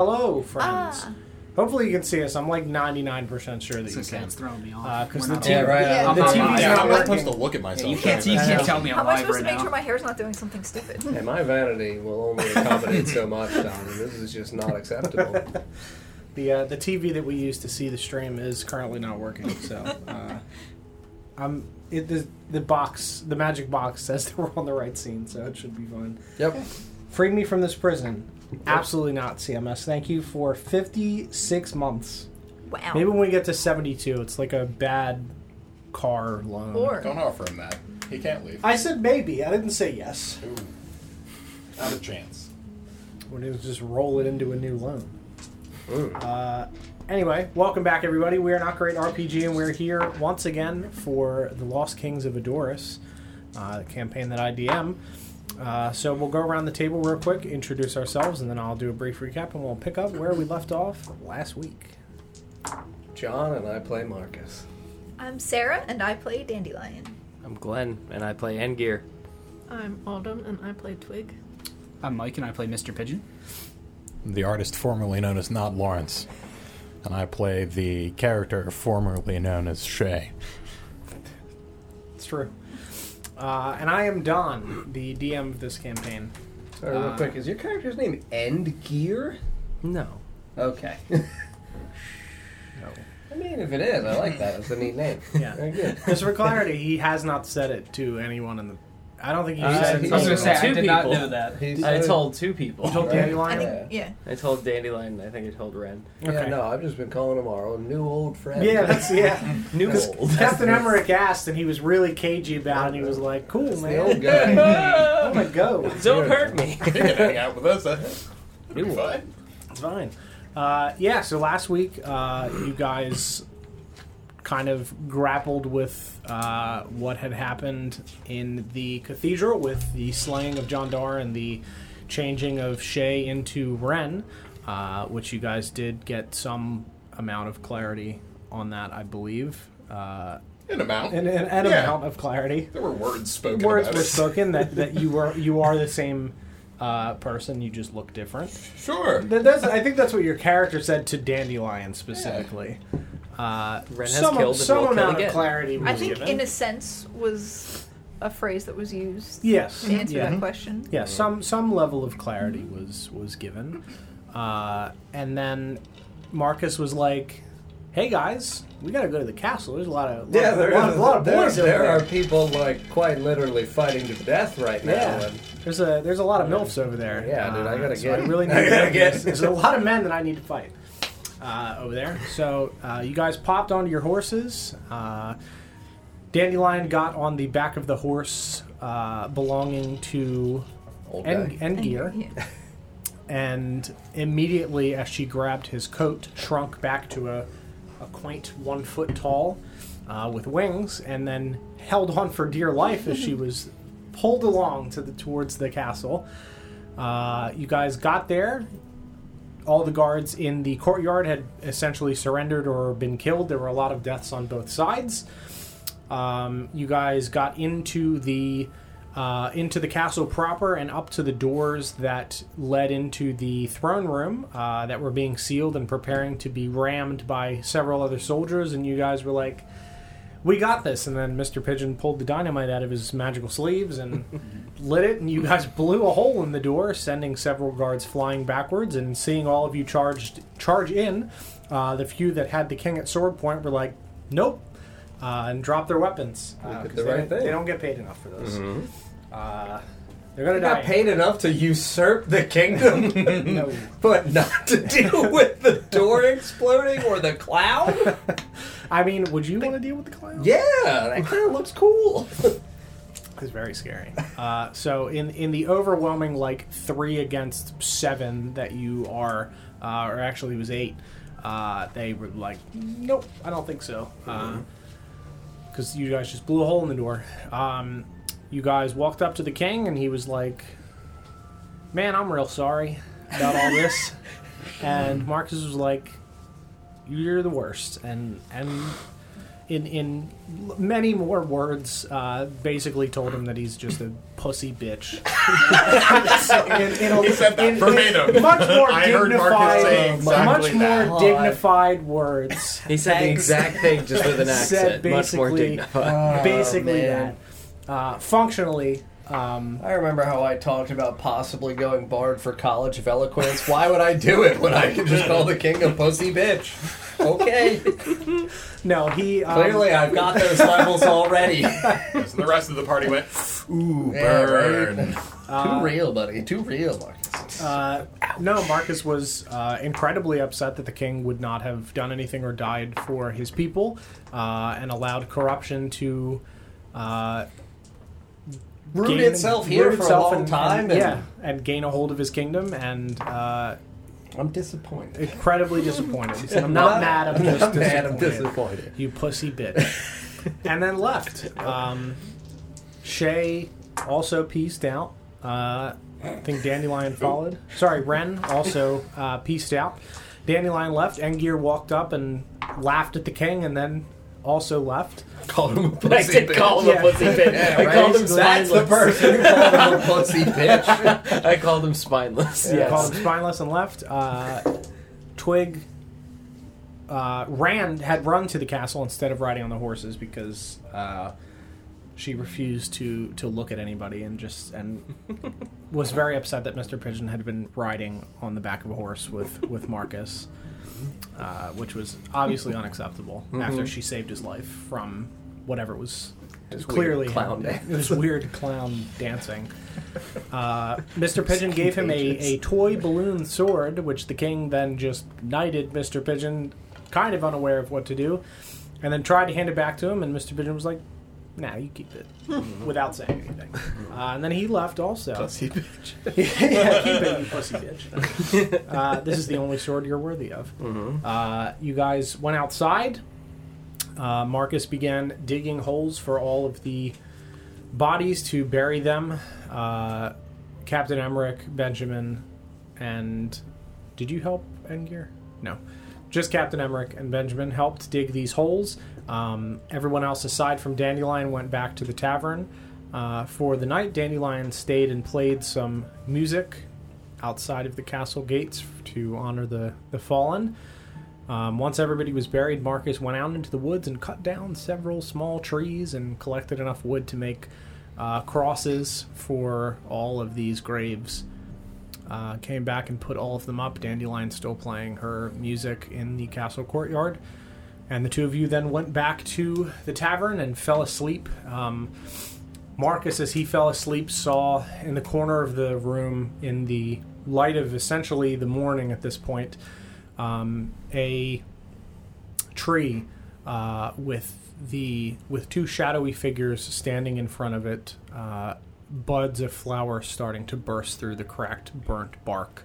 Hello, friends. Ah. Hopefully you can see us. I'm like 99% sure that It's you okay, can. it's throwing me off. Because We're the not TV on. Yeah, right. Yeah. The the TV's mic. not I'm not working. supposed to look at myself. you can't, you I can't tell me I'm I'm I supposed right to make now. sure my hair's not doing something stupid? Hey, my vanity will only accommodate so much, Don. This is just not acceptable. The uh, the TV that we use to see the stream is currently not working. So, uh, I'm it the, the box the magic box says that we're on the right scene, so it should be fine. Yep. Freed me from this prison. Absolutely not, CMS. Thank you for 56 months. Wow. Maybe when we get to 72, it's like a bad car loan. Or Don't offer him that. He can't leave. I said maybe. I didn't say yes. Ooh. Not a chance. We're going to just roll it into a new loan. Uh, anyway, welcome back, everybody. We are Not Great RPG, and we're here once again for the Lost Kings of Adoris, uh, the campaign that I DM. Uh, so we'll go around the table real quick, introduce ourselves, and then I'll do a brief recap, and we'll pick up where we left off last week. John and I play Marcus. I'm Sarah, and I play Dandelion. I'm Glenn, and I play Endgear. I'm Autumn and I play Twig. I'm Mike and I play Mr. Pigeon. The artist formerly known as Not Lawrence. And I play the character formerly known as Shay. It's true. Uh, and I am Don, the DM of this campaign. Sorry, real Uh, quick. Is your character's name End Gear? No. Okay. No. I mean, if it is, I like that. It's a neat name. Yeah. Very good. Just for clarity, he has not said it to anyone in the. I don't think he Uh, said I was gonna say I Two did not people. know that. He's, I told two people. You told Right. Dandelion? I think, yeah. I told Dandelion. I think I told Ren. Yeah, Okay. no, I've just been calling him our old, new old friend. Yeah, that's yeah. New That's- old. Captain Emmerich asked, and he was really cagey about it. And he was like, "Cool, That's man. the old guy. I'm gonna go. Don't hurt me. You can hang out with us. Uh, it'll be New fine. It's fine." Uh, yeah. So last week, uh, you guys kind of grappled with uh, what had happened in the cathedral with the slaying of John Dar and the changing of Shay into Ren, uh, which you guys did get some amount of clarity on that, I believe. Uh, An amount. an, an, an Yeah. amount of clarity. There were words spoken words were it. spoken that, that you were you are the same uh, person. You just look different. Sure. That, I think that's what your character said to Dandelion specifically. Uh, Ren has some killed and some will kill amount of again. clarity was I think, given. in a sense, was a phrase that was used yes, to answer yeah. that question. Yeah, some some level of clarity was was given, uh, and then Marcus was like, "Hey guys, we gotta go to the castle. There's a lot of Yeah, lot, there, a lot, is- a lot of boys over there there. are people like quite literally fighting to death right now. Yeah. And There's a there's a lot of milfs over there. Yeah, dude, I gotta so get- I really need I gotta get. get- There's a lot of men that I need to fight uh, over there. So uh, you guys popped onto your horses. Uh, Dandelion got on the back of the horse uh, belonging to old End, guy. Endgear, Yeah. and immediately as she grabbed his coat, shrunk back to a, a quaint one foot tall uh, with wings, and then held on for dear life as she was pulled along to the towards the castle. Uh, you guys got there. All the guards in the courtyard had essentially surrendered or been killed. There were a lot of deaths on both sides. Um, you guys got into the uh, into the castle proper and up to the doors that led into the throne room uh, that were being sealed and preparing to be rammed by several other soldiers. And you guys were like, "We got this!" And then Mister Pigeon pulled the dynamite out of his magical sleeves and lit it, and you guys blew a hole in the door, sending several guards flying backwards. And seeing all of you charged charge in, uh, the few that had the king at sword point were like, "Nope." Uh, and drop their weapons. Uh, the they, right don't- thing. they don't get paid enough for those. Uh, they're gonna You die. got paid enough to usurp the kingdom, No. but not to deal with the door exploding or the cloud. I mean, would you want to deal with the clown? Yeah, that kind of looks cool. It's very scary. Uh, so in in the overwhelming like three against seven that you are, uh, or actually it was eight, uh, they were like, nope, I don't think so, because you guys just blew a hole in the door. Um, you guys walked up to the king and he was like, "Man, I'm real sorry about all this," and Marcus was like, "You're the worst," and and in in many more words, uh, basically told him that he's just a pussy bitch. in, in a- He said that in- in verbatim. much more I dignified, say exactly much that. more dignified words. He said the Thanks. exact thing just with an accent. Much more basically- dignified. basically man. that. Uh, functionally, um, I remember how I talked about possibly going bard for College of Eloquence. Why would I do it when I can just call the king a pussy bitch? Okay, no, he um, clearly I've got those levels already. So the rest of the party went, ooh, Yeah, burn. right. Too real, buddy. Too real, Marcus. Uh, no, Marcus was uh, incredibly upset that the king would not have done anything or died for his people, uh, and allowed corruption to uh, Root gain- itself here root for itself a long and- time. and, and yeah, and gain a hold of his kingdom, and uh, I'm disappointed. incredibly disappointed. "I'm not mad. I'm just I'm mad, I'm disappointed. disappointed. You pussy bitch." and then left. Um, Shay also pieced out. Uh, I think Dandelion followed. Sorry, Ren also uh, pieced out. Dandelion left. Engir walked up and laughed at the king, and then also left. Called him a I pussy did bitch. call him Yeah. a pussy bitch. Yeah, I right? called him That's the spineless. person who called him a pussy bitch. I called him spineless. Yeah, Yes. called him spineless and left. Uh, Twig uh, ran had run to the castle instead of riding on the horses because uh, she refused to to look at anybody and just and was very upset that Mr. Pigeon had been riding on the back of a horse with with Marcus, uh, which was obviously unacceptable after she saved his life from whatever was Just clearly clown it was weird clown dancing. Uh, Mr. Pigeon gave him a, a toy balloon sword, which the king then just knighted Mr. Pigeon, kind of unaware of what to do, and then tried to hand it back to him. And Mr. Pigeon was like, "Nah, you keep it," without saying anything. Uh, and then he left also. Pussy bitch. yeah, keep it, you pussy bitch. Uh, this is the only sword you're worthy of. Uh, you guys went outside. Uh, Marcus began digging holes for all of the bodies to bury them. Uh, Captain Emmerich, Benjamin, and did you help Engir? No, just Captain Emmerich and Benjamin helped dig these holes. Um, everyone else, aside from Dandelion, went back to the tavern uh, for the night. Dandelion stayed and played some music outside of the castle gates to honor the the fallen. Um, once everybody was buried, Marcus went out into the woods and cut down several small trees and collected enough wood to make uh, crosses for all of these graves. Uh, came back and put all of them up. Dandelion still playing her music in the castle courtyard. And the two of you then went back to the tavern and fell asleep. Um, Marcus, as he fell asleep, saw in the corner of the room, in the light of essentially the morning at this point, um, a tree uh, with the with two shadowy figures standing in front of it, uh, buds of flowers starting to burst through the cracked, burnt bark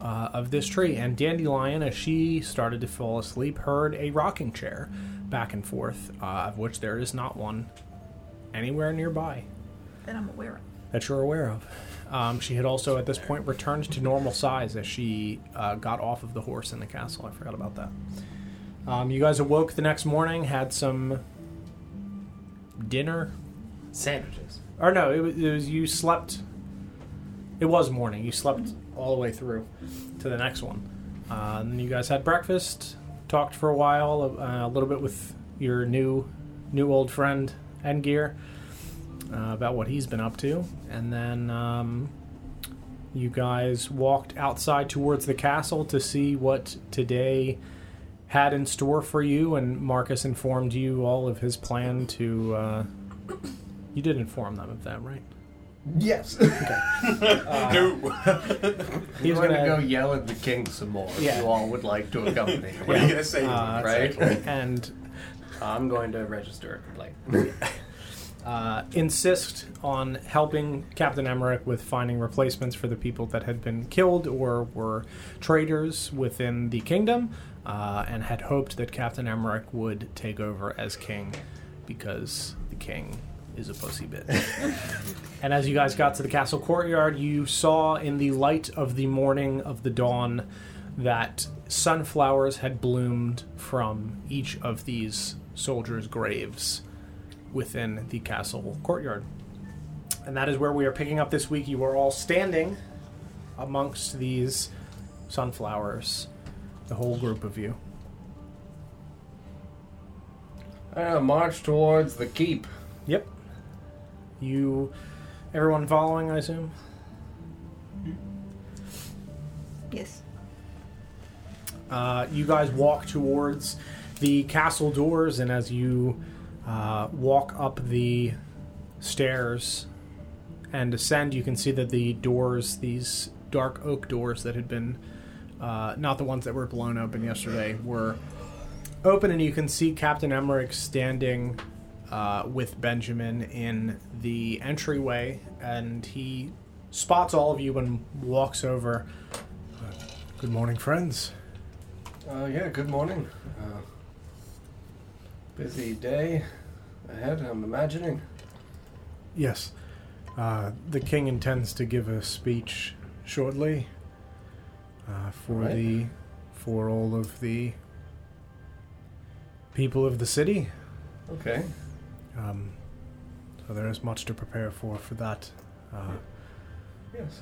uh, of this tree. And Dandelion, as she started to fall asleep, heard a rocking chair back and forth, uh, of which there is not one anywhere nearby That I'm aware of. that you're aware of. Um, she had also, at this point, returned to normal size as she uh, got off of the horse in the castle. I forgot about that. Um, you guys awoke the next morning, had some dinner. Sandwiches. Or no, it was, it was you slept. It was morning. You slept all the way through to the next one. Uh, and then you guys had breakfast, talked for a while, uh, a little bit with your new, new old friend Engir uh, about what he's been up to, and then um, you guys walked outside towards the castle to see what today had in store for you. And Marcus informed you all of his plan to. Uh, you did inform them of that, right? Yes. no. He was I'm going to go yell at the king some more. Yeah. If you all would like to accompany me. What are you going to say? Uh, him? right? and I'm going to register a complaint. uh, insist on helping Captain Emmerich with finding replacements for the people that had been killed or were traitors within the kingdom, uh, and had hoped that Captain Emmerich would take over as king because the king is a pussy bitch. and as you guys got to the castle courtyard, you saw in the light of the morning of the dawn that sunflowers had bloomed from each of these soldiers' graves within the castle courtyard. And that is where we are picking up this week. You are all standing amongst these sunflowers, the whole group of you. Uh, march towards the keep. Yep. You, everyone following, I assume? Yes. Uh, you guys walk towards the castle doors, and as you uh, walk up the stairs and ascend, you can see that the doors, these dark oak doors that had been, uh, not the ones that were blown open yesterday, were open, and you can see Captain Emmerich standing uh, with Benjamin in the entryway, and he spots all of you and walks over. Uh, Good morning, friends. Uh, yeah, good morning. Uh, busy day ahead, I'm imagining. Yes. Uh, the king intends to give a speech shortly uh, for Right. the for all of the people of the city. Okay. Um, so there is much to prepare for for that, uh, Yes.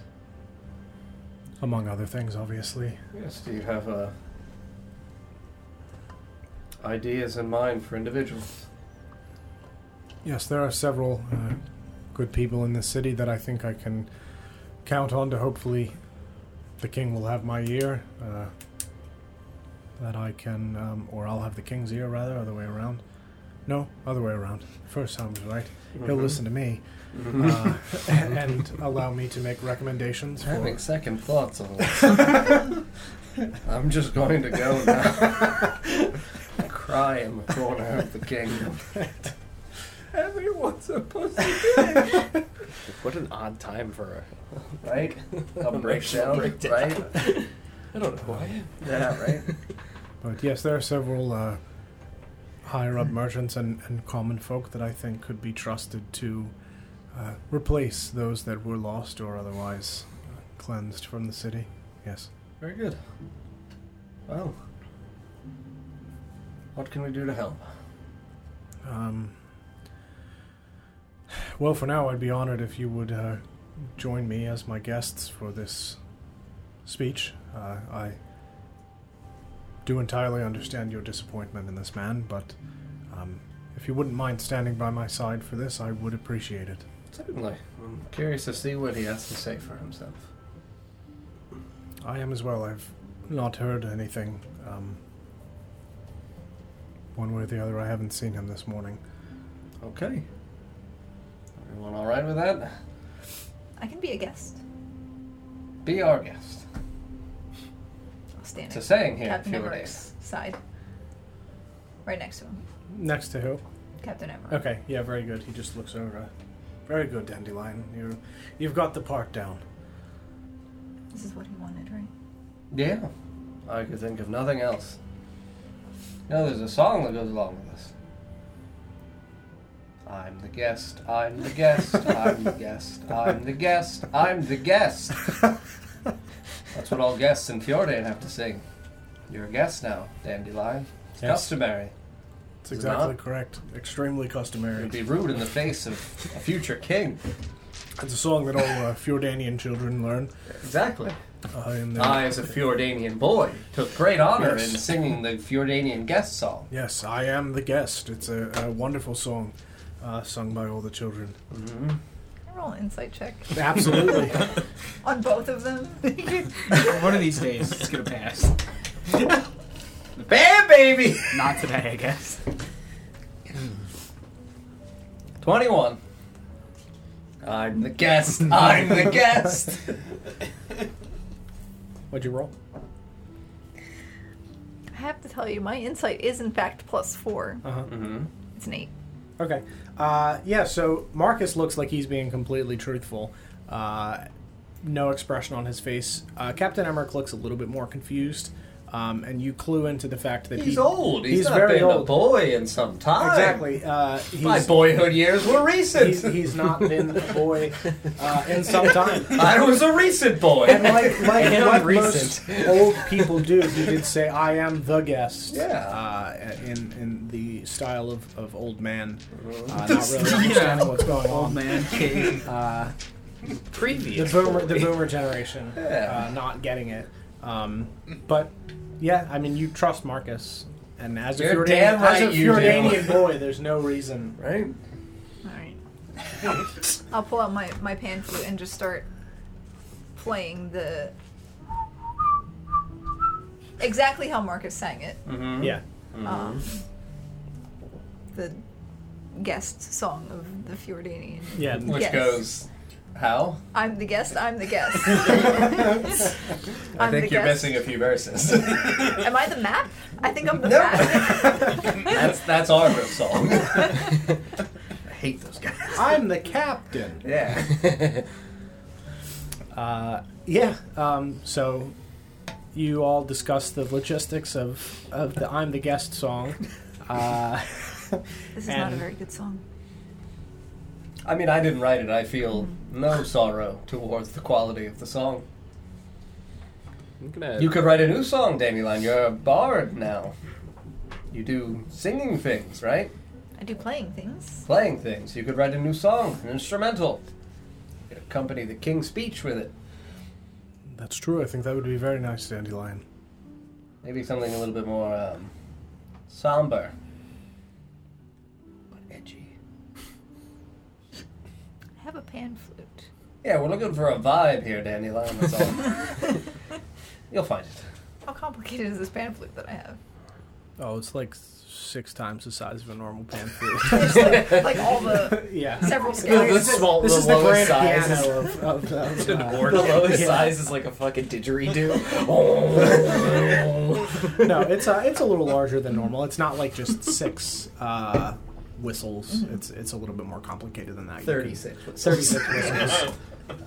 among other things, obviously. Yes. Do you have uh, ideas in mind for individuals? Yes, there are several uh, good people in the city that I think I can count on to hopefully the king will have my ear. Uh, that I can, um, or I'll have the king's ear rather, other way around. No, other way around. First sounds right. He'll Mhm. listen to me Mhm. uh, and allow me to make recommendations. For, Having second thoughts on this. I'm just going to go now. Cry in the corner of the kingdom. Everyone's a pussy bitch. What an odd time for a Right? A breakdown, breakdown. right? I don't know why. Yeah, right? But yes, there are several uh, higher up merchants and, and common folk that I think could be trusted to uh, replace those that were lost or otherwise uh, cleansed from the city. Yes. Very good. Well, what can we do to help? Um, well, for now, I'd be honored if you would uh, join me as my guests for this speech. Uh, I do entirely understand your disappointment in this man, but um, if you wouldn't mind standing by my side for this, I would appreciate it. Certainly. I'm curious to see what he has to say for himself. I am as well. I've not heard anything. Um, one way or the other, I haven't seen him this morning. Okay. Everyone all right with that? I can be a guest. Be our guest. I'll It's a saying here Captain Fjordan. Emmerich's side. Right next to him. Next to who? Captain Emmerich. Okay, yeah, very good. He just looks over. Very good, Dandelion. You, you've got the part down. This is what he wanted, right? Yeah. I could think of nothing else. You know, there's a song that goes along with this. I'm the guest, I'm the guest, I'm the guest, I'm the guest, I'm the guest. That's what all guests in Fjordan have to sing. You're a guest now, Dandelion. It's Yes. customary. It's Is it exactly not? correct. Extremely customary. It customary. would be rude in the face of a future king. It's a song that all uh, Fjordanian children learn. Exactly. Uh, in their, I, as a Fjordanian boy, took great honor Yes. in singing the Fjordanian guest song. yes, I am the guest. It's a, a wonderful song uh, sung by all the children. Mm-hmm. Can I roll an insight check Absolutely. on both of them. One of these days, it's gonna pass. Bam, baby! Not today, I guess. 21. I'm the guest. I'm the guest. What'd you roll? I have to tell you, my insight is in fact plus four. Uh huh. Mm-hmm. It's an eight. Okay. Uh, yeah, so Marcus looks like he's being completely truthful. Uh, no expression on his face. Uh, Captain Emmerich looks a little bit more confused. Um, and you clue into the fact that He's he, old. He's, he's not very been a old. boy in some time. Exactly. Uh, My boyhood years were recent. He's, he's not been a boy uh, in some time. I was a recent boy. And like, like And what recent. most old people do, he did say, "I am the guest." Yeah. Uh, in in the style of, of old man, Mm-hmm. uh, not really understanding what's going on. Old man king. Uh, Previous. the boomer, the boomer generation, Yeah. uh, not getting it. Um, but yeah, I mean, you trust Marcus, and as a You're Fjordanian, damn right as a you do. Fjordanian boy, there's no reason. right? Alright. I'll pull out my, my pan flute and just start playing the. Exactly how Marcus sang it. Mm-hmm. Yeah. Um, the guest song of the Fjordanian. Yeah. Which Yes. goes, how? I'm the guest, I'm the guest. I I'm think the you're guest. missing a few verses. Am I the map? I think I'm the No. map. that's that's our riff song. I hate those guys. I'm the captain. Yeah. Uh, yeah. Um, so you all discuss the logistics of, of the "I'm the Guest" song. Uh, This is not a And- very good song. I mean, I didn't write it. I feel no sorrow towards the quality of the song. You could write a new song, Dandelion. You're a bard now. You do singing things, right? I do playing things. Playing things. You could write a new song, an instrumental. You could accompany the king's speech with it. That's true. I think that would be very nice, Dandelion. Maybe something a little bit more um, somber, pan flute. Yeah, we're looking for a vibe here, Dandelion. That's all. You'll find it. How complicated is this pan flute that I have? Oh, it's like six times the size of a normal pan flute. Like, like all the yeah. several the scales. small, This the is the lowest grand size. piano of, of, of The uh, lowest yeah. size is like a fucking didgeridoo. no, it's a it's a little larger than normal. It's not like just six uh, whistles. It's it's a little bit more complicated than that. You can- 36. 36 whistles.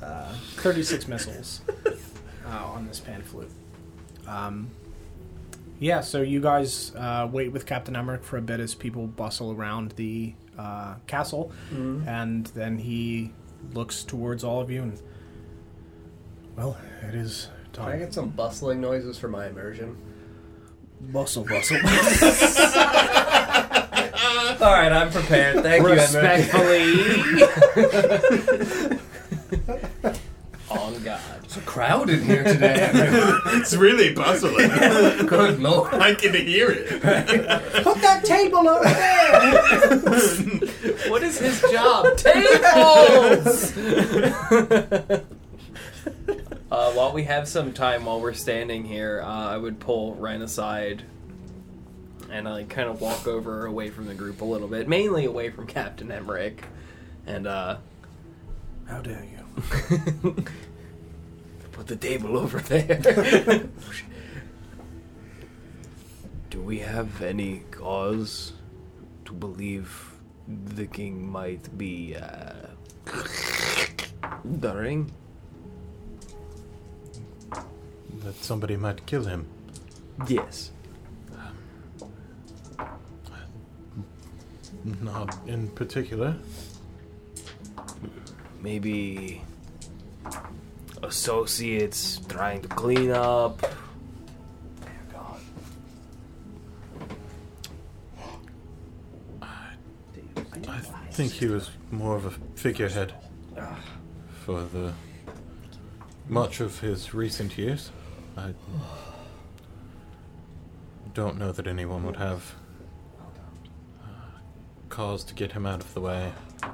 Uh, 36 missiles uh, on this pan flute. Um, yeah, so you guys uh, wait with Captain Emmerich for a bit as people bustle around the uh, castle, and then he looks towards all of you and. Well, it is Can I get some bustling noises for my immersion? Bustle, bustle. All right, I'm prepared. Thank you, Respectfully. On God. It's a crowd in here today. It's really bustling. Good lord. I can hear it. Put that table over there! What is his job? Tables! uh, while we have some time while we're standing here, uh, I would pull Ren aside and I kind of walk over away from the group a little bit, mainly away from Captain Emmerich. And, uh, How dare you? put the table over there. Do we have any cause to believe the king might be uh, dying? That somebody might kill him. Yes. Not in particular. Maybe associates trying to clean up. I think he was more of a figurehead for the much of his recent years. I don't know that anyone would have cause to get him out of the way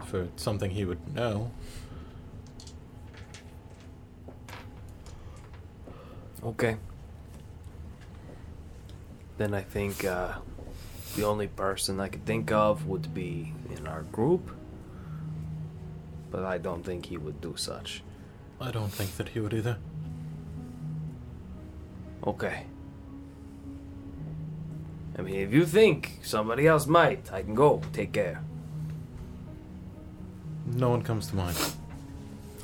for something he would know. Okay. Then I think uh, the only person I could think of would be in our group. But I don't think he would do such. I don't think that he would either. Okay. I mean, if you think somebody else might, I can go. Take care. No one comes to mind.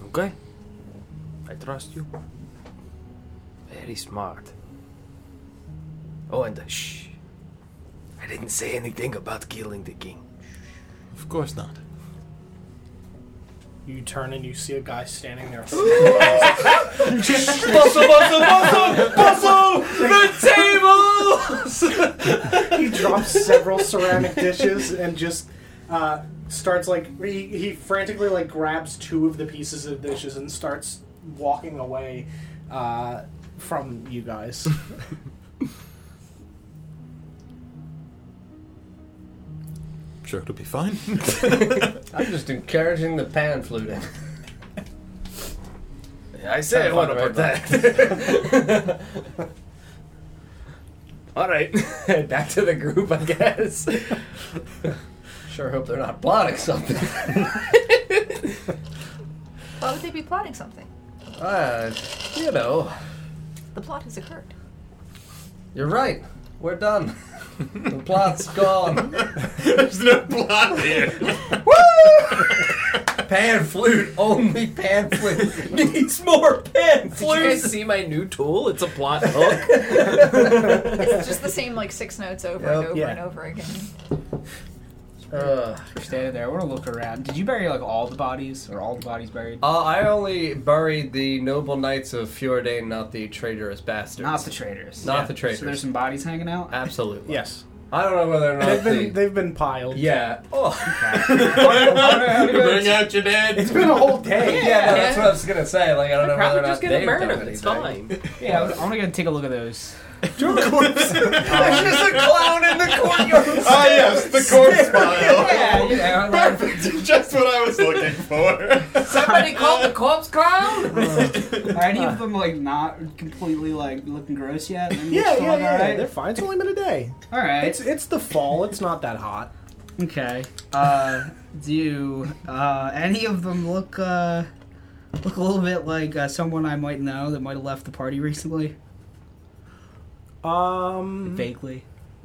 Okay? I trust you. Very smart. Oh, and uh, shh. I didn't say anything about killing the king. Of course not. You turn and you see a guy standing there. Bustle, bustle, bustle, bustle! The tables! he drops several ceramic dishes and just uh, starts like he, he frantically like grabs two of the pieces of dishes and starts walking away uh, from you guys. Sure, it'll be fine. I'm just encouraging the pan fluting. I say Have what fun about with that? All right, back to the group, I guess. Sure hope they're not plotting something. Why would they be plotting something? uh, you know, The plot has occurred. you're right. We're done. The plot's gone. There's no plot here. Woo! Pan flute, only pan flute needs more pan flute! Did you guys flute. see my new tool? It's a plot hook. It's just the same like six notes over and Yep. over Yeah. and over again. Uh, You're standing there. I want to look around. Did you bury like all the bodies, or all the bodies buried? uh, I only buried the noble knights of Fjordain, not the traitorous bastards. Not the traitors. Not Yeah. the traitors. So there's some bodies hanging out. Absolutely. yes, I don't know whether or not they've been, the. been they've been piled. yeah. Oh. Bring out your dead. It's been a whole day. Yeah, no, that's what I was gonna say. Like, I don't know whether Probably or not just gonna they've burn done him. anything. It's fine. Yeah, I want to go take a look at those. There's just a clown in the courtyard. Ah, yes, the corpse pile. Yeah, you know, like, Perfect. Just what I was looking for. Somebody called the corpse clown. are any of them like not completely like looking gross yet? Maybe Yeah, yeah, yeah. alright? They're fine. It's only been a day. All right. It's it's the fall. It's not that hot. Okay. Uh, do uh, any of them look uh, look a little bit like uh, someone I might know that might have left the party recently? Um, Vaguely.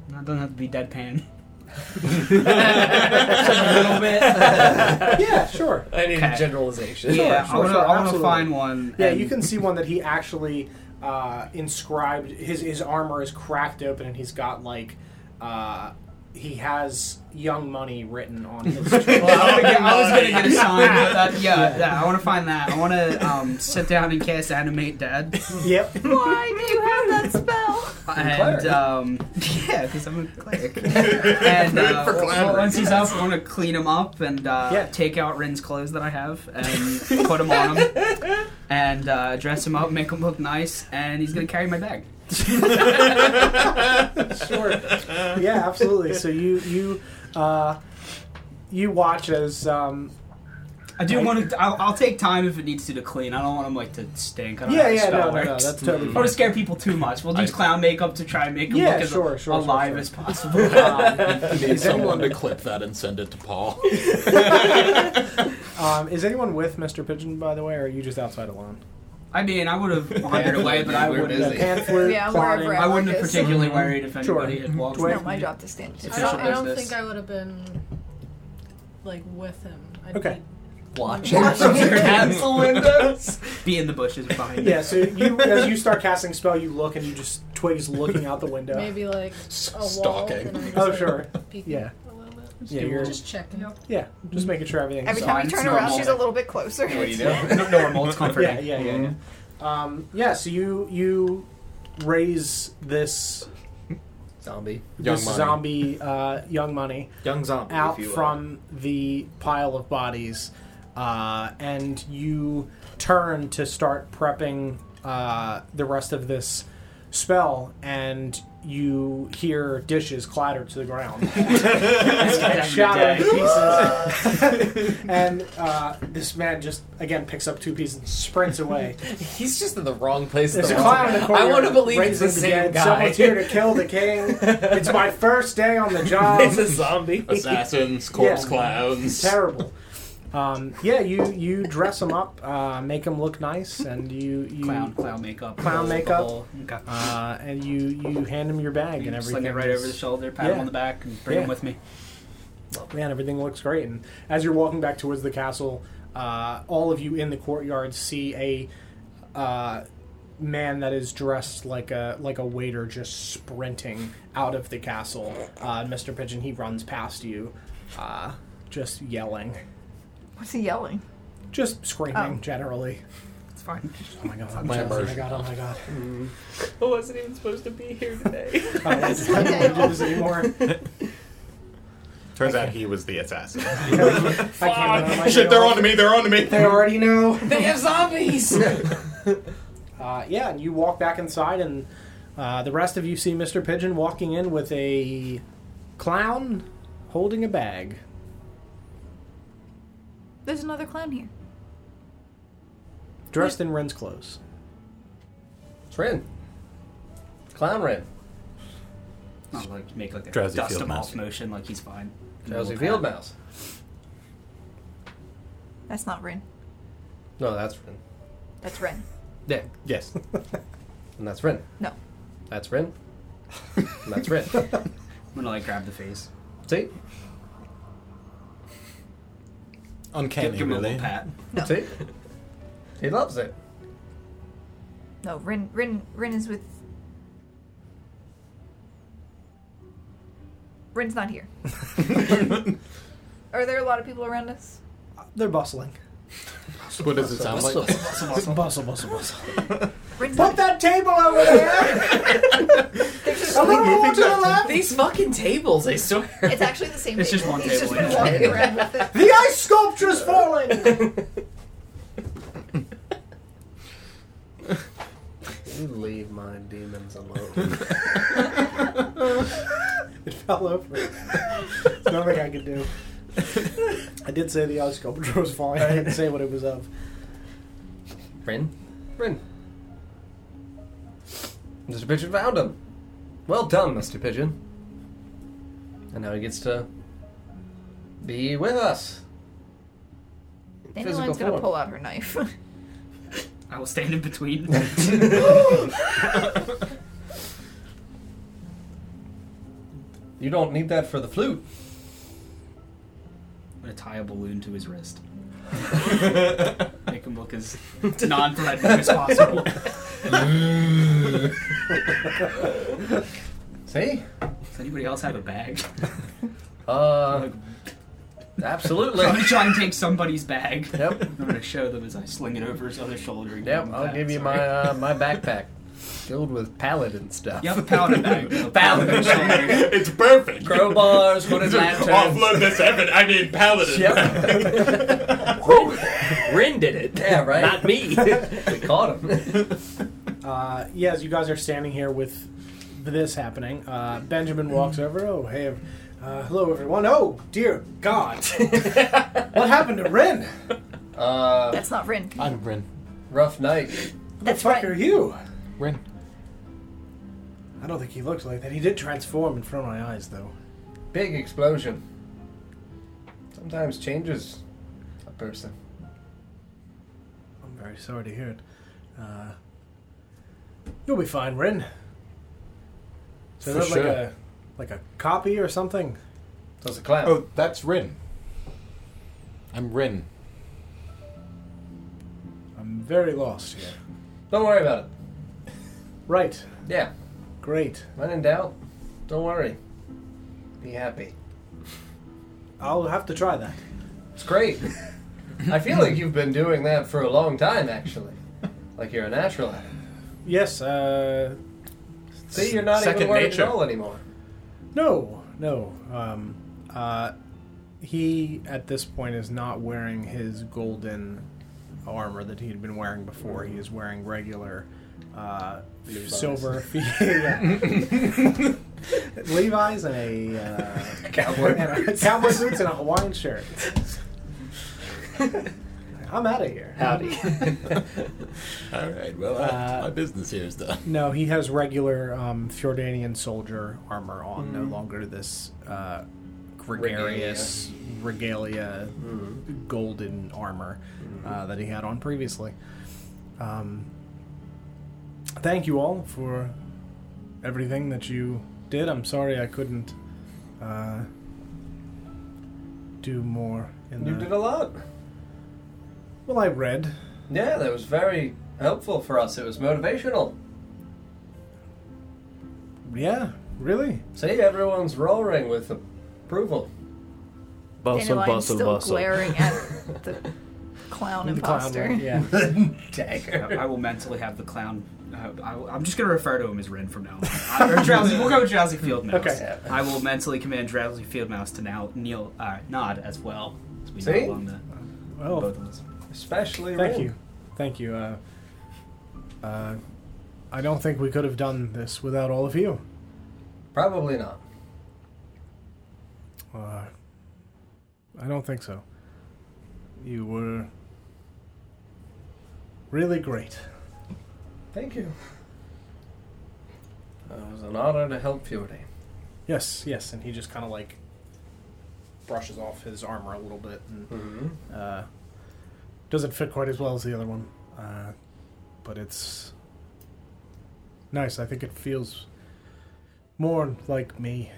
That doesn't have to be deadpan. a little bit. yeah, sure. I need Okay. a generalization. yeah, sure, I want to sure, I want to absolutely. find one. Yeah, and- you can see one that he actually uh, inscribed. His his armor is cracked open, and he's got like uh, he has young money written on his. Well, I, wanna get- I was gonna get a sign, but that, yeah, yeah, I want to find that. I want to um, sit down and cast animate dead, yep. Why do you have that spell? And um, yeah, because I'm a cleric. and uh, For well, once he's up, I want to clean him up and uh, Yeah. take out Rin's clothes that I have and put him on him and uh, dress him up, make him look nice, and he's gonna carry my bag. sure. Yeah, absolutely. So you you uh, you watch as um, I do want to. I'll, I'll take time if it needs to to clean. I don't want him like to stink. I don't yeah how the yeah spell no, no no that's totally I don't want to scare people too much. We'll use I- clown makeup to try and make him Yeah, look as sure, sure, alive sure, as possible. Um, Need someone to clip that and send it to Paul. um, is anyone with Mr. Pigeon by the way, or are you just outside alone? I mean, I would have wandered away, but I We're would. busy. Pan flute, Yeah, plotting. wherever I wouldn't have Marcus. particularly worried if Sure. anybody had walked Twig. away. It's not my job to stand. I don't, I don't think I would have been like with him. I'd Okay. Be- Watching from the castle windows. Be in the bushes behind. Yeah, so you as you start casting spell, you look and you just Twig's looking out the window. maybe like a wall. Stalking. And I'm just, Oh, like, sure. peeking Yeah. A little bit. Yeah, you're just checking. yeah, just making sure everything's Every time you Signs, turn around, she's a little bit closer. What are you doing? No- normal. It's comforting. Yeah, yeah, yeah, yeah. Um, yeah, so you you raise this Zombie. Young this money. zombie uh, young money Young zombie. out if you will. from the pile of bodies, uh, and you turn to start prepping uh, the rest of this spell, and you hear dishes clatter to the ground and shatter to pieces. and uh, this man just again picks up two pieces and sprints away. He's just in the wrong place. at There's a the wrong clown in the corner. I want to believe it's the same dead. guy. Someone's here to kill the king. It's my first day on the job. it's a zombie. Assassins, corpse Yeah. clowns. terrible. Um, yeah, you you dress them up, uh, make them look nice, and you you Clown, clown makeup. Clown makeup. Okay. uh, and you you hand them your bag and everything. Sling it right over the shoulder, pat him Yeah. on the back, and bring Yeah. him with me. Man, everything looks great. And as you're walking back towards the castle, uh, all of you in the courtyard see a uh, man that is dressed like a like a waiter just sprinting out of the castle. Uh, Mr. Pigeon, he runs past you, uh, just yelling, What's he yelling? just screaming Oh. generally. It's fine. Oh my god! My oh my immersion. god! Oh my god! I wasn't even supposed to be here today. Oh, I just can't okay. do this anymore. Turns out he was the assassin. I can't. remember my Shit, they're name. on to me. They're on to me. They already know. they have zombies. Uh, yeah, and you walk back inside, and uh, the rest of you see Mr. Pigeon walking in with a clown holding a bag. There's another clown here. Dressed in Ren's clothes. It's Rin. Clown Ren. Not like make like a Drowsy dust field him mouse. off motion like he's fine. Drowsy Little Field cat. Mouse. That's not Rin. No, that's Ren. That's Ren. Yeah, Yes. and that's Ren. No. That's Ren. and that's Ren. I'm gonna like grab the face. See? Uncanny, Give, give him a really. little pat. No. See? He loves it. No, Rin Rin Rin is with Rin's not here. Are there a lot of people around us? They're bustling. What does it sound like? Bustle, bustle, bustle, bustle. Rin's Put not that table over there! Just A little more to the left! These fucking tables, I swear. It's actually the same It's table. just one He's just table, been yeah. walking around with it. The ice sculpture's falling! You leave my demons alone. It fell over. There's nothing I could do. I did say the ice sculpture was falling. I didn't say what it was of. Rin? Rin. Mr. Pigeon found him. Well done, Mr. Pigeon. And now he gets to be with us. Dandelion's gonna form. pull out her knife. I will stand in between. You don't need that for the flute. I'm gonna tie a balloon to his wrist. Make him look as non-threatening as possible. See? Does anybody else have a bag? Uh, absolutely. I'm gonna try and take somebody's bag. Yep. I'm gonna show them as I sling it over his other shoulder. and Yep, him I'll that, give you sorry. my uh, my backpack filled with paladin stuff. You have a paladin bag. a paladin shoulder. it's perfect. Crowbars, hooded lanterns. Offload this heaven. I mean, paladin. Yep. Rin, Rin did it. Yeah, right. Not me. we caught him. Uh, yeah, as you guys are standing here with this happening, uh, Benjamin walks over. Oh, hey, uh, hello everyone. Oh, dear God, what happened to Rin? Uh, That's not Rin. I'm Rin. rough night. Who That's the fuck Ren. are you? Rin. I don't think he looks like that. He did transform in front of my eyes, though. Big explosion. Sometimes changes a person. I'm very sorry to hear it. Uh, you'll be fine, Rin. So For is that like sure. a like a copy or something? So it's a clown. Oh, that's Rin. I'm Rin. I'm very lost here. Don't worry about it. Right. Yeah, Great. when in doubt, don't worry. Be happy. I'll have to try that. It's great. I feel like you've been doing that for a long time, actually. Like you're a natural at it. Yes. Uh, See, you're not Second even worried nature. at all anymore. No, no. Um, uh, he at this point is not wearing his golden armor that he had been wearing before. He is wearing regular uh, Levi's. silver. Levi's and a uh, Cowboy. and a cowboy boots and a Hawaiian shirt. I'm out of here. Howdy. All right. Well, Uh, my business here is done. No, he has regular um, Fjordanian soldier armor on, Mm-hmm. no longer this uh, gregarious regalia, Mm-hmm. golden armor uh, that he had on previously. Um, thank you all for everything that you did. I'm sorry I couldn't uh, do more. In the You the... did a lot. Well, I read. Yeah, that was very helpful for us. It was motivational. Yeah, really? See, everyone's roaring with approval. Bustle, Dandelion bustle, still bustle. glaring at the clown The clown imposter. one, yeah. Dagger. I will mentally have the clown. Uh, I will, I'm just going to refer to him as Rin from now on. Uh, or Drowsy, we'll go with Drowsy Field Mouse. Okay. I will mentally command Drowsy Field Mouse to now kneel, uh, nod as well. As we See? kneel along the Well, both of us. Especially thank Rin. you. Thank you. Uh, uh, I don't think we could have done this without all of you. Probably not. Uh, I don't think so. You were really great. Thank you. It was an honor to help Fjordy. Yes, yes, and he just kind of like brushes off his armor a little bit and Mm-hmm. uh, doesn't fit quite as well as the other one, uh, but it's nice. I think it feels more like me.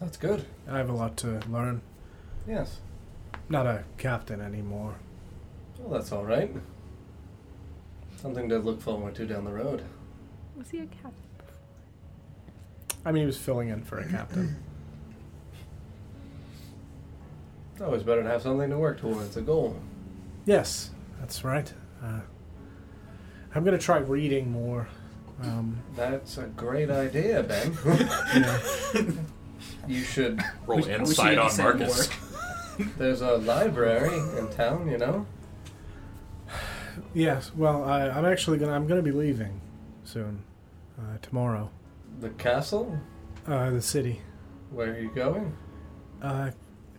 That's good. I have a lot to learn. Yes. Not a captain anymore. Well, that's all right. Something to look forward to down the road. Was he a captain? I mean, he was filling in for a captain. It's always better to have something to work towards, a goal. Yes, that's right. Uh, I'm gonna try reading more. Um, That's a great idea, Ben. yeah. you should. Roll We- we should insight on say Marcus. There's a library in town, you know? Yes. Well, I, I'm actually gonna. I'm gonna be leaving soon. Uh, tomorrow. The castle? Uh, the city. Where are you going? Uh,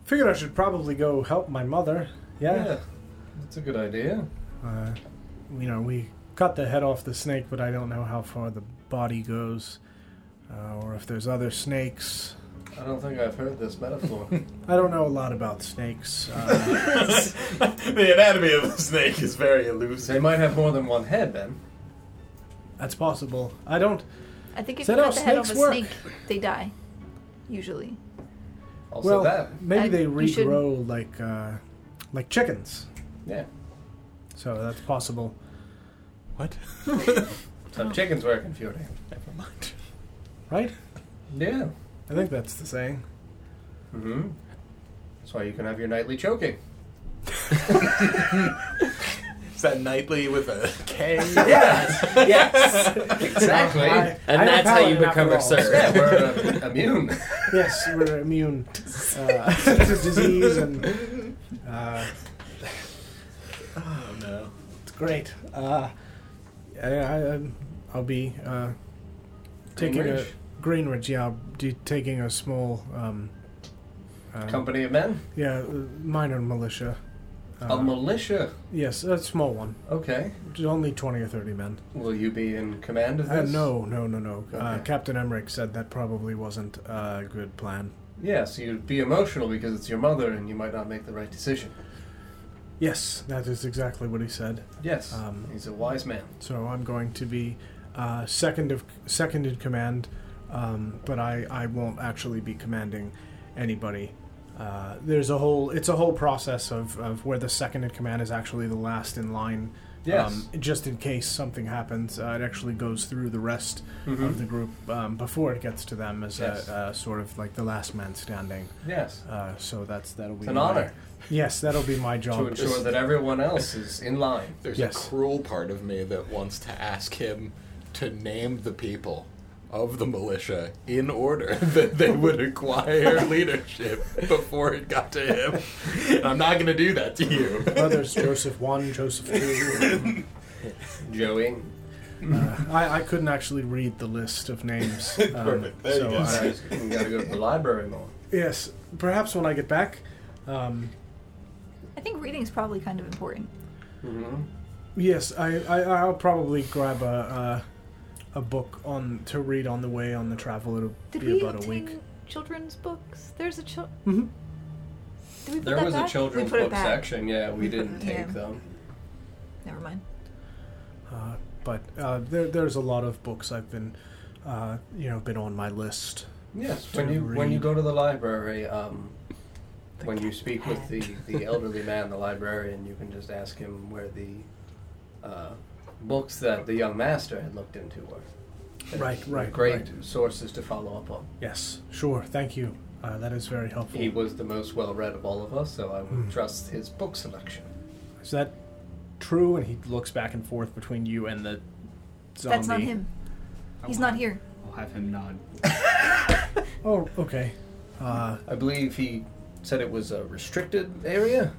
figured I should probably go help my mother. Yeah. That's a good idea. Uh, you know, we cut the head off the snake, but I don't know how far the body goes, uh, or if there's other snakes. I don't think I've heard this metaphor. I don't know a lot about snakes. Uh, the anatomy of a snake is very elusive. they might have more than one head, then. that's possible. I don't. I think if you cut how the head of a work? snake, they die. Usually. Also well, that. maybe And they you should- regrow like uh, like chickens. Yeah. So that's possible. What? So chickens work in Fjordy. Never mind. Right? Yeah. I think that's the saying. Mm-hmm. That's why you can have your nightly choking. Is that nightly with a K? Yes. yes. Exactly. I- And I that's how you become a after sir. yeah, we're uh, immune. Yes, we're immune uh, to disease and. Uh, no. It's great. Uh, I, I, I'll be uh, taking a Greenridge? Yeah, I'll be taking a small, um, uh, Company of men? yeah, uh, minor militia. Uh, a militia. yes, a small one. Okay. Just only twenty or thirty men. Will you be in command of Uh, this? no, no, no, no. Uh, Okay. Captain Emmerich said that probably wasn't a good plan. Yes, you'd be emotional because it's your mother and you might not make the right decision. Yes, that is exactly what he said. Yes. Um, he's a wise man. So I'm going to be uh, second of second in command, um, but I, I won't actually be commanding anybody. Uh, there's a whole it's a whole process of, of where the second in command is actually the last in line. Yes. Um, just in case something happens, uh, it actually goes through the rest Mhm. of the group um, before it gets to them as Yes. a, uh, sort of like the last man standing. Yes. Uh, so that's that'll be It's an my- honor Yes, that'll be my job to ensure that everyone else is in line. There's Yes. a cruel part of me that wants to ask him to name the people of the militia in order that they would acquire leadership before it got to him. And I'm not going to do that to you. Well, there's Joseph one, Joseph two. Joey. Uh, I, I couldn't actually read the list of names. Um, Perfect. There you so go. I- Guys, you gotta go to the library more. yes, perhaps when I get back. Um, I think reading is probably kind of important. Mm-hmm. yes, I, I I'll probably grab a, a a book on to read on the way on the travel. It'll Did be we about a obtain week. children's books? There's a chil- hmm Did we put There that was back? a children's we put it book back. section. Yeah, we We didn't it- take yeah. them. Never mind. Uh, but uh, there there's a lot of books I've been uh, you know been on my list. Yes, To when you when you read. go to the library, um, when you speak with the, the elderly man, the librarian, you can just ask him where the uh, books that the young master had looked into were Right, right, great right. sources to follow up on. Yes, sure. Thank you. Uh, that is very helpful. He was the most well read of all of us, so I would Hmm. trust his book selection. Is that true? And he looks back and forth between you and the zombie. That's not him. He's not here. I'll have him nod. Oh, okay. Uh, I believe he said it was a restricted area.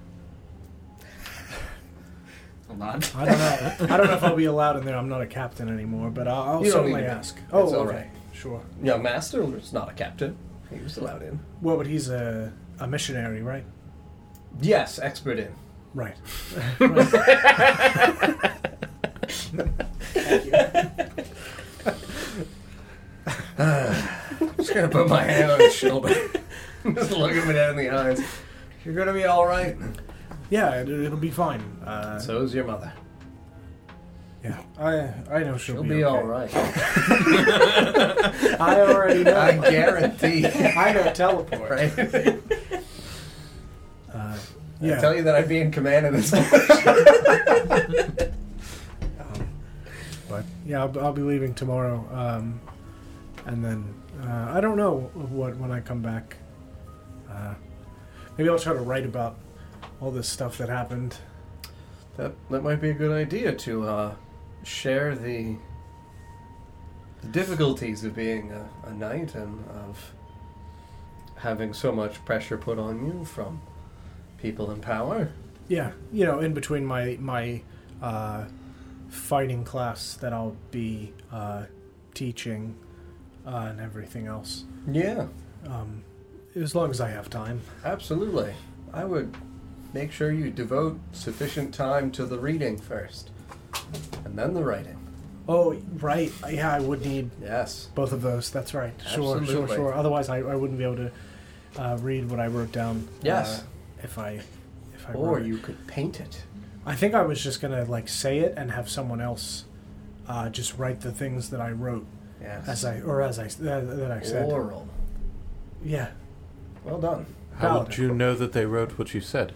I'll. I don't know. I don't know if I'll be allowed in there. I'm not a captain anymore, but I'll, I'll You don't certainly need to be. ask. It's Oh, all okay. right. Sure. Young master was not a captain. He was allowed in. Well, but he's a, a missionary, right? Yes, expert in. Right. just gonna put my hand on his shoulder. just look him dead in the eyes. You're gonna be all right. Yeah, it, it'll be fine. Uh, So is your mother. yeah, I I know she'll, She'll be okay. all right. I already know. I guarantee. I know teleport. Right? Uh, I yeah. tell you that I'd be in command of this. Um, but yeah, I'll, I'll be leaving tomorrow, um, and then uh, I don't know what when I come back. Uh, maybe I'll try to write about all this stuff that happened. that that might be a good idea to uh, share the, the difficulties of being a, a knight and of having so much pressure put on you from people in power. Yeah, you know, in between my my uh, fighting class that I'll be uh, teaching uh, and everything else. Yeah, Um, as long as I have time. absolutely. I would make sure you devote sufficient time to the reading first, and then the writing. Oh, right. Yeah, I would need Yes. both of those. That's right. Sure, sure, Absolutely. sure. Otherwise, I, I wouldn't be able to uh, read what I wrote down. Yes. Uh, if I if I Or wrote it. you could paint it. I think I was just gonna like say it and have someone else uh, just write the things that I wrote Yes. as I or as I that, that I said. Oral. Yeah. Well done. How would Paladin. you know that they wrote what you said?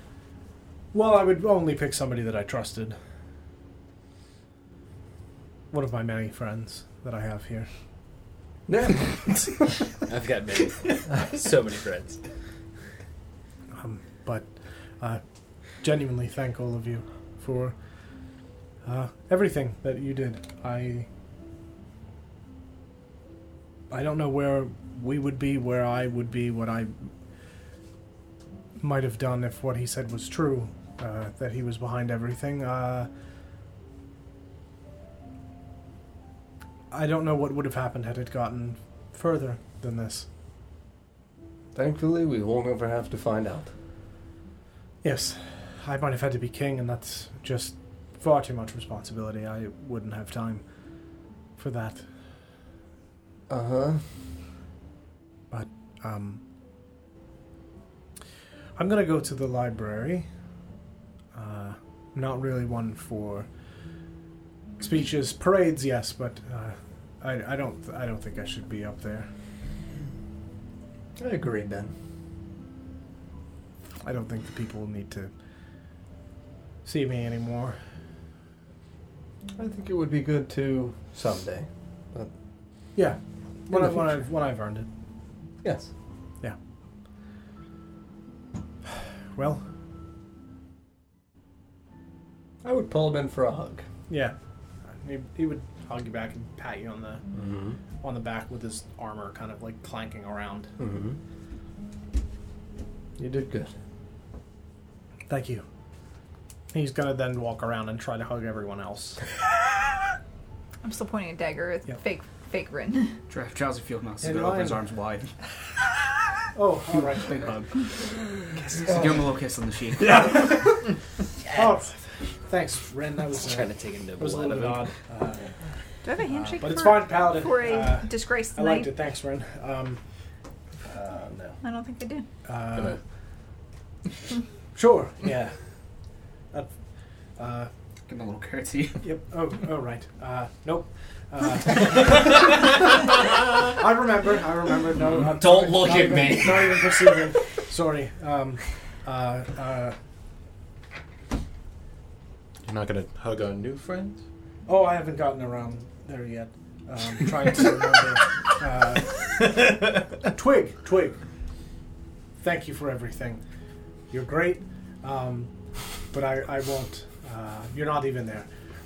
Well, I would only pick somebody that I trusted. One of my many friends that I have here. Yeah. I've got many, so many friends. Um, but uh, genuinely thank all of you for uh, everything that you did. I I don't know where we would be, where I would be, what I might have done if what he said was true, uh, that he was behind everything. Uh, I don't know what would have happened had it gotten further than this. Thankfully, we won't ever have to find out. Yes, I might have had to be king, and that's just far too much responsibility. I wouldn't have time for that. Uh huh. But, um, I'm gonna go to the library. Not really one for speeches, parades, yes, but uh, I, I don't, I don't think I should be up there. I agree, Ben. I don't think the people need to see me anymore. I think it would be good to someday. But yeah, when, I, when. I've when I've earned it. Yes. Yeah. Well, I would pull him in for a hug. yeah, he, he would hug you back and pat you on the Mm-hmm. on the back with his armor kind of like clanking around. Mm-hmm. You did good. Thank you. He's gonna then walk around and try to hug everyone else. I'm still pointing a dagger at Yep. fake fake Rin. Dra- Drowsy Field Mouse is In gonna open his arms wide. Oh, all right. Big hug. Kiss, give him a little kiss on the cheek. Oh, thanks, Ren. That was, uh, Trying to take a that was a nibble out little of bit odd. Uh, Do I have a handshake but it's for, fine, Paladin. for a Uh, disgraced I knight? liked it. Thanks, Ren. Um, Uh, no. I don't think I do. uh, sure. Yeah. Uh, uh, Give him a little curtsy. Yep. Oh, oh, right. Uh, nope. Uh, I remember. I remember. No, I'm Don't not- look at even- me. Not even perceiving. Sorry. Um, uh, uh, You're not gonna hug our new friends? Oh, I haven't gotten around there yet. Um, trying to remember. Uh, Twig, Twig. Thank you for everything. You're great, um, but I, I won't. Uh, you're not even there.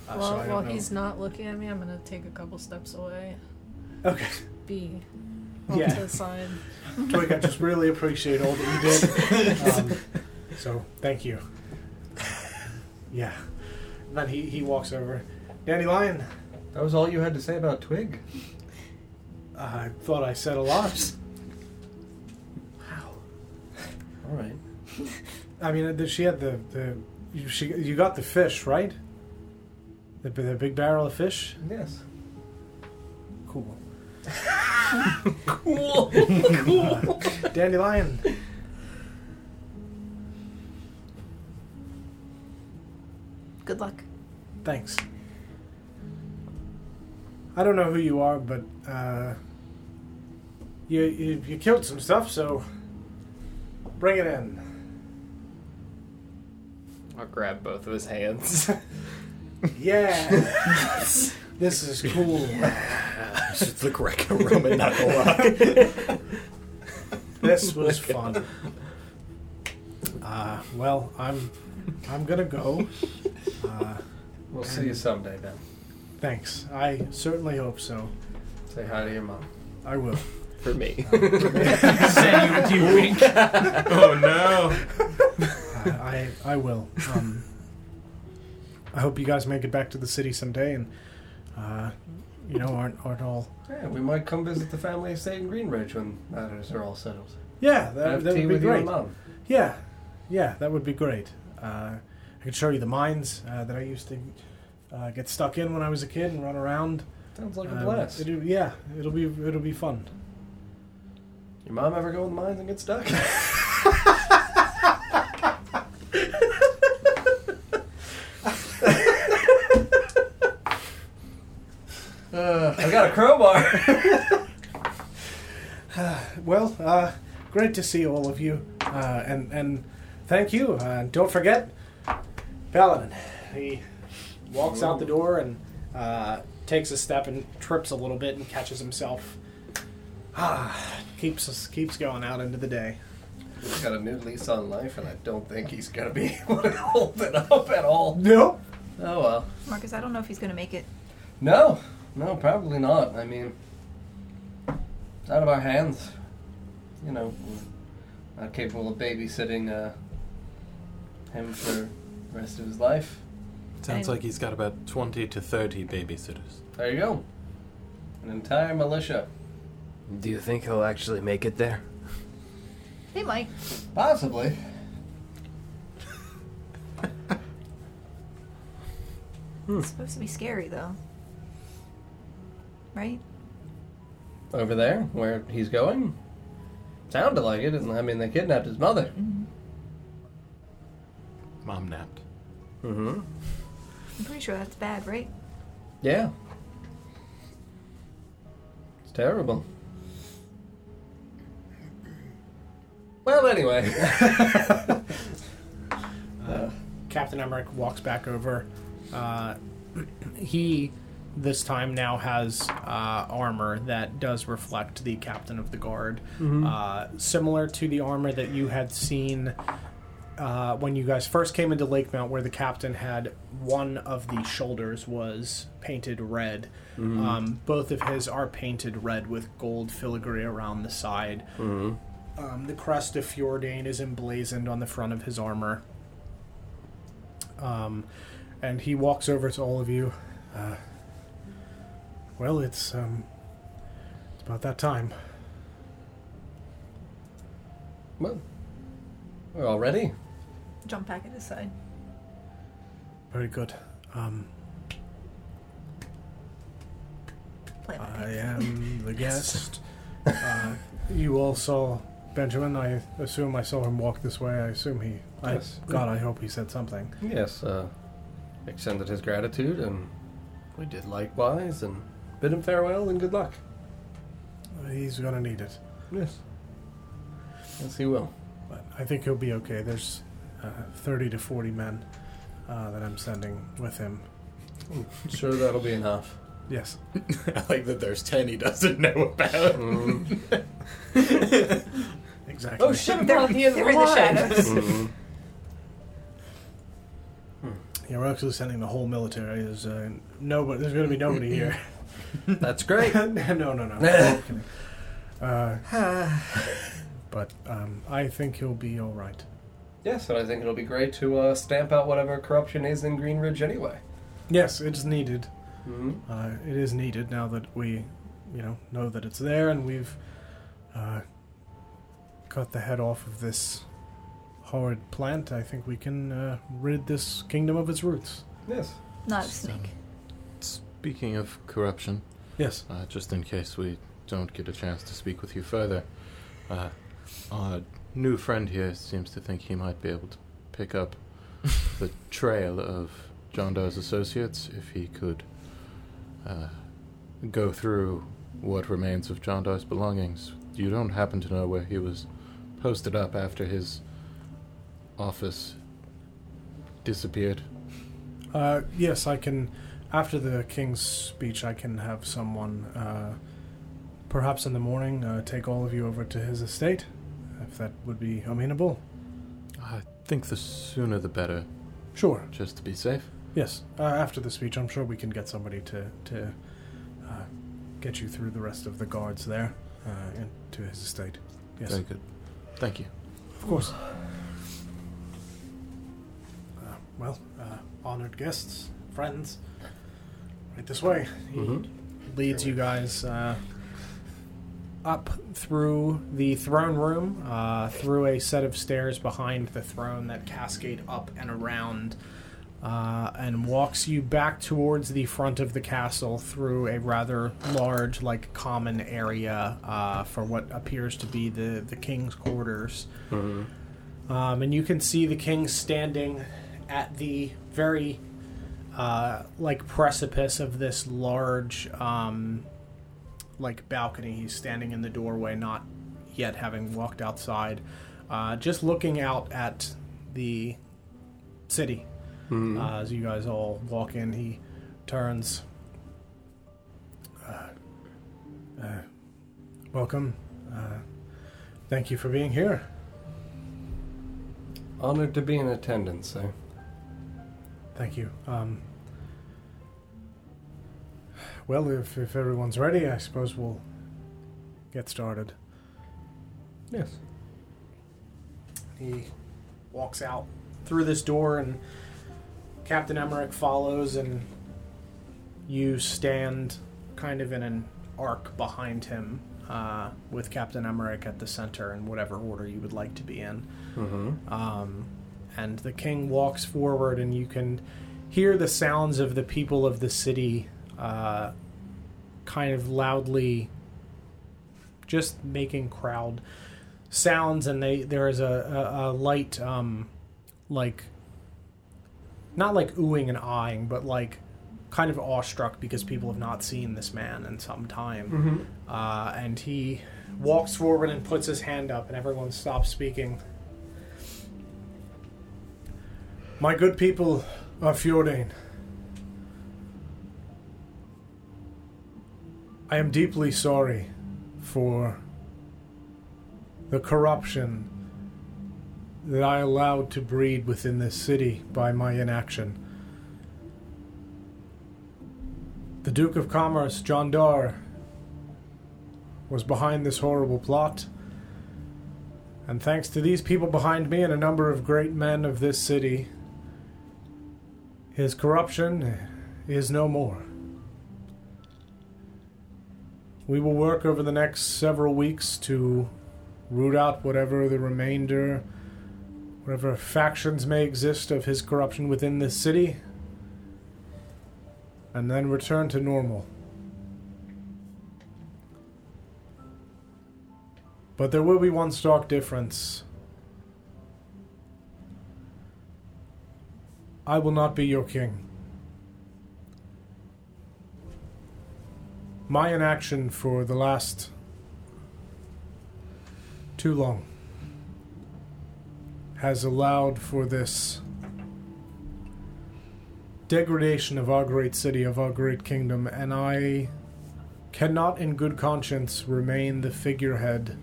Uh, well, so I while know. he's not looking at me, I'm gonna take a couple steps away. Okay. Be off Yeah. to the side. Twig, I just really appreciate all that you did. Um, so thank you. Yeah. And then he, he walks over. Dandelion, That was all you had to say about Twig? I thought I said a lot. Wow. All right. I mean, the- she had the, the you, she, you got the fish, right? The, the big barrel of fish? Yes. Cool. Cool. Uh, Dandelion, Good luck. thanks. I don't know who you are, but uh, you, you you killed some stuff, so bring it in. I'll grab both of his hands. Yeah, this is cool. It's the Greco-Roman knuckle rock. This was fun. Uh, well, I'm I'm gonna go. Uh, We'll see you someday, then. thanks. I certainly hope so. Say hi to your mom. I will. For me. Said you, you wink. Oh no! Uh, I I will. Um, I hope you guys make it back to the city someday, and uh, you know aren't aren't all. Yeah, we might come visit the family estate in Greenridge when matters are all settled. Yeah, that, Have that tea would be with your great. mom. Yeah, yeah, that would be great. Uh, I could show you the mines uh, that I used to uh, get stuck in when I was a kid and run around. Sounds like a Um, blast. it'll- yeah, it'll be it'll be fun. Your mom ever go in the mines and get stuck? uh, I got a crowbar. Well, uh, great to see all of you, uh, and and thank you. Uh, don't forget, Paladin. He walks out the door and uh, takes a step and trips a little bit and catches himself. Ah, keeps us keeps going out into the day. He's got a new lease on life, and I don't think he's gonna be able to hold it up at all. Nope. Oh well. Marcus, I don't know if he's gonna make it. No, no, probably not. I mean, it's out of our hands. You know, we're not capable of babysitting uh, him for the rest of his life. Sounds And- like he's got about 20 to 30 babysitters. There you go. An entire militia. Do you think he'll actually make it there? They might. Possibly. It's hmm. supposed to be scary though. Right? Over there, where he's going? Sounded like it. I mean, they kidnapped his mother. Mm-hmm. Mom napped. Mm-hmm. I'm pretty sure that's bad, right? Yeah. It's terrible. Well, anyway. Uh, Captain Emmerich walks back over. Uh, he, this time, now has uh, armor that does reflect the captain of the guard, uh, similar to the armor that you had seen uh, when you guys first came into Lake Mount, where the captain had one of the shoulders was painted red. Um, both of his are painted red with gold filigree around the side. Um, the crest of Fjordane is emblazoned on the front of his armor. Um, and he walks over to all of you. Uh, well, it's um, it's about that time. well, we're all ready. Jump back at his side. Very good. Um, Play my I am the guest. uh, you all saw Benjamin. I assume I saw him walk this way. I assume he. I, God, I hope he said something. Yes, uh, extended his gratitude, and we did likewise, and bid him farewell and good luck. He's gonna need it, Yes. Yes, he will. but I think he'll be okay. There's 30 to 40 men uh, that I'm sending with him. Sure, that'll be enough. Yes. I like that there's ten he doesn't know about. Exactly. Oh shit! I'm They're, not the end they're in the line. shadows. Yeah, we're actually sending the whole military. There's uh, nobody. There's going to be nobody here. That's great. no, no, no. I'm kidding. Uh, but um, I think he'll be all right. Yes, and I think it'll be great to uh, stamp out whatever corruption is in Greenridge anyway. Yes, it's needed. Mm-hmm. Uh, it is needed now that we, you know, know that it's there and we've uh, cut the head off of this horrid plant. I think we can uh, rid this kingdom of its roots. Yes. Not a Just, um, snake. Speaking of corruption, Yes. uh, just in case we don't get a chance to speak with you further, uh, our new friend here seems to think he might be able to pick up the trail of John Doe's associates if he could uh, go through what remains of John Doe's belongings. You don't happen to know where he was posted up after his office disappeared. Uh, yes, I can. After the king's speech, I can have someone, uh, perhaps in the morning, uh, take all of you over to his estate, if that would be amenable. I think the sooner the better, Sure. just to be safe. Yes. Uh, after the speech, I'm sure we can get somebody to to uh, get you through the rest of the guards there uh, into his estate. Yes. Very good. Thank you. Of course. Uh, well, uh, honored guests, friends, right this way. He Mhm. leads you guys uh, up through the throne room, uh, through a set of stairs behind the throne that cascade up and around, uh, and walks you back towards the front of the castle through a rather large, like, common area uh, for what appears to be the, the king's quarters. Um, and you can see the king standing at the very uh, like precipice of this large um, like balcony. He's standing in the doorway, not yet having walked outside, uh, just looking out at the city. Uh, as you guys all walk in, he turns. Uh, uh, welcome. Uh, thank you for being here. Honored to be in attendance, sir. Thank you. Um, well, if, if everyone's ready, I suppose we'll get started. Yes. He walks out through this door, and Captain Emmerich follows, and you stand kind of in an arc behind him, uh, with Captain Emmerich at the center in whatever order you would like to be in. Mm-hmm. Um, and the king walks forward, and you can hear the sounds of the people of the city uh, kind of loudly just making crowd sounds, and they there is a, a, a light, um, like, not like oohing and eyeing, but like kind of awestruck because people have not seen this man in some time. Mm-hmm. Uh, and he walks forward and puts his hand up, and everyone stops speaking. My good people of Fjordain, I am deeply sorry for the corruption that I allowed to breed within this city by my inaction. The Duke of Commerce, John Dar, was behind this horrible plot. And thanks to these people behind me and a number of great men of this city, his corruption is no more. We will work over the next several weeks to root out whatever the remainder, whatever factions may exist of his corruption within this city, and then return to normal. But there will be one stark difference. I will not be your king. My inaction for the last too long has allowed for this degradation of our great city, of our great kingdom, and I cannot in good conscience remain the figurehead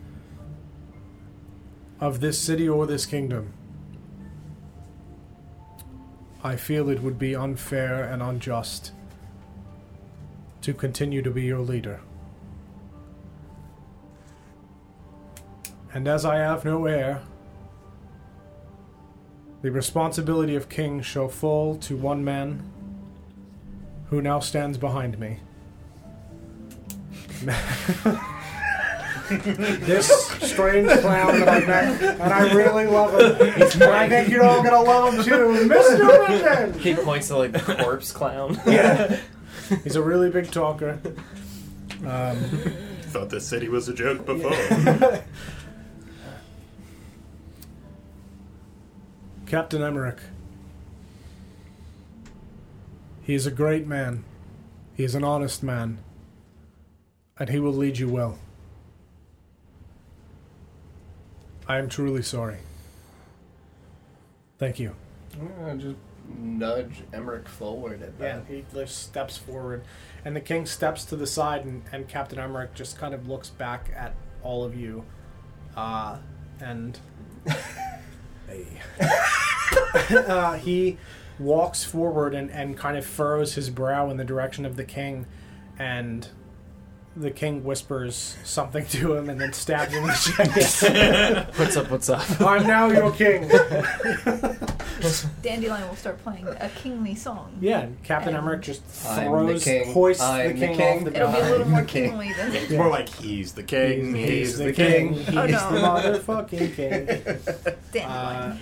of this city or this kingdom. I feel it would be unfair and unjust to continue to be your leader. And as I have no heir, the responsibility of king shall fall to one man who now stands behind me. this strange clown that I met, and I really love him. And I think you're all gonna love him too, Mr. Minden! He points to like the corpse clown. Yeah. He's a really big talker. Um, Thought this city was a joke before. Captain Emmerich. He is a great man. He is an honest man. And he will lead you well. I am truly sorry. Thank you. Uh, just nudge Emmerich forward at Yeah, he just steps forward. And the king steps to the side, and, and Captain Emmerich just kind of looks back at all of you. Uh, and. uh, he walks forward and, and kind of furrows his brow in the direction of the king. And the king whispers something to him and then stabs him in the chest. What's up? What's up? I'm now your king. Dandelion will start playing a kingly song. Yeah, and Captain And- Emmerich just I'm the throws, king. hoists I'm the the king, king. off the It'll be a little I'm more kingly than It's more like he's the king, he's, the, king. He's Oh, no. the motherfucking king. Dandelion. Uh,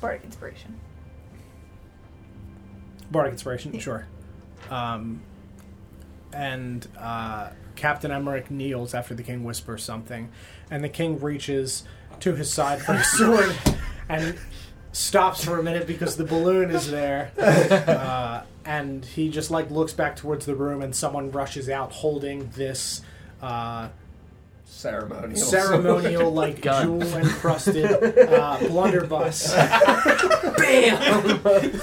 Bardic inspiration. Bardic inspiration, Yeah. sure. Um, and uh, Captain Emmerich kneels after the king whispers something, and the king reaches to his side for his sword and stops for a minute because the balloon is there. Uh, and he just like looks back towards the room, and someone rushes out holding this. Uh, Ceremonial. ceremonial, like jewel encrusted uh, blunderbuss. Bam!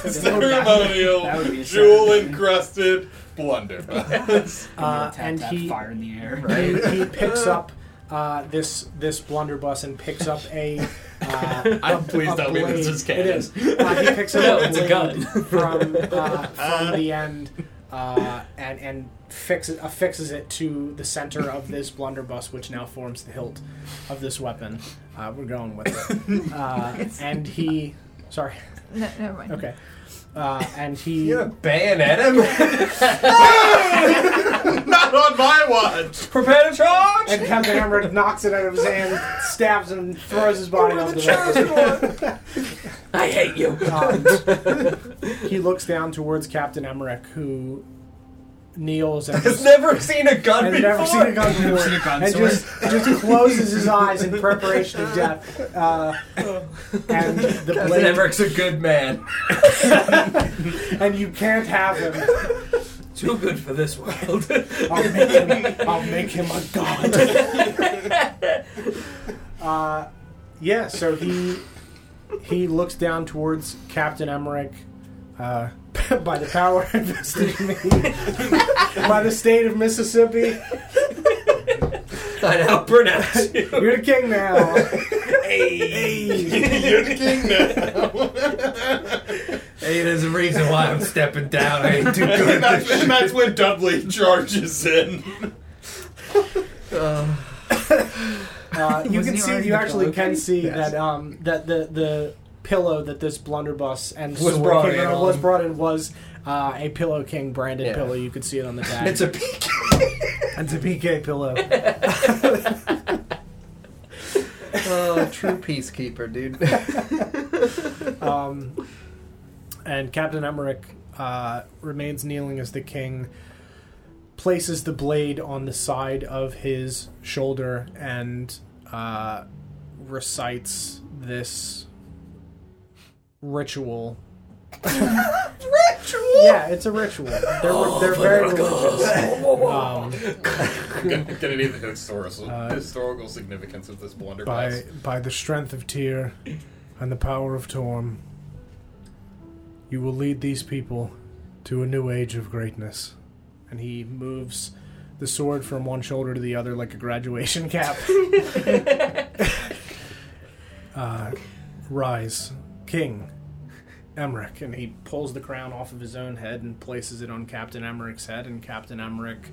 Ceremonial, That would be a jewel encrusted blunderbuss. Uh, and he fire in the air. he, he picks up uh, this this blunderbuss and picks up a. Uh, I'm a- pleased a that we- this blade. is canon. It is. Uh, he picks up No, a it's a gun. from uh, from the end uh, and and fixes affixes it to the center of this blunderbuss, which now forms the hilt of this weapon. Uh, we're going with it. Uh, and he, sorry, No, never mind. okay. Uh, and he You gonna bayonet him? Not on my watch! Prepare to charge! And Captain Emmerich knocks it out of his hand, stabs him, throws his body onto the charge. I hate you. Um, he looks down towards Captain Emmerich, who kneels and Has never seen a gun has before. never seen a gun Never before, seen a gun and just just closes his eyes in preparation of death. Uh, and the blade, Emmerich's a good man. and you can't have him. Too good for this world. I'll make him. I'll make him a god. uh, yeah. So he he looks down towards Captain Emmerich. Uh, by the power invested in me by the state of Mississippi, I now pronounce you. you're the king now. Hey. You're the king now. Hey, there's a reason why I'm stepping down. I ain't too good and, at this that's, and that's when Dudley charges in. Uh, you can see, you actually can see Yes. that um that the the pillow that this blunderbuss and Was sword brought in was brought in was uh, a Pillow King branded Yeah. pillow. You could see it on the tag. It's a it's a PK pillow. Oh, true peacekeeper, dude. Um, and Captain Emmerich uh, remains kneeling as the king places the blade on the side of his shoulder and uh, recites this ritual. ritual? Yeah, it's a ritual. They're, they're very religious. Um, Get any of the historical, Uh, historical significance of this by, by the strength of Tyr and the power of Torm, you will lead these people to a new age of greatness. And he moves the sword from one shoulder to the other like a graduation cap. uh, rise, King Emmerich. And he pulls the crown off of his own head and places it on Captain Emmerich's head. And Captain Emmerich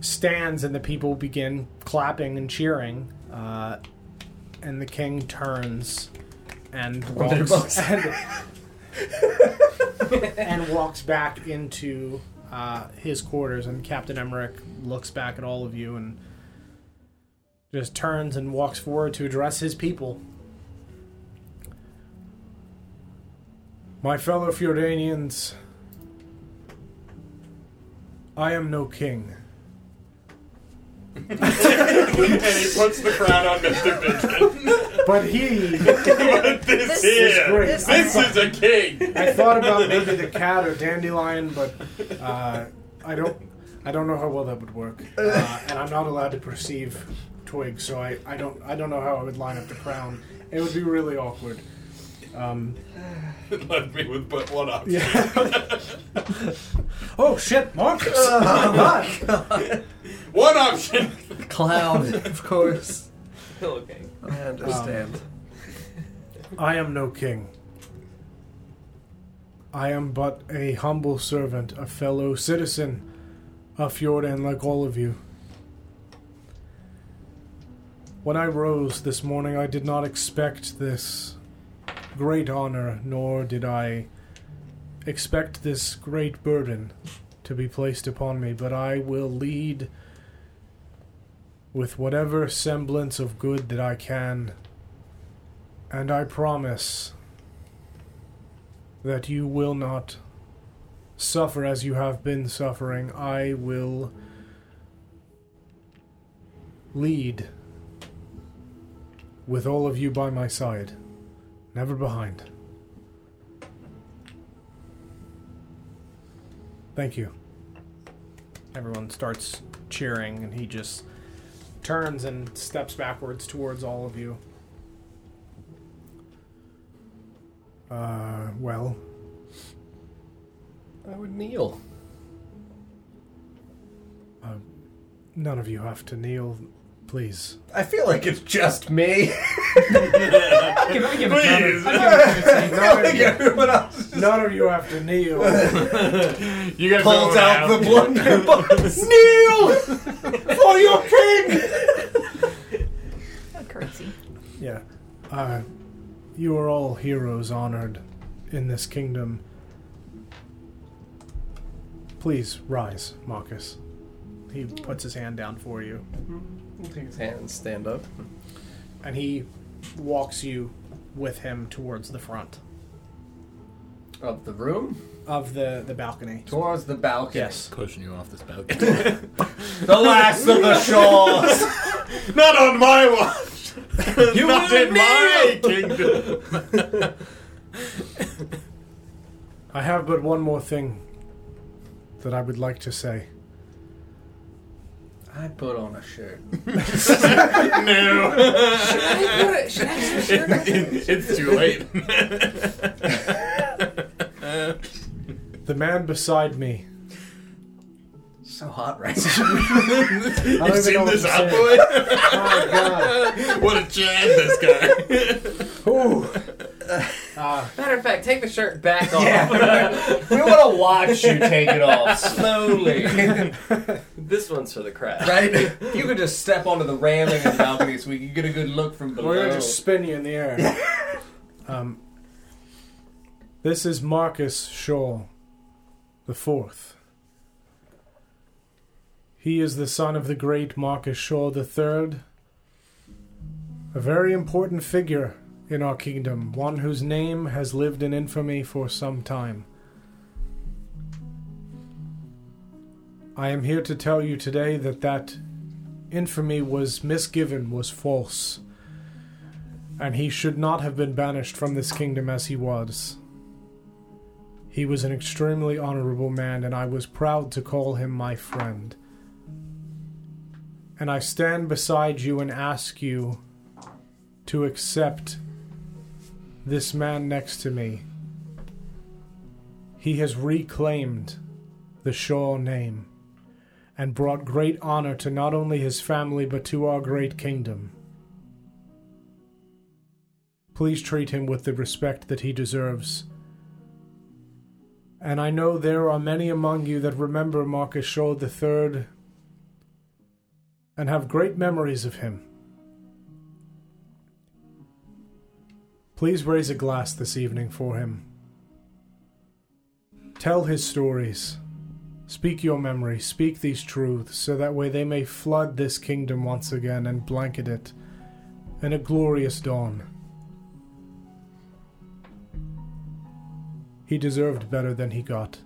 stands, and the people begin clapping and cheering. Uh, and the king turns and walks, and, and walks back into uh, his quarters. And Captain Emmerich looks back at all of you and just turns and walks forward to address his people. My fellow Fjordanians, I am no king. and he puts the crown on Mr. Bacon. But he, but this, This is here, great. this, This is a king. I thought about maybe the cat or dandelion, but uh, I don't, I don't know how well that would work, uh, and I'm not allowed to perceive twigs, so I, I don't, I don't know how I would line up the crown. It would be really awkward. Um, It left me with but one option. yeah. oh shit, Marcus! One option. Cloud, of course. okay. I understand. I am no king. I am but a humble servant, a fellow citizen of Fjordan like all of you. When I rose this morning, I did not expect this great honor, nor did I expect this great burden to be placed upon me, but I will lead with whatever semblance of good that I can and I promise that you will not suffer as you have been suffering. I will lead with all of you by my side, never behind. Thank you. Everyone starts cheering, and he just turns and steps backwards towards all of you. Uh, well, I would kneel. none of you have to kneel, please. I feel like it's just me. I give, I give it Please. cover. I give it cover. None of you, everyone else none of you have to kneel. You guys pulls don't out the have- blunderbuss. kneel for your king. A curtsy. yeah. Uh, you are all heroes honored in this kingdom. Please rise, Marcus. He puts his hand down for you, Take his hand and stand up. and he walks you with him towards the front Of the room of the, the balcony. towards the balcony. Yes. Pushing you off this balcony. The last of the shores. Not on my watch. You Not will in my kingdom. I have but one more thing that I would like to say. I put on a shirt. no. Should I have a should I put a shirt? on? it's too late. The man beside me. So hot right I You've don't seen what this to out, say. boy? Oh my god. what a Chad this guy. Ooh. Uh, Matter of fact, take the shirt back off. Yeah. we want to watch you take it off slowly. This one's for the crowd. right? You could just step onto the railing of the balcony so we can get a good look from below. we're gonna just spin you in the air. um, this is Marcus Shaw, the fourth. He is the son of the great Marcus Shaw the third, a very important figure in our kingdom, one whose name has lived in infamy for some time. I am here to tell you today that that infamy was misgiven, was false, and he should not have been banished from this kingdom as he was. He was an extremely honorable man, and I was proud to call him my friend. And I stand beside you and ask you to accept this man next to me. He has reclaimed the Shaw name, and brought great honor to not only his family but to our great kingdom. Please treat him with the respect that he deserves. And I know there are many among you that remember Marcus Shaw III and have great memories of him. Please raise a glass this evening for him. Tell his stories. Speak your memory. Speak these truths, so that way they may flood this kingdom once again and blanket it in a glorious dawn. He deserved better than he got.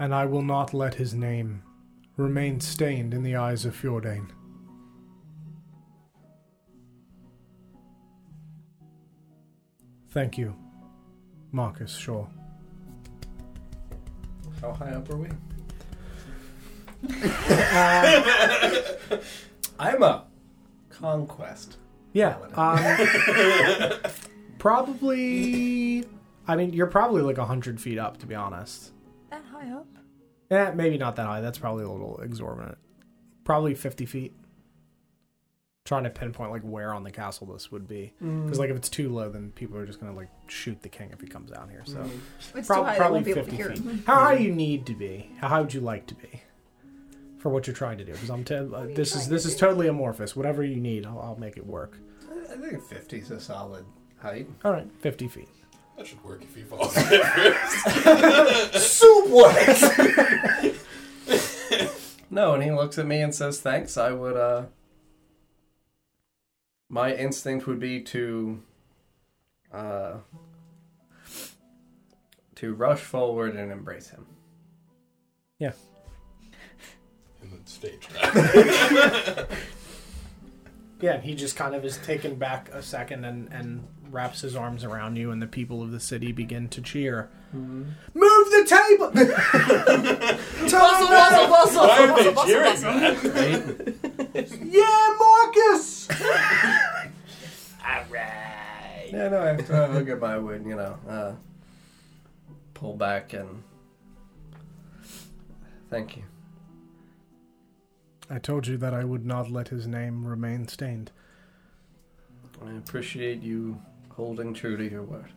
And I will not let his name remain stained in the eyes of Fjordain. Thank you, Marcus Shaw. How high up are we? I'm a conquest. Yeah. Um, probably. I mean, you're probably like 100 feet up, to be honest. That high up? Eh, maybe not that high. That's probably a little exorbitant. Probably 50 feet. Trying to pinpoint like where on the castle this would be, because like if it's too low, then people are just gonna like shoot the king if he comes down here. So It's Prob- too high, they probably won't be able to 50 hear feet. him. How high do you need to be? How high would you like to be for what you're trying to do? Because I'm te- uh, this is this is totally amorphous. Whatever you need, I'll, I'll make it work. I think 50 is a solid height. All right, 50 feet. That should work if he falls. No, and he looks at me and says thanks. I would uh my instinct would be to uh to rush forward and embrace him. Yeah. In the stage. Yeah, and he just kind of is taken back a second and, and wraps his arms around you, and the people of the city begin to cheer. Move the table! Bustle, bustle, bustle! Why are they bustle, cheering, bustle. yeah, Marcus! Alright! Yeah, no, I have to have a good I would, you know, uh pull back and thank you. I told you that I would not let his name remain stained. I appreciate you holding true to your word.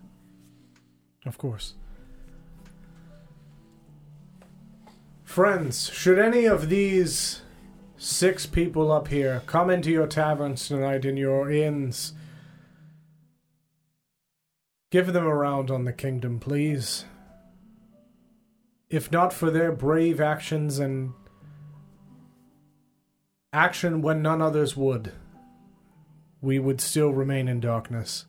Of course. Friends, should any of these six people up here come into your taverns tonight in your inns, give them a round on the kingdom, please. If not for their brave actions and action when none others would, we would still remain in darkness.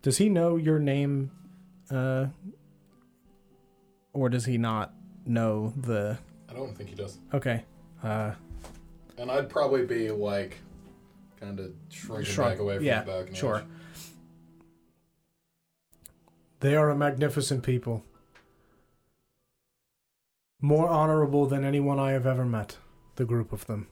Does he know your name, uh, or does he not know the? I don't think he does. Okay, uh, And I'd probably be like, kind of shrinking Shrunk. back away from Yeah, the balcony. sure. they are a magnificent people, more honorable than anyone I have ever met. The group of them.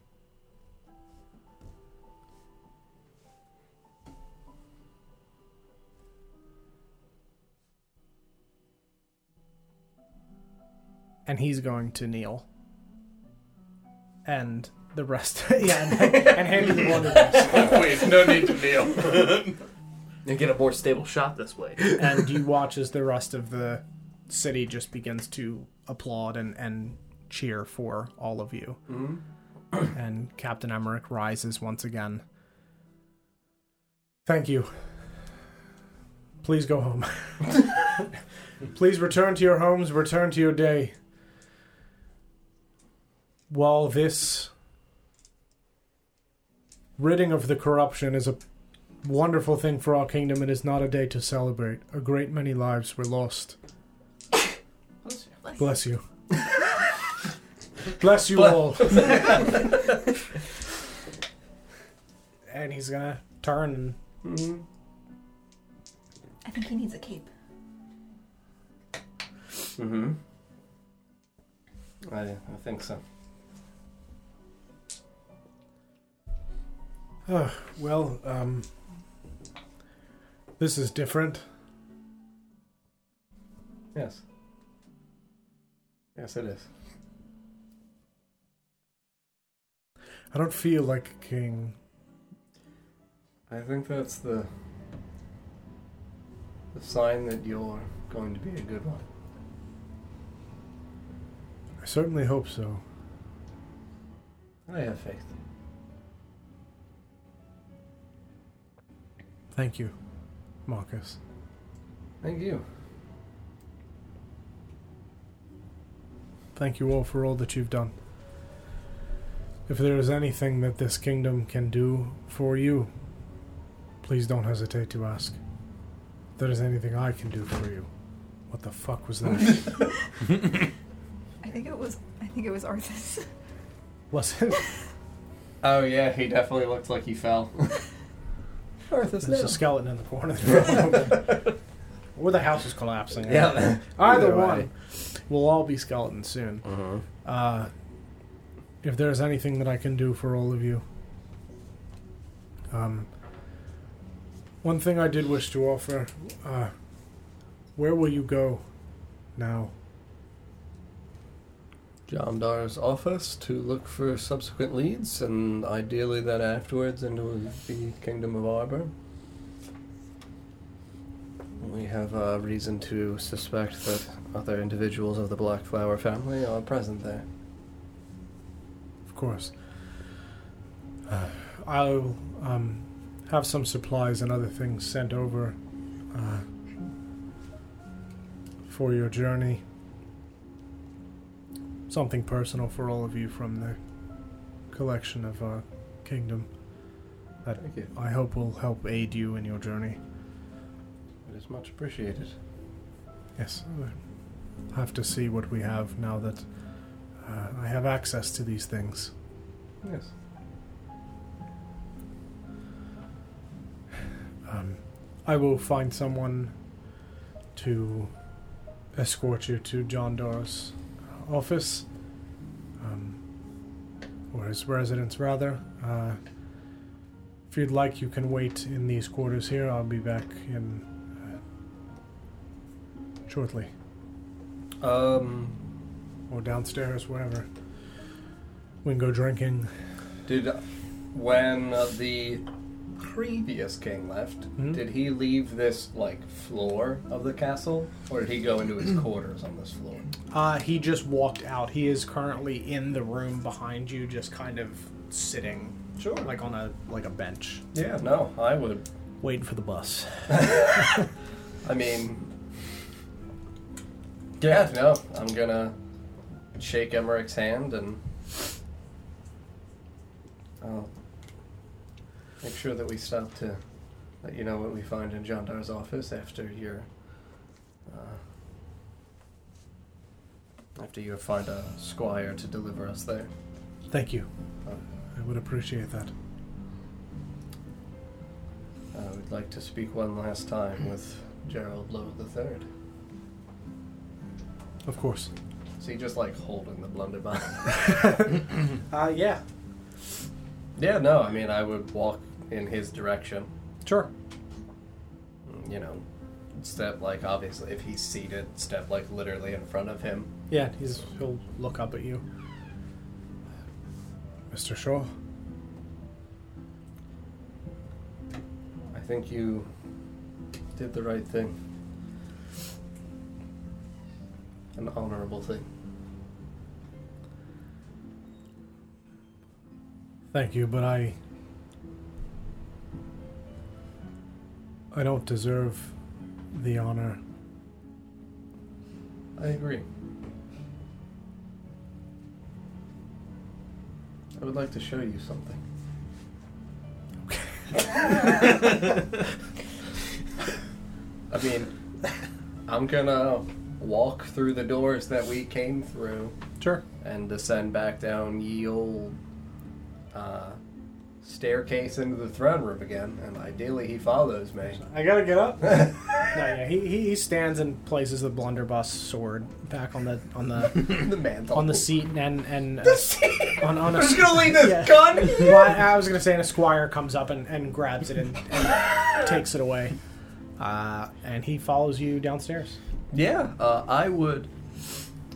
And he's going to kneel. And the rest, yeah, and, and hand you the blunderbuss. Wait, no need to kneel. And get a more stable shot this way. and you watch as the rest of the city just begins to applaud and, and cheer for all of you. Mm-hmm. and Captain Emmerich rises once again. Thank you. Please go home. Please return to your homes, return to your day. While this ridding of the corruption is a wonderful thing for our kingdom, it is not a day to celebrate. A great many lives were lost. Bless you. Bless you all. and he's gonna turn and I think he needs a cape. Mm-hmm. I, I think so. Uh, well, um, this is different. Yes. Yes, it is. I don't feel like a king. I think that's the the sign that you're going to be a good one. I certainly hope so. I have faith. Thank you, Marcus. Thank you. Thank you all for all that you've done. If there is anything that this kingdom can do for you, please don't hesitate to ask. If there is anything I can do for you, what the fuck was that? I think it was. I think it was Arthas. was it? Oh yeah, he definitely looked like he fell. Arthas, There's a skeleton in the corner. of the room. or the house is collapsing. Yeah. Either Either one. way. We'll all be skeletons soon. Uh-huh. Uh, if there's anything that I can do for all of you, um, one thing I did wish to offer: uh, where will you go now? John Dar's office to look for subsequent leads, and ideally then afterwards into the Kingdom of Arbor. We have uh, reason to suspect that other individuals of the Black Flower family are present there. Of course. Uh, I'll um, have some supplies and other things sent over uh, for your journey. Something personal for all of you from the collection of our Kingdom that. I hope will help aid you in your journey. It is much appreciated. Yes, I have to see what we have now that uh, I have access to these things. Yes. Um, I will find someone to escort you to John Dar's office, um, or his residence, rather. Uh, if you'd like, you can wait in these quarters here. I'll be back in uh, shortly, Um, or downstairs, wherever. We can go drinking. did when the previous king left, Mhm. did he leave this like floor of the castle, or did he go into his quarters on this floor? Uh, he just walked out. He is currently in the room behind you, just kind of sitting, Sure. like on a like a bench, Yeah, no, I would. waiting for the bus. I mean, yeah, no, I'm gonna shake Emmerich's hand and I'll make sure that we stop to let you know what we find in John Dar's office after your. Uh, after you find a squire to deliver us there. Thank you. Uh, I would appreciate that. I would like to speak one last time with Gerald Lowe Third. Of course. Is he just like holding the blunderbuss? Uh, yeah. yeah, no, I mean, I would walk in his direction. Sure. You know, step like obviously if he's seated, step like literally in front of him. Yeah, he's he'll look up at you. Mr. Shaw. I think you did the right thing. An honorable thing. Thank you, but I I don't deserve the honor. I agree. I would like to show you something. Okay. I mean, I'm gonna walk through the doors that we came through Sure. and descend back down ye old uh, staircase into the throne room again, and ideally he follows me. I gotta get up. no, yeah, he, he he stands and places the blunderbuss sword back on the on the the mantle. on the seat and and uh, on on a I'm just gonna leave this yeah. gun Well, I, I was gonna say, and a squire comes up and, and grabs it and, and takes it away, uh, and he follows you downstairs. Yeah, uh, I would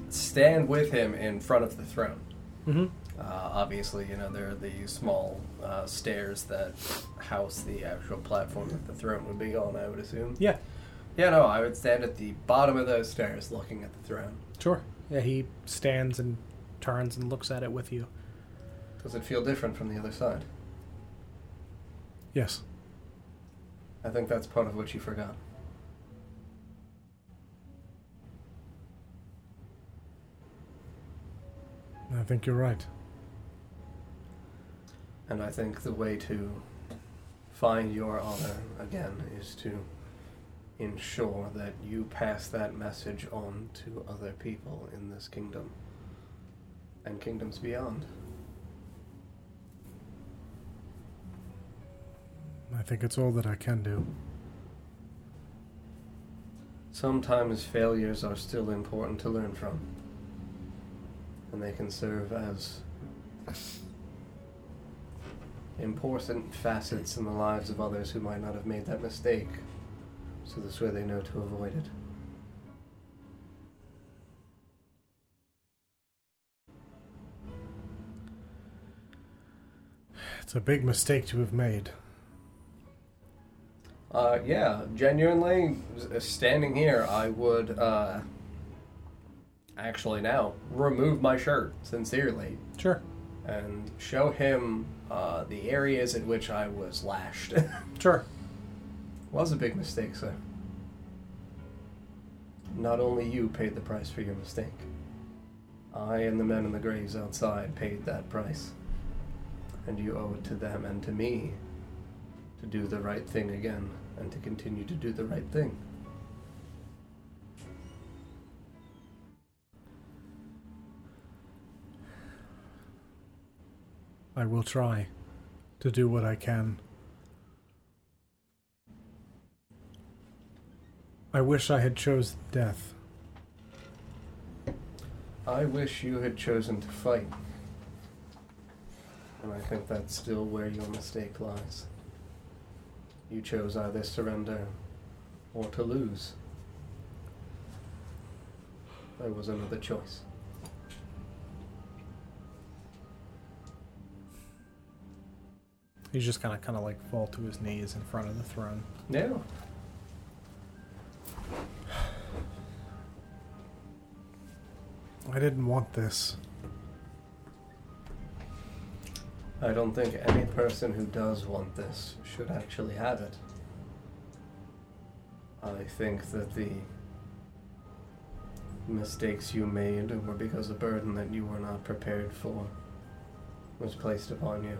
stand with him in front of the throne. Mm-hmm. Uh, obviously, you know, there are the small uh, stairs that house the actual platform that the throne would be on, I would assume. Yeah, Yeah, no, I would stand at the bottom of those stairs looking at the throne. sure. Yeah, he stands and turns and looks at it with you. Does it feel different from the other side? Yes. I think that's part of what you forgot. I think you're right. And I think the way to find your honor again is to ensure that you pass that message on to other people in this kingdom and kingdoms beyond. I think it's all that I can do. Sometimes failures are still important to learn from, and they can serve as important facets in the lives of others who might not have made that mistake, so this way they know to avoid it. It's a big mistake to have made. Uh, yeah, genuinely, standing here, I would, uh, actually now remove my shirt, sincerely, Sure. and show him uh, the areas in which I was lashed. Sure. was a big mistake, sir. Not only you paid the price for your mistake. I and the men in the graves outside paid that price. And you owe it to them and to me to do the right thing again and to continue to do the right thing. I will try to do what I can. I wish I had chose death. I wish you had chosen to fight. And I think that's still where your mistake lies. You chose either surrender or to lose. There was another choice. He's just gonna kind of like fall to his knees in front of the throne. Yeah. I didn't want this. I don't think any person who does want this should actually have it. I think that the mistakes you made were because a burden that you were not prepared for was placed upon you.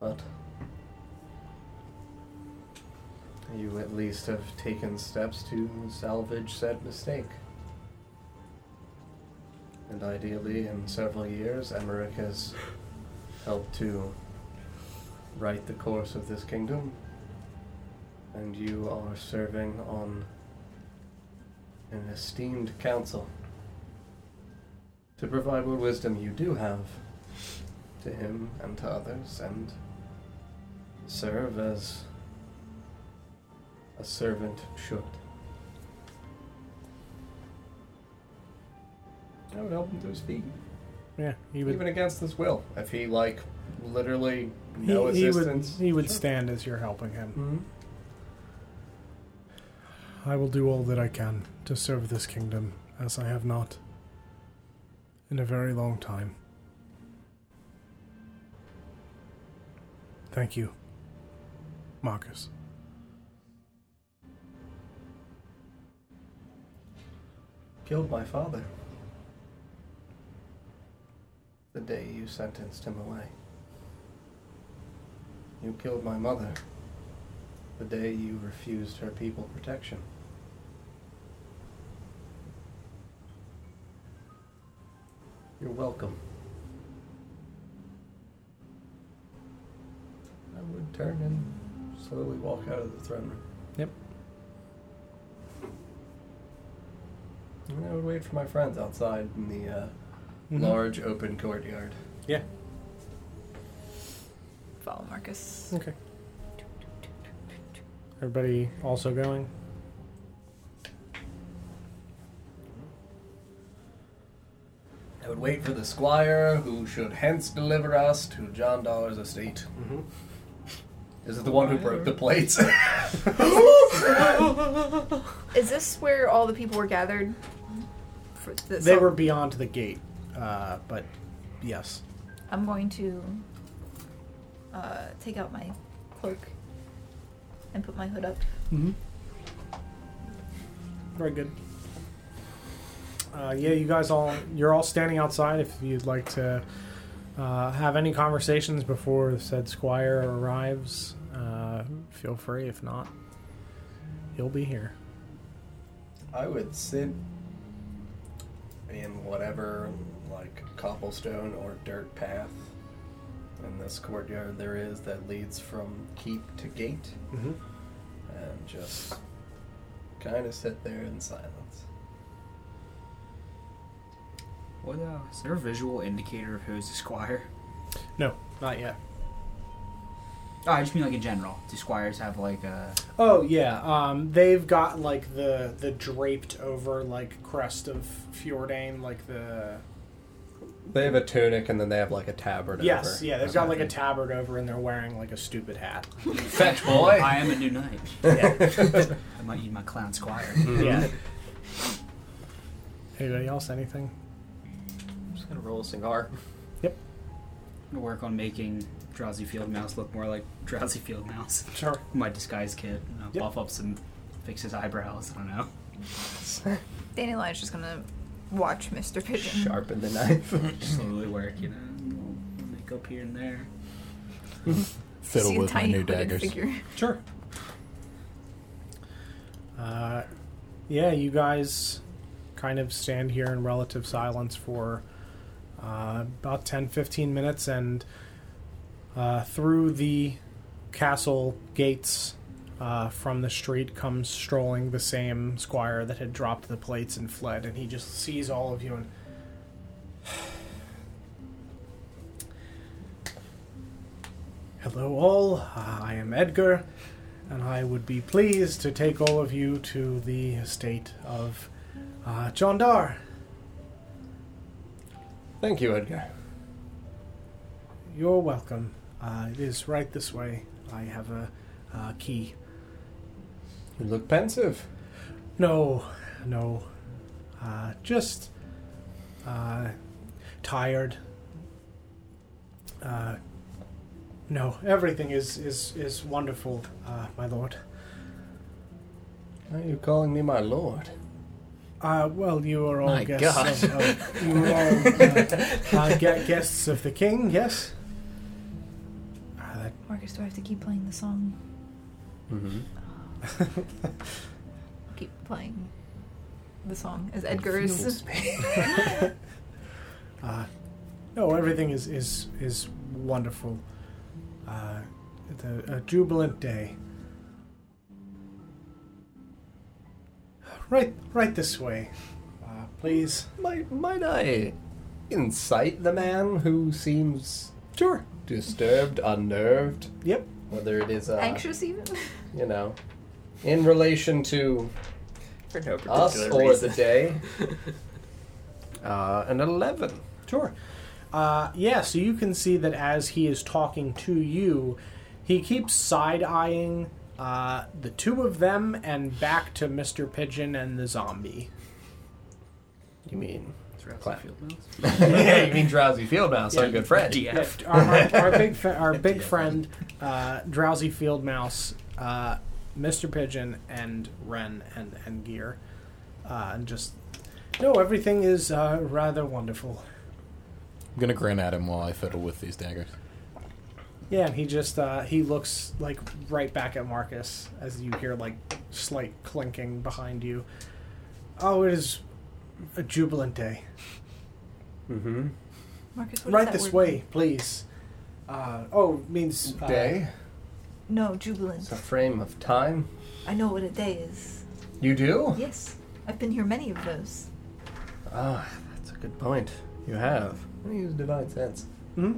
But you at least have taken steps to salvage said mistake. And ideally, in several years, Emmerich has helped to right the course of this kingdom. And you are serving on an esteemed council to provide what wisdom you do have to him and to others, and serve as a servant should. I would help him to his feet, Yeah, he would. even against his will. If he like literally he, no he would. assistance, He would Sure. stand as you're helping him. Mhm. I will do all that I can to serve this kingdom, as I have not in a very long time. Thank you, Marcus. Killed my father. The day you sentenced him away. You killed my mother. The day you refused her people protection. You're welcome. I would turn and slowly walk out of the throne room. Yep. And I would wait for my friends outside in the uh, Mhm. large open courtyard. Yeah. Follow Marcus. Okay. Everybody also going? I would wait for the squire who should hence deliver us to John Dollar's estate. Mm-hmm. Is it the one who broke the plates? Is this where all the people were gathered? For the, They so were beyond the gate, uh, but yes. I'm going to uh, take out my cloak and put my hood up. Mm-hmm. Very good. Uh, yeah, you guys all you're all standing outside. If you'd like to uh, have any conversations before said squire arrives, uh, feel free. If not, he'll be here. I would sit in whatever like cobblestone or dirt path in this courtyard there is that leads from keep to gate Mm-hmm. and just kind of sit there in silence. What uh, is there a visual indicator of who's the squire? No, not yet. Oh, I just mean like in general. Do squires have like a? Oh yeah, um, they've got like the the draped over like crest of Fjordain, like the They have a tunic and then they have like a tabard yes, over. yeah, they've got like a tabard over, and they're wearing like a stupid hat. Fetch boy. I am a new knight. Yeah. I might use my clown squire. yeah. Anybody else? Anything? I'm just gonna roll a cigar. I'm gonna work on making Drowsy Field Mouse look more like Drowsy Field Mouse. Sure. My disguise kit. You know, Yep. buff up some, fix his eyebrows. I don't know. Dandelion just gonna watch Mr. Pigeon. Sharpen the knife. Slowly work, you know, little makeup here and there. Fiddle See a with my tiny new hooded daggers. Figure. Sure. Uh, yeah, you guys kind of stand here in relative silence for uh, about 10 15 minutes, and uh, through the castle gates uh, from the street comes strolling the same squire that had dropped the plates and fled, and he just sees all of you and. Hello, all. Uh, I am Edgar, and I would be pleased to take all of you to the estate of uh, John Dar. Thank you, Edgar. You're welcome. Uh, it is right this way. I have a uh, key. You look pensive. No, no. Uh, just uh, tired. Uh, no, everything is is is wonderful, uh, my lord. Why are you calling me my lord? Uh, well, you are all My guests. Of, of, you are all uh, uh, gue- guests of the king. Yes. That, Marcus, do I have to keep playing the song? Mm-hmm. Keep playing the song as Edgar is. uh, no, everything is is is wonderful. Uh, it's a, a jubilant day. Right, right this way, uh, please. Might might I incite the man who seems Sure. Disturbed, unnerved, Yep. whether it is uh, Anxious even? you know, in relation to For no us particular or reason. the day. Uh, an eleven. Sure. Uh, yeah, so you can see that as he is talking to you, he keeps side eyeing uh, the two of them and back to Mr. Pigeon and the zombie. You mean? Drowsy Clap. Field Mouse. yeah, you mean drowsy field mouse, Yeah. our good friend. DF. our, our, our big fa- our big friend, uh, Drowsy Field Mouse, uh, Mr. Pigeon, and Ren and and Gear, uh, and just no, everything is uh, rather wonderful. I'm gonna grin at him while I fiddle with these daggers. Yeah, and he just uh, he looks like right back at Marcus as you hear like slight clinking behind you. Oh, it is a jubilant day. Mm-hmm. Marcus, what right does that this word way, please. Uh, oh, it means uh, Day. No, jubilant. It's a frame of time. I know what a day is. You do? Yes, I've been here many of those. Ah, that's a good point. You have. Let me use divine sense. Hmm?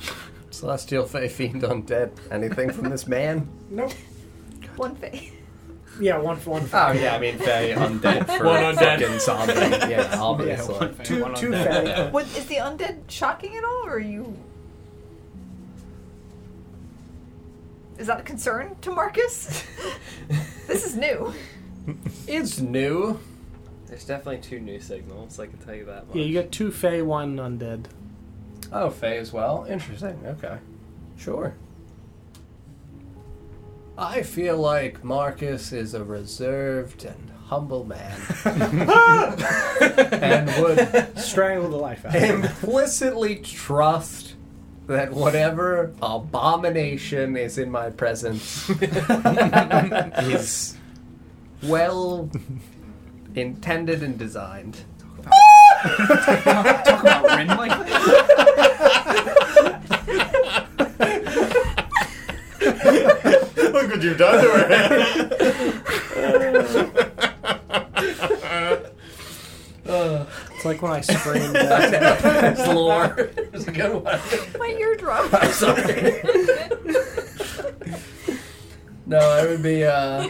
Celestial Fey Fiend Undead. Anything from this man? Nope. One Fey. Yeah, one for one. Oh yeah, I mean Fey Undead for One undead. fucking zombie. Yeah, obviously. one Fey, Two, one two undead. Fey. What is the undead shocking at all, or are you? Is that a concern to Marcus? this is new. It's new. There's definitely two new signals. I can tell you that much. Yeah, you get two Fey, one undead. Oh, Fey as well. Interesting. Okay. Sure. I feel like Marcus is a reserved and humble man. and would Strangle the life out of him. implicitly trust that whatever abomination is in my presence is well intended and designed. Talk about Rin like that? Look what you've done to her. It's like when I screamed. That's lore. It's a good one. My eardrum. I'm sorry. no, I would be uh,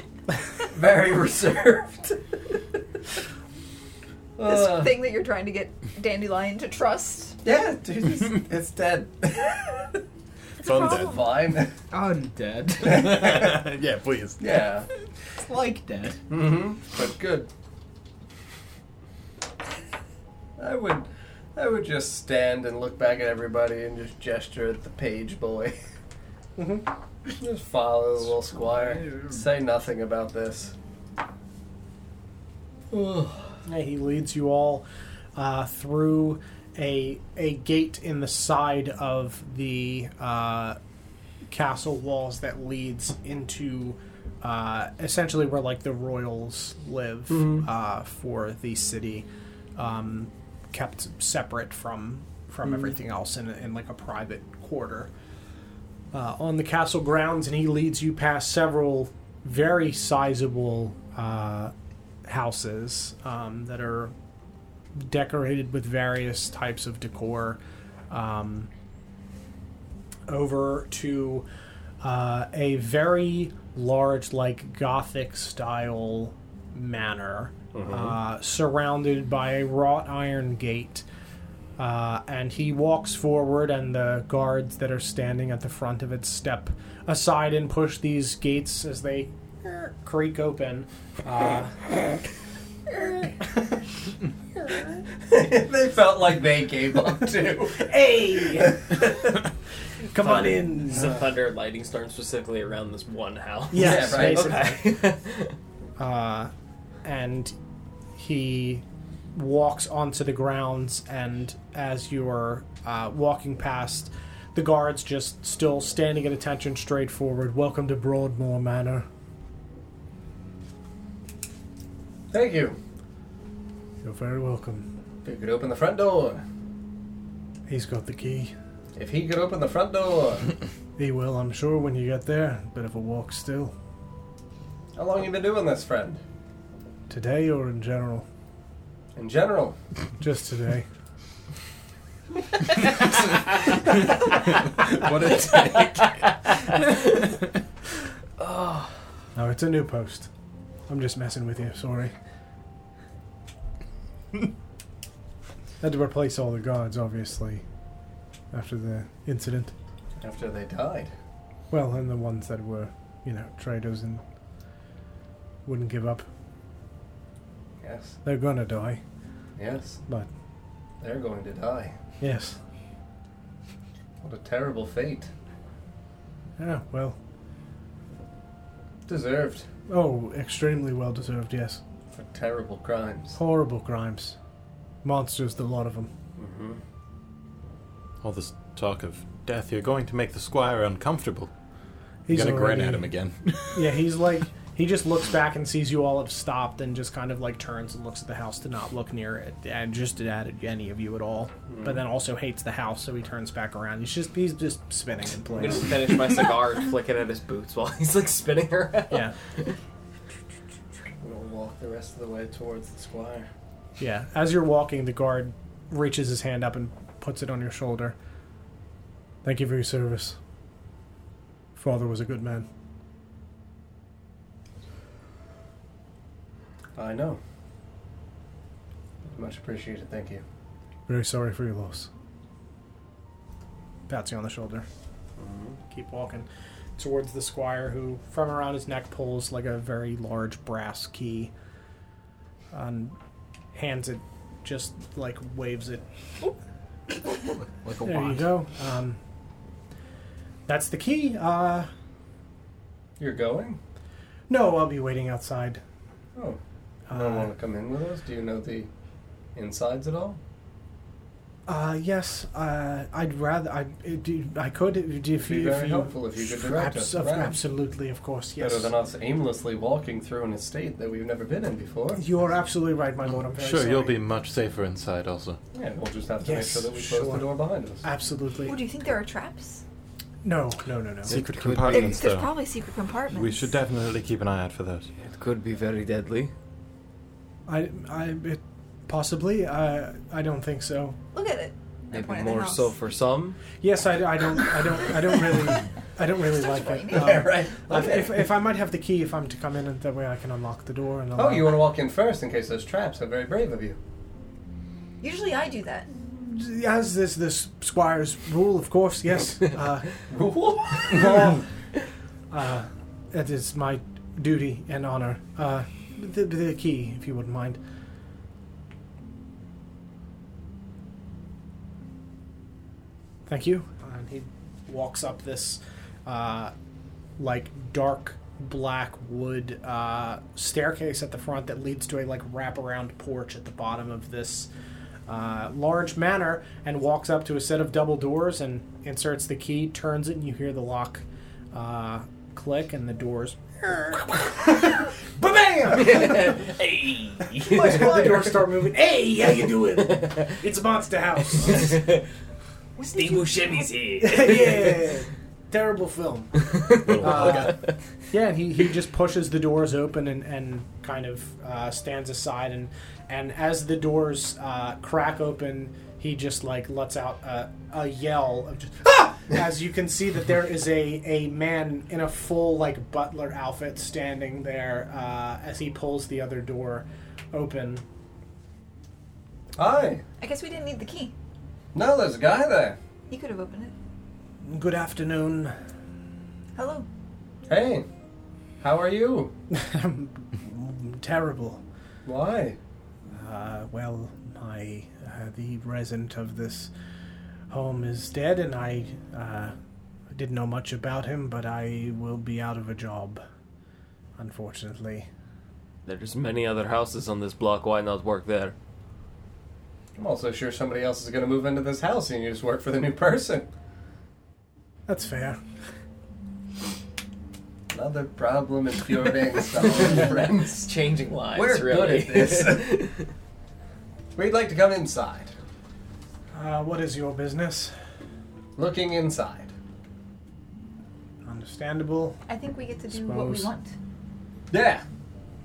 very reserved. this Uh, thing that you're trying to get Dandelion to trust. yeah, dude, it's, it's dead. It's undead. problem. Fine. Undead. yeah, please. Yeah. It's like dead. Mm-hmm. But good. I would, I would just stand and look back at everybody and just gesture at the page boy. Mhm. Just follow the little squire. Say nothing about this. Ugh. Yeah, he leads you all uh, through a a gate in the side of the uh, castle walls that leads into uh, essentially where like the royals live Mhm. uh, for the city, um, kept separate from from everything else in, a, in like a private quarter. Uh, on the castle grounds, and he leads you past several very sizable uh, houses um, that are decorated with various types of decor um, over to uh, a very large like gothic style manor uh, surrounded by a wrought iron gate uh, and he walks forward and the guards that are standing at the front of it step aside and push these gates as they er, creak open uh, they felt like they gave up too. Hey! Come on in. Is the thunder and lightning storm specifically around this one house? Yes, Yeah, right, basically. Okay. Uh, and he walks onto the grounds, and as you are uh, walking past, the guards just still standing at attention straight forward. Welcome to Broadmoor Manor. Thank you. You're very welcome. If you could open the front door. He's got the key. If he could open the front door. He will, I'm sure, when you get there. Bit of a walk still. How long you been doing this, friend? Today or in general? In general. Just today. What a take. Oh. No, it's a new post. I'm just messing with you, sorry. Had to replace all the guards, obviously, after the incident. After they died. Well, and the ones that were, you know, traitors and wouldn't give up. Yes. They're gonna die. Yes. But, They're going to die. yes. What a terrible fate. Yeah, well. Deserved Oh, extremely well deserved, yes. For terrible crimes. Horrible crimes. Monsters, the lot of them. Mm-hmm. All this talk of death, you're going to make the squire uncomfortable. He's He's gonna grin at him again. Yeah, he's like He just looks back and sees you all have stopped, and just kind of like turns and looks at the house to not look near it, and just at any of you at all. But then also hates the house, so he turns back around. He's just he's just spinning in place. I'm gonna finish my cigar and flick it at his boots while he's like spinning around. Yeah, We'll walk the rest of the way towards the squire. yeah. As you're walking, the guard reaches his hand up and puts it on your shoulder. Thank you for your service. Father was a good man. I know. Much appreciated, thank you. Very sorry for your loss. Pats you on the shoulder. Mm-hmm. Keep walking towards the squire, who, from around his neck, pulls like a very large brass key and hands it, just like waves it. Like a There you wand. go. Um, that's the key. Uh, You're going? no, I'll be waiting outside. Oh, Uh, no one want to come in with us? Do you know the insides at all? Uh, yes, uh, I'd rather. I, do, I could if It'd if be you. very if you helpful if you could direct abs- us of- around. absolutely, of course. Yes. Better than us aimlessly walking through an estate that we've never been in before. You are absolutely right, my lord. I'm very Sure, sorry. you'll be much safer inside also. Yeah, we'll just have to Yes, make sure that we close sure. the door behind us. Absolutely. Oh, do you think there are traps? No, no, no, no. Secret could. There, compartments, there's though. probably secret compartments. We should definitely keep an eye out for those. It could be very deadly. I, I, it, possibly. I, I don't think so. Look at it. Maybe point at the more so for some. Yes, I, I don't, I don't, I don't really, I don't really Starts like it. Um, Yeah, right. if, if, if I might have the key, if I'm to come in, and that way I can unlock the door and. Oh, you want to walk in first in case there's traps? How very brave of you. Usually I do that. As this this squire's rule, of course. Yes. Uh, Rule? well, uh, it is my duty and honor. Uh, the, the key, if you wouldn't mind. Thank you. And he walks up this, uh, like dark black wood uh, staircase at the front that leads to a like wraparound porch at the bottom of this uh, large manor, and walks up to a set of double doors and inserts the key, turns it, and you hear the lock uh, click, and the doors. Ba-bam! hey! the doors start moving. Hey, how you doing? It's Monster House. Steve Buscemi's here. yeah. Terrible film. Uh, yeah, and he, he just pushes the doors open and, and kind of uh, stands aside and and as the doors uh, crack open, he just like lets out a, a yell of just ah! As you can see that there is a, a man in a full like butler outfit standing there uh, as he pulls the other door open. Hi. I guess we didn't need the key. No, there's a guy there. He could have opened it. Good afternoon. Hello. Hey. How are you? Terrible. Why? Uh, well, my uh, the resident of this home is dead, and I uh, didn't know much about him, but I will be out of a job, unfortunately. There's many other houses on this block. Why not work there? I'm also sure somebody else is going to move into this house and you just work for the new person. That's fair. Another problem in Fjordane solved, friends. Changing lives. We're really. good at this. We'd like to come inside. Uh, what is your business? Looking inside. Understandable. I think we get to do what we Suppose. want. Yeah.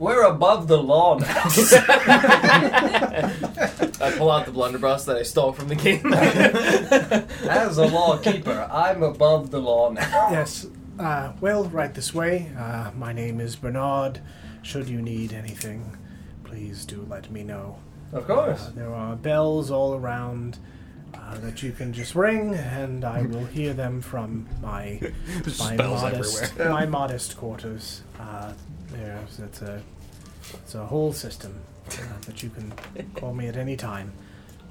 We're above the law now. I pull out the blunderbuss that I stole from the game. As a law keeper, I'm above the law now. Yes. Uh, well, right this way. Uh, my name is Bernard. Should you need anything, please do let me know. Of course. Uh, there are bells all around uh, that you can just ring, and I will hear them from my my Spells modest everywhere. my modest quarters. Uh, there's it's a it's a whole system uh, that you can call me at any time.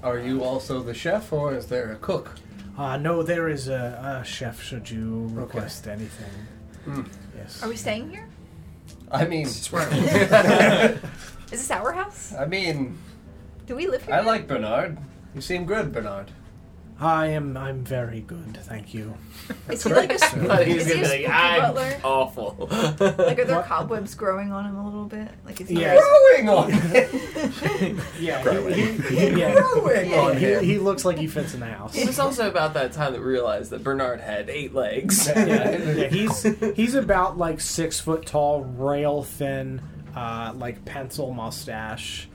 Are you also the chef, or is there a cook? Uh, no, there is a, a chef. Should you request anything? Hmm. Yes. Are we staying here? I mean, Is this our house? I mean, Do we live here? I now? like Bernard. You seem good, Bernard. I am. I'm very good, thank you. Is he like a, I thought he was is he gonna a be spooky like, I'm butler? awful. Like, are there What? cobwebs growing on him a little bit? Like, is he Yeah. Growing on him. Yeah, he, he, he, yeah. Growing on He, him. he looks like he fits in the house. it was also about that time that we realized that Bernard had eight legs. yeah, yeah, he's he's about like six foot tall, rail thin, uh, like pencil mustache.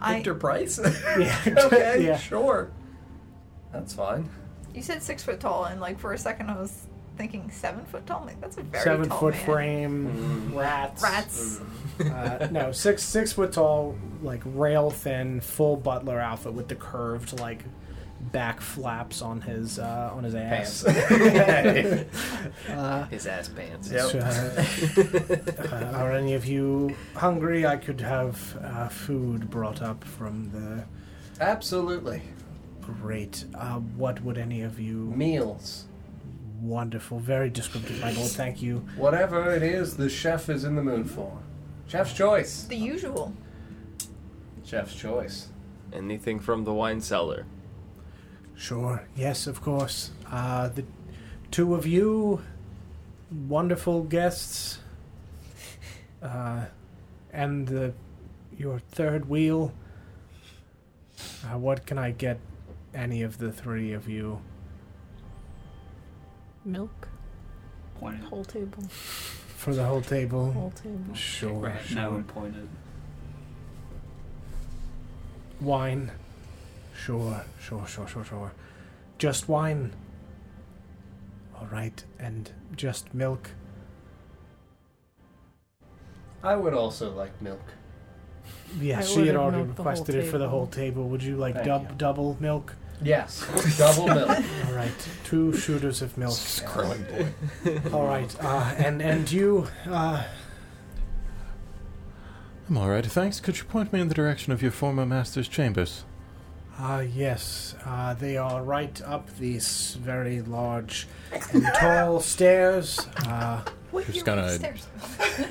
I, Price. Yeah, okay, yeah. sure. That's fine. you said six foot tall, and like for a second I was thinking seven foot tall. Like, that's a very Seven tall foot man. frame, rats. Rats. Uh, no, six six foot tall, like rail thin, full butler outfit with the curved like back flaps on his uh, on his ass. uh, His ass pants. Yep. uh, uh, are any of you hungry? I could have uh, food brought up from the Absolutely. great. Uh, what would any of you? Meals. Wonderful, very descriptive, my lord. Thank you. Whatever it is the chef is in the mood for. Chef's choice. The usual. Chef's choice. Anything from the wine cellar. Sure. Yes, of course. Uh, the two of you, wonderful guests, uh, and the your third wheel. Uh, what can I get? Any of the three of you? Milk. Pointed. Whole table. For the whole table? Whole table. Sure, Right, sure. no, pointed. Wine? Sure, sure, sure, sure, sure. Just wine? Alright, and just milk? I would also like milk. Yeah, I she had ordered already milk the whole requested it for the whole table. Would you like Thank dub- you. double milk? Yes. Double milk. All right, two shooters of milk. Growing boy. All right, uh, and and you, uh, I'm all right, thanks. Could you point me in the direction of your former master's chambers? Uh, yes, uh, they are right up these very large and tall stairs. Uh, What Just gonna- stairs?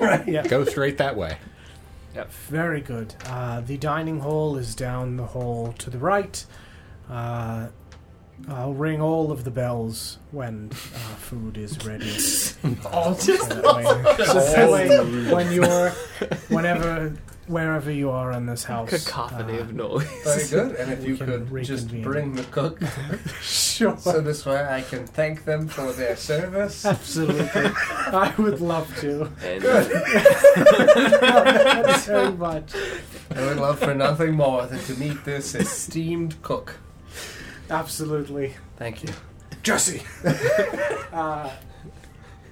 yeah, Go straight that way. very good. Uh, the dining hall is down the hall to the right. Uh, I'll ring all of the bells when uh, food is ready. All just That way- so that way, when you're, whenever, wherever you are in this house, Cacophony uh, of noise. very good. And if you can could just bring the cook, Sure. so this way I can thank them for their service. Absolutely. I would love to. And Very much. I would love for nothing more than to meet this esteemed cook. Absolutely. Thank you. Jesse! uh,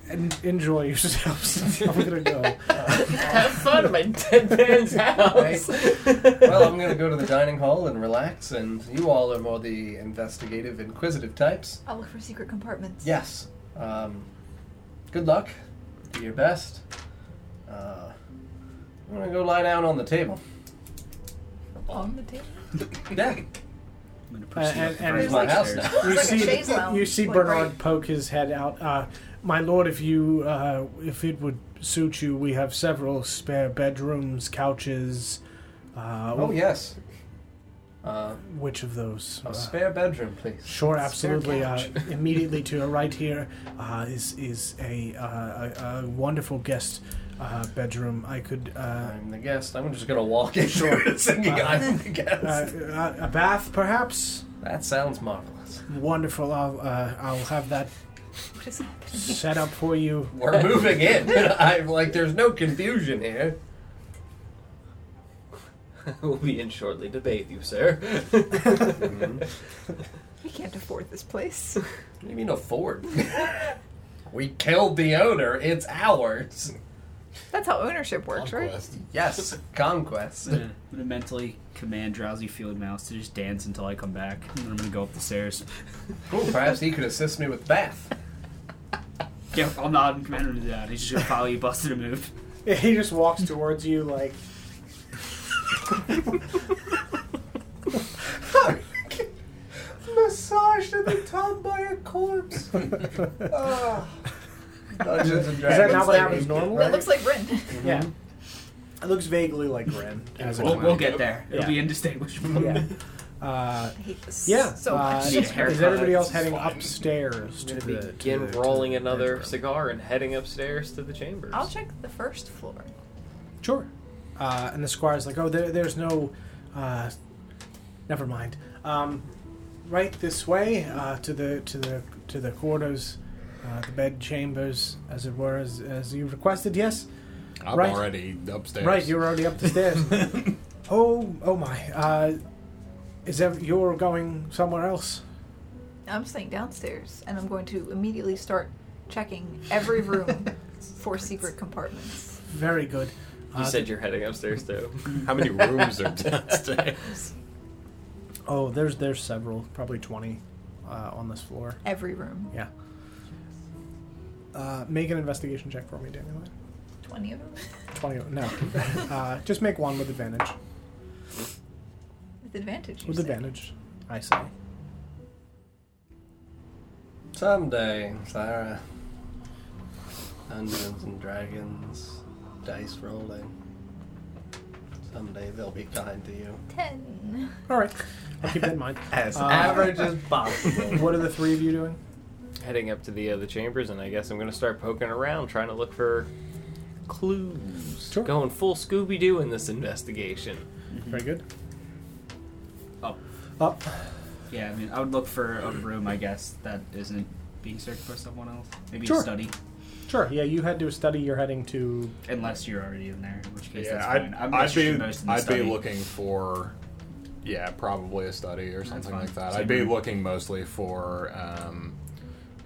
and enjoy yourselves. I'm gonna go. have fun at my dead man's house. Well, I'm going to go to the dining hall and relax, and you all are more the investigative, inquisitive types. I'll look for secret compartments. Yes. Um, good luck. Do your best. Uh, I'm going to go lie down on the table. On the table. Yeah. I'm gonna proceed and- up the and- my flight house now. You like see, you see Bernard poke his head out. Uh, my lord, if you, uh, if it would suit you, we have several spare bedrooms, couches. Uh, Oh, yes. Uh, Which of those? a Uh, spare bedroom, please. Sure, absolutely. Uh, immediately to your right here uh, is is a, uh, a, a wonderful guest uh, bedroom. I could uh, I'm the guest. I'm just going to walk in sure. singing Uh, I'm the guest. uh, a bath, perhaps. that sounds marvelous. Wonderful. I'll uh, I'll have that What is happening? set up for you. We're moving in. I'm like, there's no confusion here. we'll be in shortly to bathe you, sir. We can't afford this place. What do you mean afford? we killed the owner. It's ours. That's how ownership works, right? Conquest. Yes, conquest. I'm gonna, I'm gonna mentally command drowsy field mouse to just dance until I come back. And then I'm gonna go up the stairs. Cool. Perhaps he could assist me with bath. Yeah, I'll nod and command him to do that. He's just gonna follow you, busted a move. He just walks towards you like Massaged in the tub by a corpse. Ah. Dungeons and Dragons. that not what happens it, normally? That looks like Rin. yeah. It looks vaguely like Ren. As a We'll, we'll get there. It'll Yeah. be indistinguishable. Yeah. Uh, I hate this yeah. so uh, much. Need is everybody else heading fine. upstairs I'm to gonna the, to begin the- to rolling the another bedroom? cigar and heading upstairs to the chambers. I'll check the first floor. Sure. Uh, and the squire's like, oh, there, there's no. Uh, never mind. Um, right this way uh, to the to the to the quarters, uh, the bed chambers, as it were, as, as you requested. Yes. I'm Right. already upstairs. Right, you're already up the stairs. oh, oh my. Uh, is that you're going somewhere else? I'm staying downstairs, and I'm going to immediately start checking every room for secret compartments. Very good. You Uh, said you're heading upstairs too. How many rooms are downstairs? Oh, there's there's several, probably twenty, uh, on this floor. Every room. Yeah. Uh, make an investigation check for me, Dandelion. 20 of them. Twenty. No. uh, just make one with advantage. With advantage. you With say. advantage, I say. Someday, Sarah. Dungeons and Dragons, dice rolling. Someday they'll be kind to you. 10. All right. I'll keep that in mind. As Uh, average as possible. What are the three of you doing? heading up to the other chambers, and I guess I'm gonna start poking around, trying to look for clues. Sure. Going full Scooby Doo in this investigation. Very good. Up. Up. Yeah, I mean, I would look for a room, I guess, that isn't being searched by someone else. Maybe Sure. a study, Sure. Yeah, you had to a study. You're heading to. unless you're already in there, in which case yeah, that's I'd, fine. I'm I'd interested be most in the I'd study. be looking for yeah, probably a study or something fine. like that. Same I'd be room. looking mostly for um,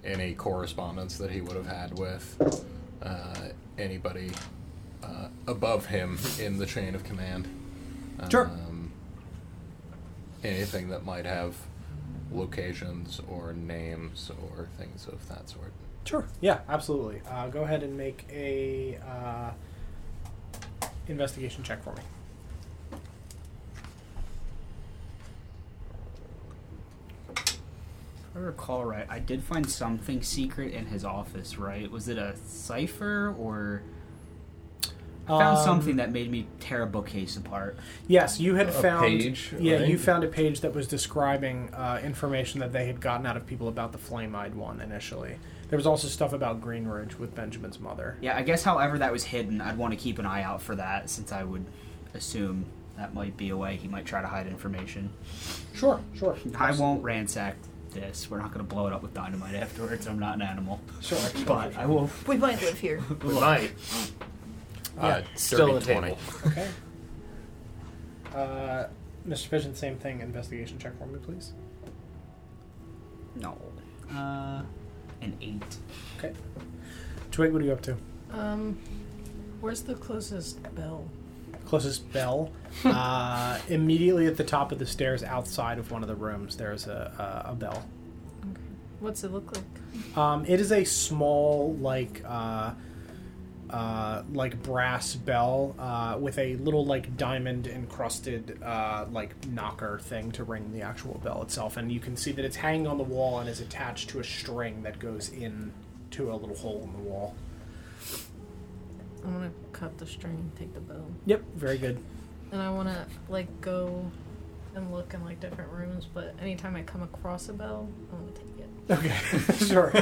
any correspondence that he would have had with uh, anybody uh, above him in the chain of command. Sure. Um, anything that might have locations or names or things of that sort. Sure. Yeah, absolutely. Uh, go ahead and make a uh, investigation check for me. If I recall right, I did find something secret in his office, right? Was it a cipher or I found Um, something that made me tear a bookcase apart. Yes, you had A found. page, yeah, right? you found a page that was describing uh, information that they had gotten out of people about the flame-eyed one initially. There was also stuff about Green Ridge with Benjamin's mother. Yeah, I guess however that was hidden, I'd want to keep an eye out for that since I would assume that might be a way he might try to hide information. Sure, sure. I won't ransack this. We're not going to blow it up with dynamite afterwards. I'm not an animal. Sure, sure, But sure. I will. We might live here. We might. Uh, still dirty on the table. 20. Okay. Uh, Mr. Pigeon, same thing. Investigation check for me, please. No. Uh, an eight. Okay. Twig, what are you up to? Um, where's the closest bell? Closest bell. uh, immediately at the top of the stairs, outside of one of the rooms, there's a, a, a bell. Okay. What's it look like? Um, it is a small, like, uh, uh, like brass bell uh, with a little like diamond encrusted uh, like knocker thing to ring the actual bell itself, and you can see that it's hanging on the wall and is attached to a string that goes in to a little hole in the wall. I'm gonna cut the string and take the bell. Yep, very good. And I wanna like go and look in like different rooms, but anytime I come across a bell, I wanna take it. Okay, sure.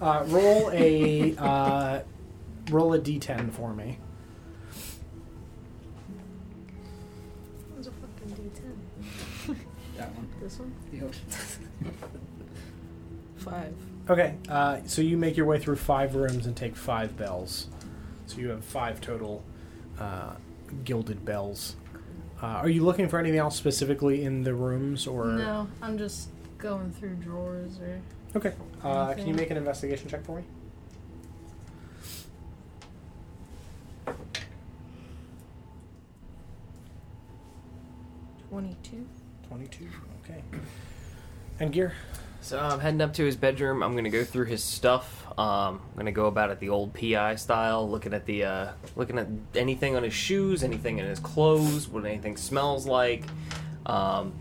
Uh, roll a uh, roll a d10 for me. What's a fucking D10? That one. This one? Yep. Five. Okay, uh, so you make your way through five rooms and take five bells. So you have five total uh, gilded bells. Uh, are you looking for anything else specifically in the rooms, or No, I'm just going through drawers or. Okay, uh, can you make an investigation check for me? Twenty-two. Twenty-two. Okay. And gear. So I'm heading up to his bedroom. I'm gonna go through his stuff. Um, I'm gonna go about it the old PI style, looking at the uh, looking at anything on his shoes, anything in his clothes, what anything smells like, um,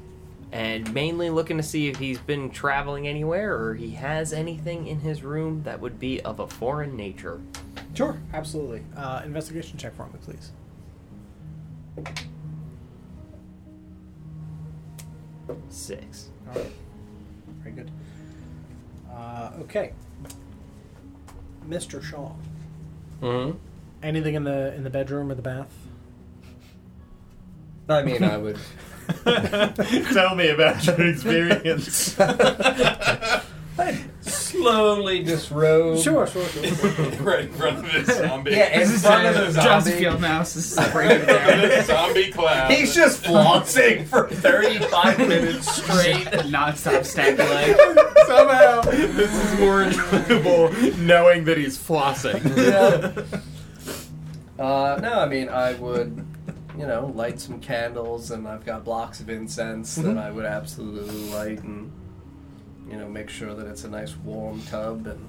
and mainly looking to see if he's been traveling anywhere or he has anything in his room that would be of a foreign nature. Sure, absolutely. Uh, investigation check for me, please. Six. All right. Very good. Uh, okay. Mr. Shaw. Mm-hmm. Anything in the in the bedroom or the bath? I mean, I would. Tell me about your experience. slowly disrobe. Sure, sure, sure. right in front of this zombie. Yeah, in front of the John zombie. Fieldmouse is breaking it down. This zombie cloud. He's just flossing for 35 minutes straight. Non-stop stack leg. Somehow, this is more enjoyable knowing that he's flossing. Yeah. Uh, no, I mean, I would, you know, light some candles, and I've got blocks of incense that I would absolutely light, and you know, make sure that it's a nice warm tub, and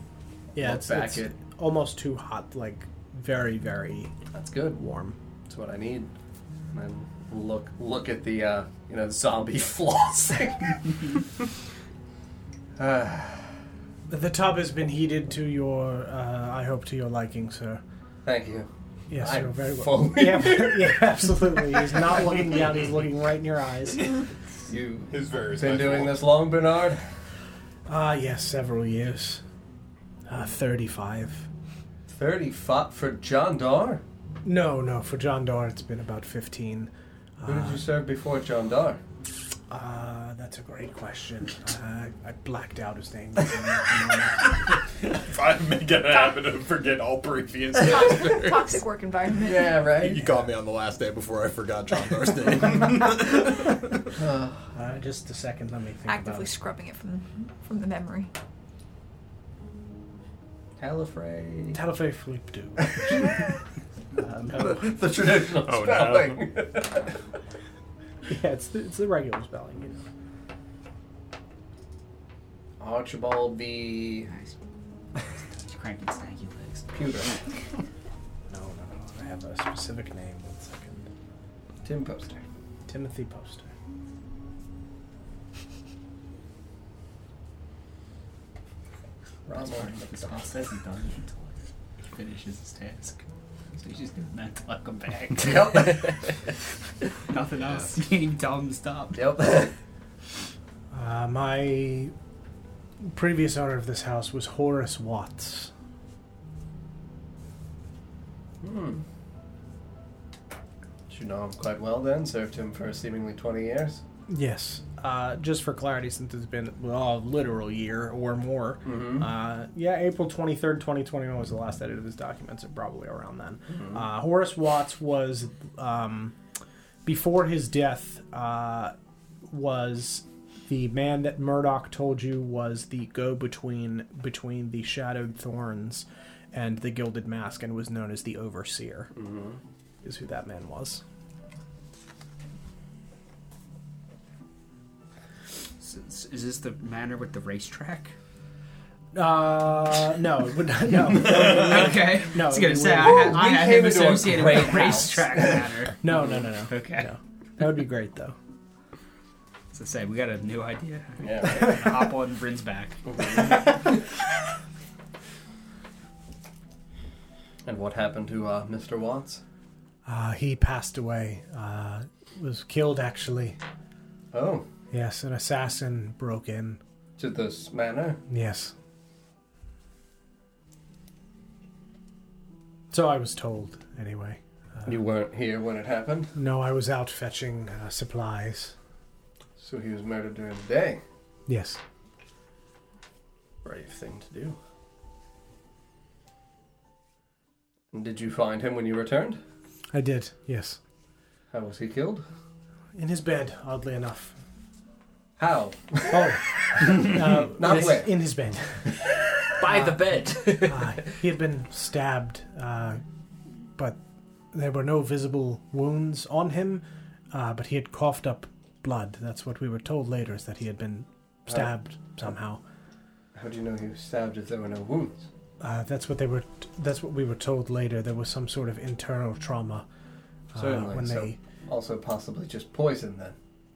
Yeah, look it's, back it's at. almost too hot. Like very, very That's good. warm. That's what I need. And then look, look at the, uh, you know, zombie flossing. The tub has been heated to your, uh, I hope, to your liking, sir. thank you. Yes, I'm you're very well. fully- Yeah, yeah, absolutely. He's not looking down; he's looking right in your eyes. You He's very been doing this long, Bernard? Ah, yes, several years. Uh, Thirty-five. Thirty-five for John Dar. No, no. For John Dar, it's been about fifteen. Who did you serve before John Dar? Uh, that's a great question. Uh, I blacked out his name. If I make it a habit of forget all previous Toxic, toxic work environment. Yeah, right. You caught me on the last day before I forgot John Dar's name. Uh, just a second. Let me think Actively about it. scrubbing it from from the memory. Talifrey. Talifay Philippe Du. uh, no. The, the traditional Oh, no. spelling. Yeah, it's the, it's the regular spelling, you know. Archibald V. Cranking snacky legs. Pewter. No, no, no. I have a specific name. One second. Tim Poster. Timothy Poster. That's Ronald part of says he doesn't until he finishes his task. So he's just doing that to let him back. Yep. Nothing else. You can't even tell him to stop. yep. Uh, my previous owner of this house was Horace Watts. Hmm. Did you know him quite well then? Served him for seemingly 20 years? Yes. Uh, just for clarity, since it's been well, a literal year or more. Mm-hmm. Uh, yeah, April 23rd, 2021 was the last edit of his documents, or probably around then. Mm-hmm. Uh, Horace Watts was, um, before his death, uh, was the man that Murdoch told you was the go-between between the Shadowed Thorns and the Gilded Mask, and was known as the Overseer. Mm-hmm. Is who that man was. Is, is this the manor with the racetrack? Uh, no, not, no, okay. No, I was gonna we say will- I had, I We had him associated with great racetrack manor. no, no, no, no. Okay. No. That would be great, though. As I say, we got a new idea. Yeah. right. Hop on Bryn's back. and what happened to uh, Mr. Watts? Uh, he passed away. Uh, was killed, actually. Oh, Yes, an assassin broke in. to this manor? Yes. So I was told, anyway. Uh, You weren't here when it happened, no, I was out fetching uh, supplies. So he was murdered during the day. Yes. Brave thing to do. And did you find him when you returned? I did, yes. How was he killed? In his bed, oddly enough. How? Oh. uh, Not in, where? in his bed. By the bed. Uh, he had been stabbed, uh, but there were no visible wounds on him. Uh, but he had coughed up blood. That's what we were told later, is that he had been stabbed somehow. How do you know he was stabbed if there were no wounds? Uh, that's what they were. That's what we were told later. There was some sort of internal trauma uh, Certainly, when so- they. Also, possibly just poison then,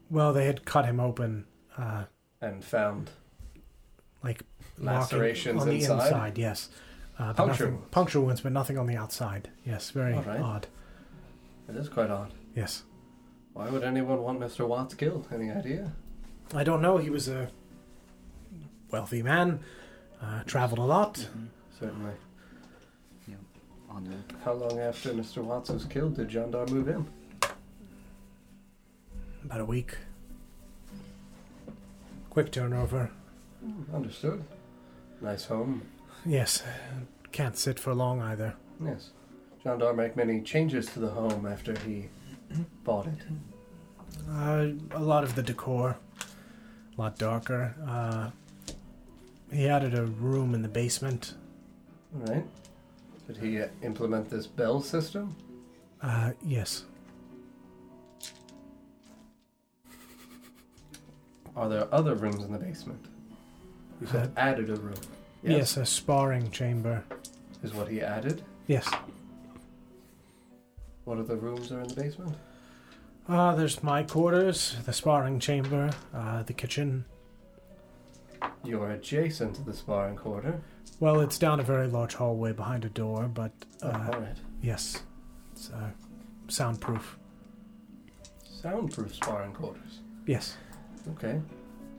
Well, they had cut him open, uh, and found like lacerations on the inside. Yes, uh, Puncture nothing- wounds. puncture wounds, but nothing on the outside. Yes, very right. odd. It is quite odd. Yes. Why would anyone want Mr. Watts killed? Any idea? I don't know. He was a wealthy man, uh, traveled a lot. Certainly. Yeah, Onward. How long after Mr. Watts was killed did Jandar move in? About a week. Quick turnover. Hmm, Understood. Nice home. Yes, can't sit for long either. Yes. Jandar make many changes to the home after he bought it. Uh, a lot of the decor, a lot darker. Uh, he added a room in the basement. All right. Did he uh, implement this bell system? Uh, yes. Are there other rooms in the basement? You said added a room. yes, a sparring chamber. Is what he added? Yes. What other rooms are in the basement? Uh, there's my quarters, the sparring chamber, uh, the kitchen. You're adjacent to the sparring quarter. Well, it's down a very large hallway behind a door, but Oh, uh, all right. yes, it's uh, soundproof. Soundproof sparring quarters. Yes. Okay.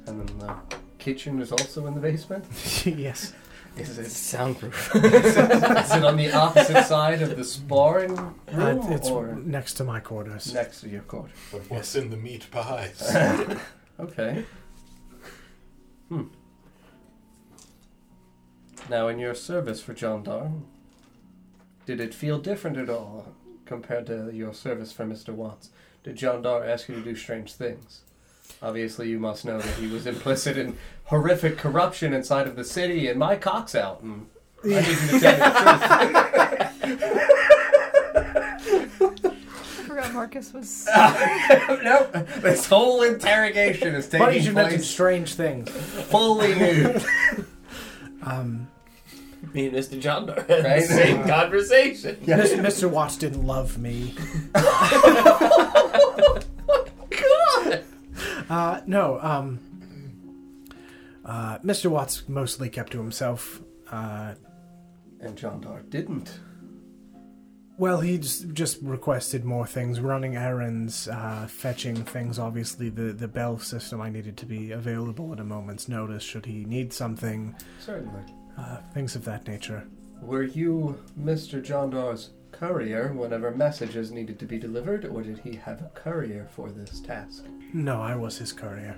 And then the kitchen is also in the basement? yes. Is it, Soundproof. is it on the opposite side of the sparring Uh, room it's or next to my quarters. next to your quarters. But what's in the meat pies? Okay. Hmm. Now, in your service for John Dar, did it feel different at all compared to your service for Mr. Watts? Did John Dar ask you to do strange things? Obviously, you must know that he was implicit in horrific corruption inside of the city, and my cock's out. And I need you to tell me the truth. I forgot Marcus was. nope. This whole interrogation is taking Funny you should strange things. fully nude. Um, Me and Mr. John Doe had Right? the same conversation. Mis- Mr. Watts didn't love me. Uh, no, um, uh, Mr. Watts mostly kept to himself. Uh, And John Dar didn't. well, he just, just requested more things, running errands, uh, fetching things. Obviously, the, the bell system I needed to be available at a moment's notice should he need something, Certainly. uh, things of that nature. Were you Mr. John Dar's courier whenever messages needed to be delivered, or did he have a courier for this task? No, I was his courier.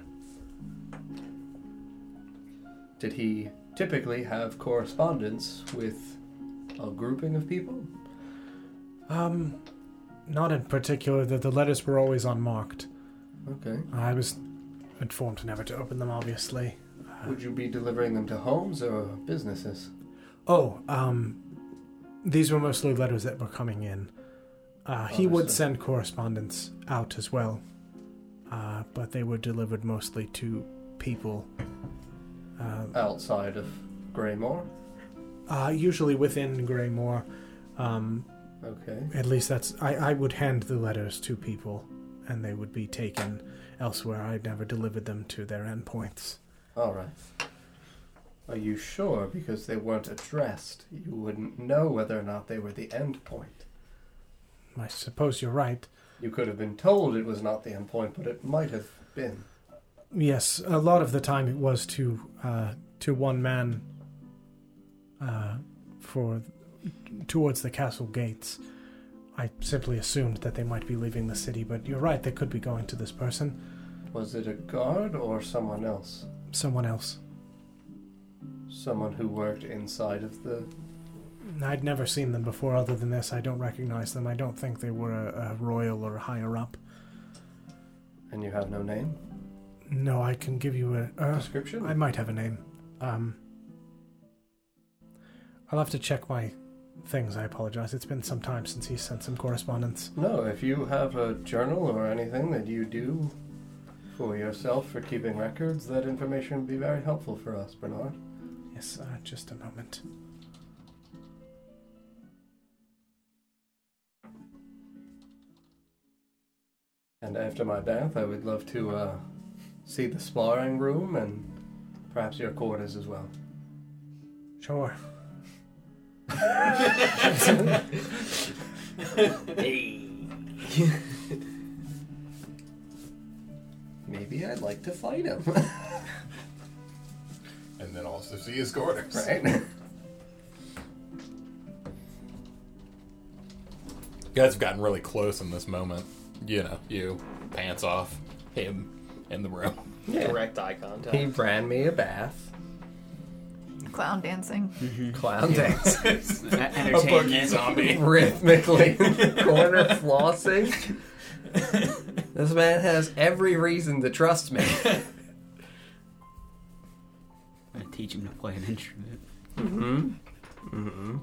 Did he typically have correspondence with a grouping of people? Um, not in particular. The, the letters were always unmarked. Okay. I was informed never to open them, obviously. Would you be delivering them to homes or businesses? Oh, um, these were mostly letters that were coming in. Uh, he would send correspondence out as well, uh, but they were delivered mostly to people. Uh, Outside of Greymore? uh, usually within Greymore. Um, Okay. at least that's. I, I would hand the letters to people, and they would be taken elsewhere. I never delivered them to their endpoints. Alright. Are you sure? Because they weren't addressed. You wouldn't know whether or not they were the end point. I suppose you're right. You could have been told it was not the end point, but it might have been. Yes, a lot of the time it was to uh, to one man uh, for towards the castle gates. I simply assumed that they might be leaving the city, but you're right; they could be going to this person, Was it a guard or someone else? someone else. Someone who worked inside of the. I'd never seen them before. Other than this, I don't recognize them. I don't think they were a, a royal or higher up. And you have no name? No, I can give you a. Uh, Description? I might have a name. Um, I'll have to check my things. I apologize. It's been some time since he sent some correspondence. No, if you have a journal or anything that you do for yourself for keeping records, that information would be very helpful for us, Bernard. Yes, uh, just a moment. And after my bath, I would love to uh, see the sparring room and perhaps your quarters as well. Sure. Hey. Maybe I'd like to fight him. And then also see his quarters. right? You guys have gotten really close in this moment. You know, you pants off, him in the room. Direct eye contact. he ran me a bath. Clown dancing. Mm-hmm. Clown dance. A Entertainment. boogie zombie. Rhythmically corner flossing. This man has every reason to trust me. I teach him to play an instrument. Mm-hmm. Mm-hmm.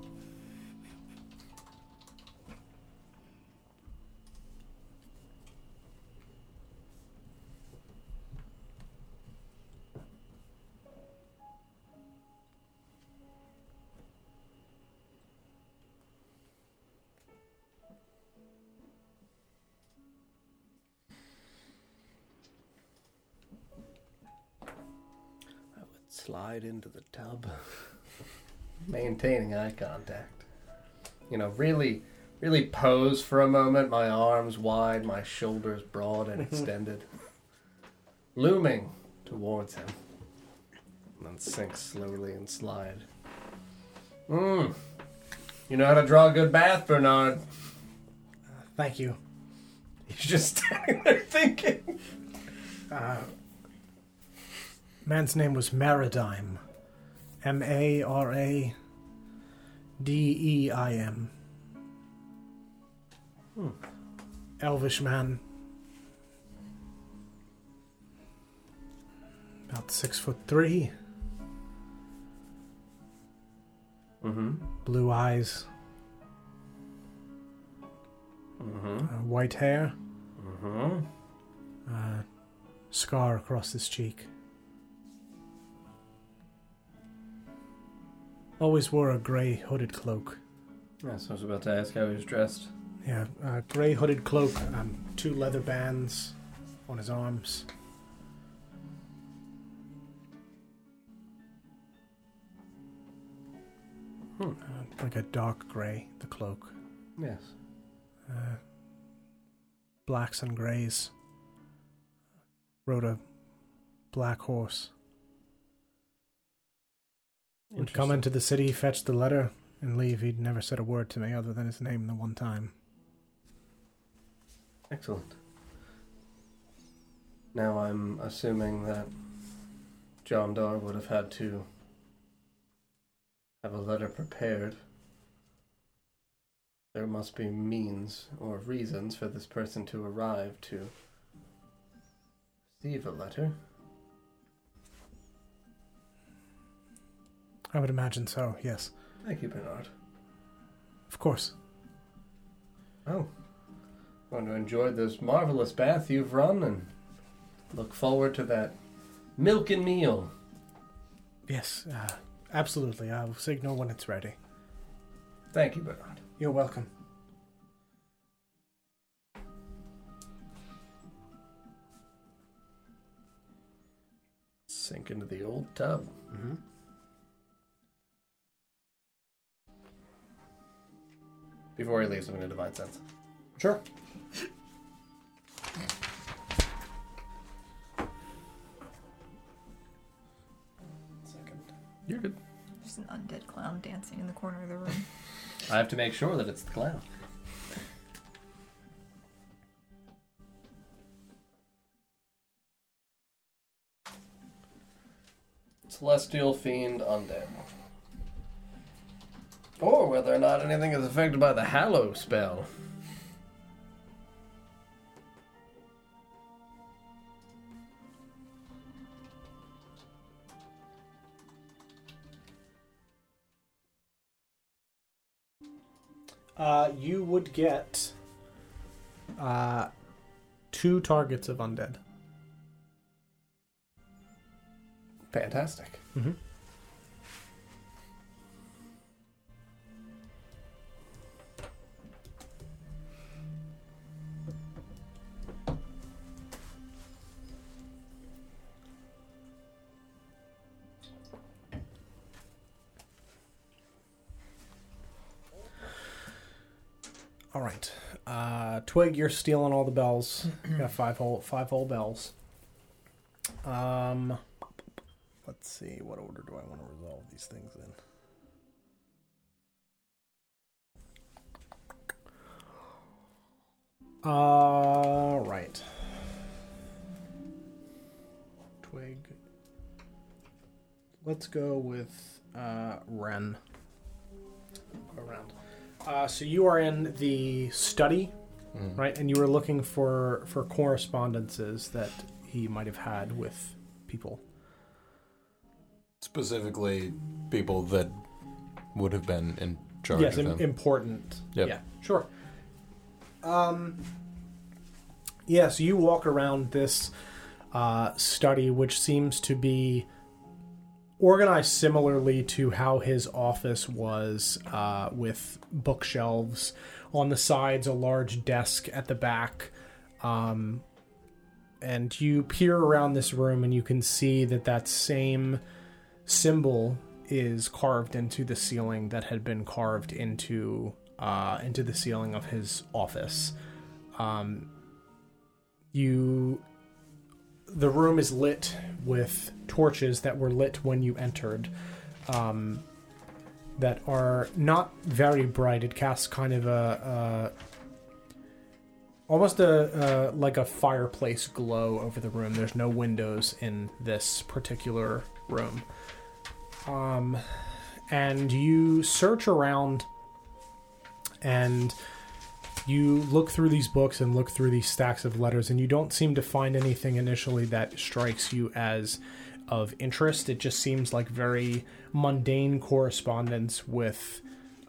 Slide into the tub. Maintaining eye contact. You know, really, really pose for a moment, my arms wide, my shoulders broad and extended. Looming towards him. And then sink slowly and slide. Mmm. You know how to draw a good bath, Bernard. Thank you. He's just standing there thinking. Uh, man's name was Maradime. M A R A D E I M. Hmm. Elvish man. About six foot three, Mm-hmm. blue eyes, Mm-hmm. uh, white hair, Mm-hmm. uh, scar across his cheek. Always wore a grey hooded cloak. Yes, I was about to ask how he was dressed. Yeah, uh, grey hooded cloak, um, two leather bands on his arms. Hmm. Uh, like a dark grey, the cloak. Yes. Uh, blacks and greys. Rode a black horse. Would come into the city, fetch the letter, and leave. He'd never said a word to me other than his name the one time. Excellent. Now I'm assuming that John Dar would have had to have a letter prepared. There must be means or reasons for this person to arrive to receive a letter. I would imagine so, yes. Thank you, Bernard. Of course. Oh, going to enjoy this marvelous bath you've run and look forward to that milk and meal. Yes, uh, absolutely. I'll signal when it's ready. Thank you, Bernard. You're welcome. Sink into the old tub. Mm-hmm. Before he leaves, I'm going to divine sense. Sure. Second. You're good. There's an undead clown dancing in the corner of the room. I have to make sure that it's the clown. Celestial Fiend Undead. Or whether or not anything is affected by the Hallow spell. Uh, you would get uh, two targets of undead. Fantastic. Mm-hmm. Twig, you're stealing all the bells. Got five whole five whole bells. Um, let's see. What order do I want to resolve these things in? All right. Twig. Let's go with uh, Ren. Go around. Uh, so you are in the study, Mm. right? And you were looking for for correspondences that he might have had with people. Specifically, people that would have been in charge yes, of im- important. Yep. Yeah, sure. Um, yeah, so you walk around this uh, study, which seems to be organized similarly to how his office was, uh, with bookshelves on the sides, a large desk at the back. Um, and you peer around this room, and you can see that that same symbol is carved into the ceiling that had been carved into uh, into the ceiling of his office. Um, you, the room is lit with torches that were lit when you entered. Um, that are not very bright. It casts kind of a, a almost a, a like a fireplace glow over the room. There's no windows in this particular room. Um, and you search around and you look through these books and look through these stacks of letters, and you don't seem to find anything initially that strikes you as of interest. It just seems like very mundane correspondence with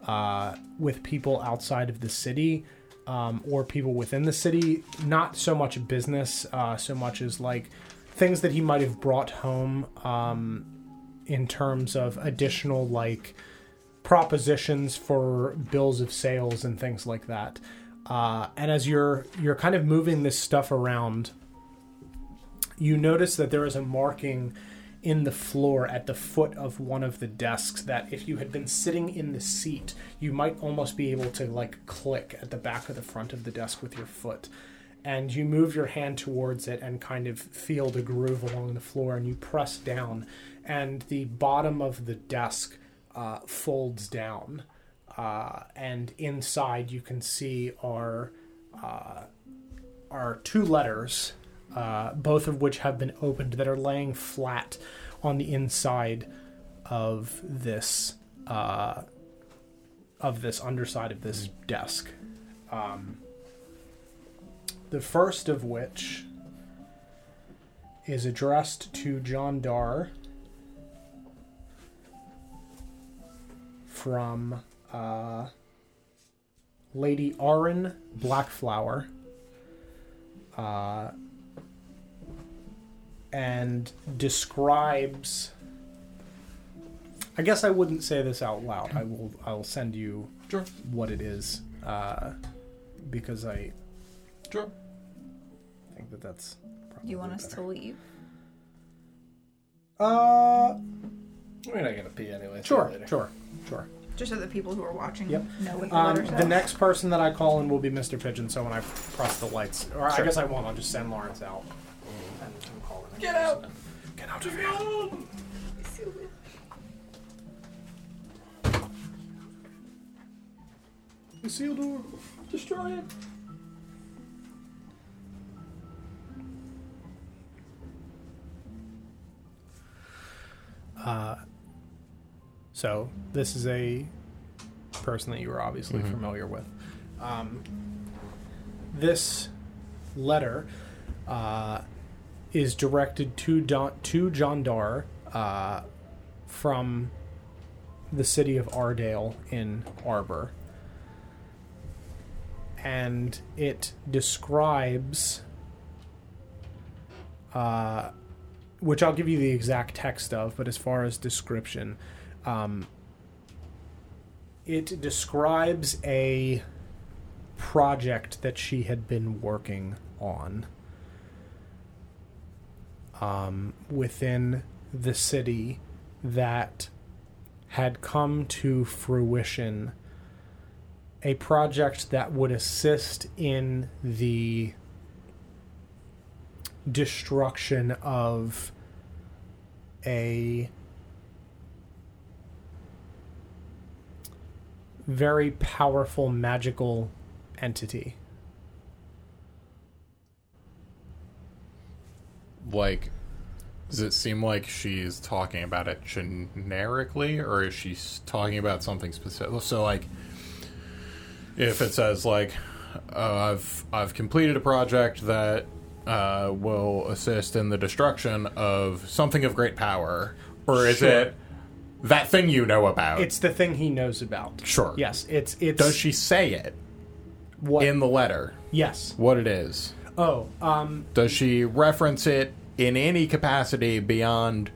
uh, with people outside of the city um, or people within the city. Not so much business, uh, so much as like things that he might have brought home um, in terms of additional like propositions for bills of sales and things like that. Uh, and as you're you're kind of moving this stuff around, you notice that there is a marking in the floor at the foot of one of the desks that if you had been sitting in the seat, you might almost be able to like click at the back of the front of the desk with your foot. And you move your hand towards it and kind of feel the groove along the floor, and you press down, and the bottom of the desk uh, folds down, uh, and inside you can see are uh, are two letters, uh, both of which have been opened that are laying flat on the inside of this uh, of this underside of this desk. Um, the first of which is addressed to John Dar from uh, Lady Arin Blackflower. Uh, and describes. I guess I wouldn't say this out loud. I will. I will send you Sure. what it is, uh, because I Sure. think that that's. Do you want probably us better. to leave? Uh, I mean, I gotta pee anyway. sure, later. sure, sure. Just so the people who are watching Yep. know what the Um, letters the next person that I call in will be Mr. Pigeon. So when I press the lights, or I guess I won't. I'll just send Lawrence out and, and call him. Get out! Get out of here! The seal door. destroy it. Uh, so this is a person that you are obviously Mhm. familiar with. Um, this letter uh, is directed to Don, to John Dar uh, from the city of Ardale in Arbor, and it describes. Uh, which I'll give you the exact text of, but as far as description, um, it describes a project that she had been working on um, within the city that had come to fruition. A project that would assist in the destruction of a very powerful magical entity. Like, does it seem like she's talking about it generically, or is she talking about something specific? So, like, if it says like, uh, "I've I've completed a project that uh, will assist in the destruction of something of great power," or is Sure. it that thing you know about? It's the thing he knows about. Sure. Yes, it's it's Does she say it what in the letter? Yes. What it is? Oh, um Does she reference it in any capacity beyond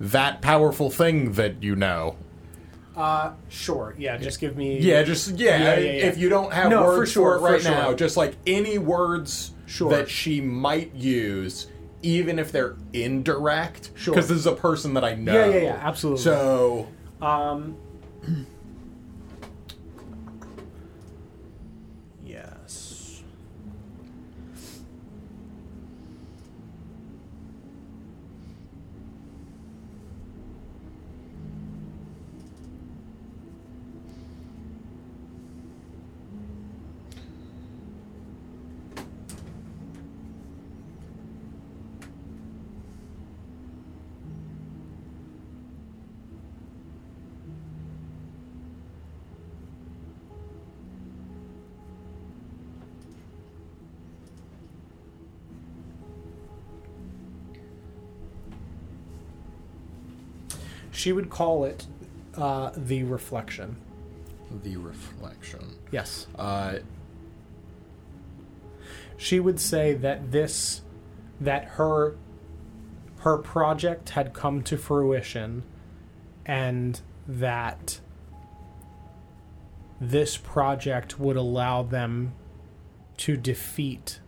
that powerful thing that you know? uh sure. Yeah, just give me Yeah, just yeah. Yeah, yeah, yeah. If you don't have No, for words sure, for it for right sure. now, just like any words Sure. that she might use, even if they're indirect. Sure. Because this is a person that I know. Yeah, yeah, yeah, absolutely. So Um. She would call it uh, the reflection. the reflection. Yes. Uh, She would say that this, that her, her project had come to fruition, and that this project would allow them to defeat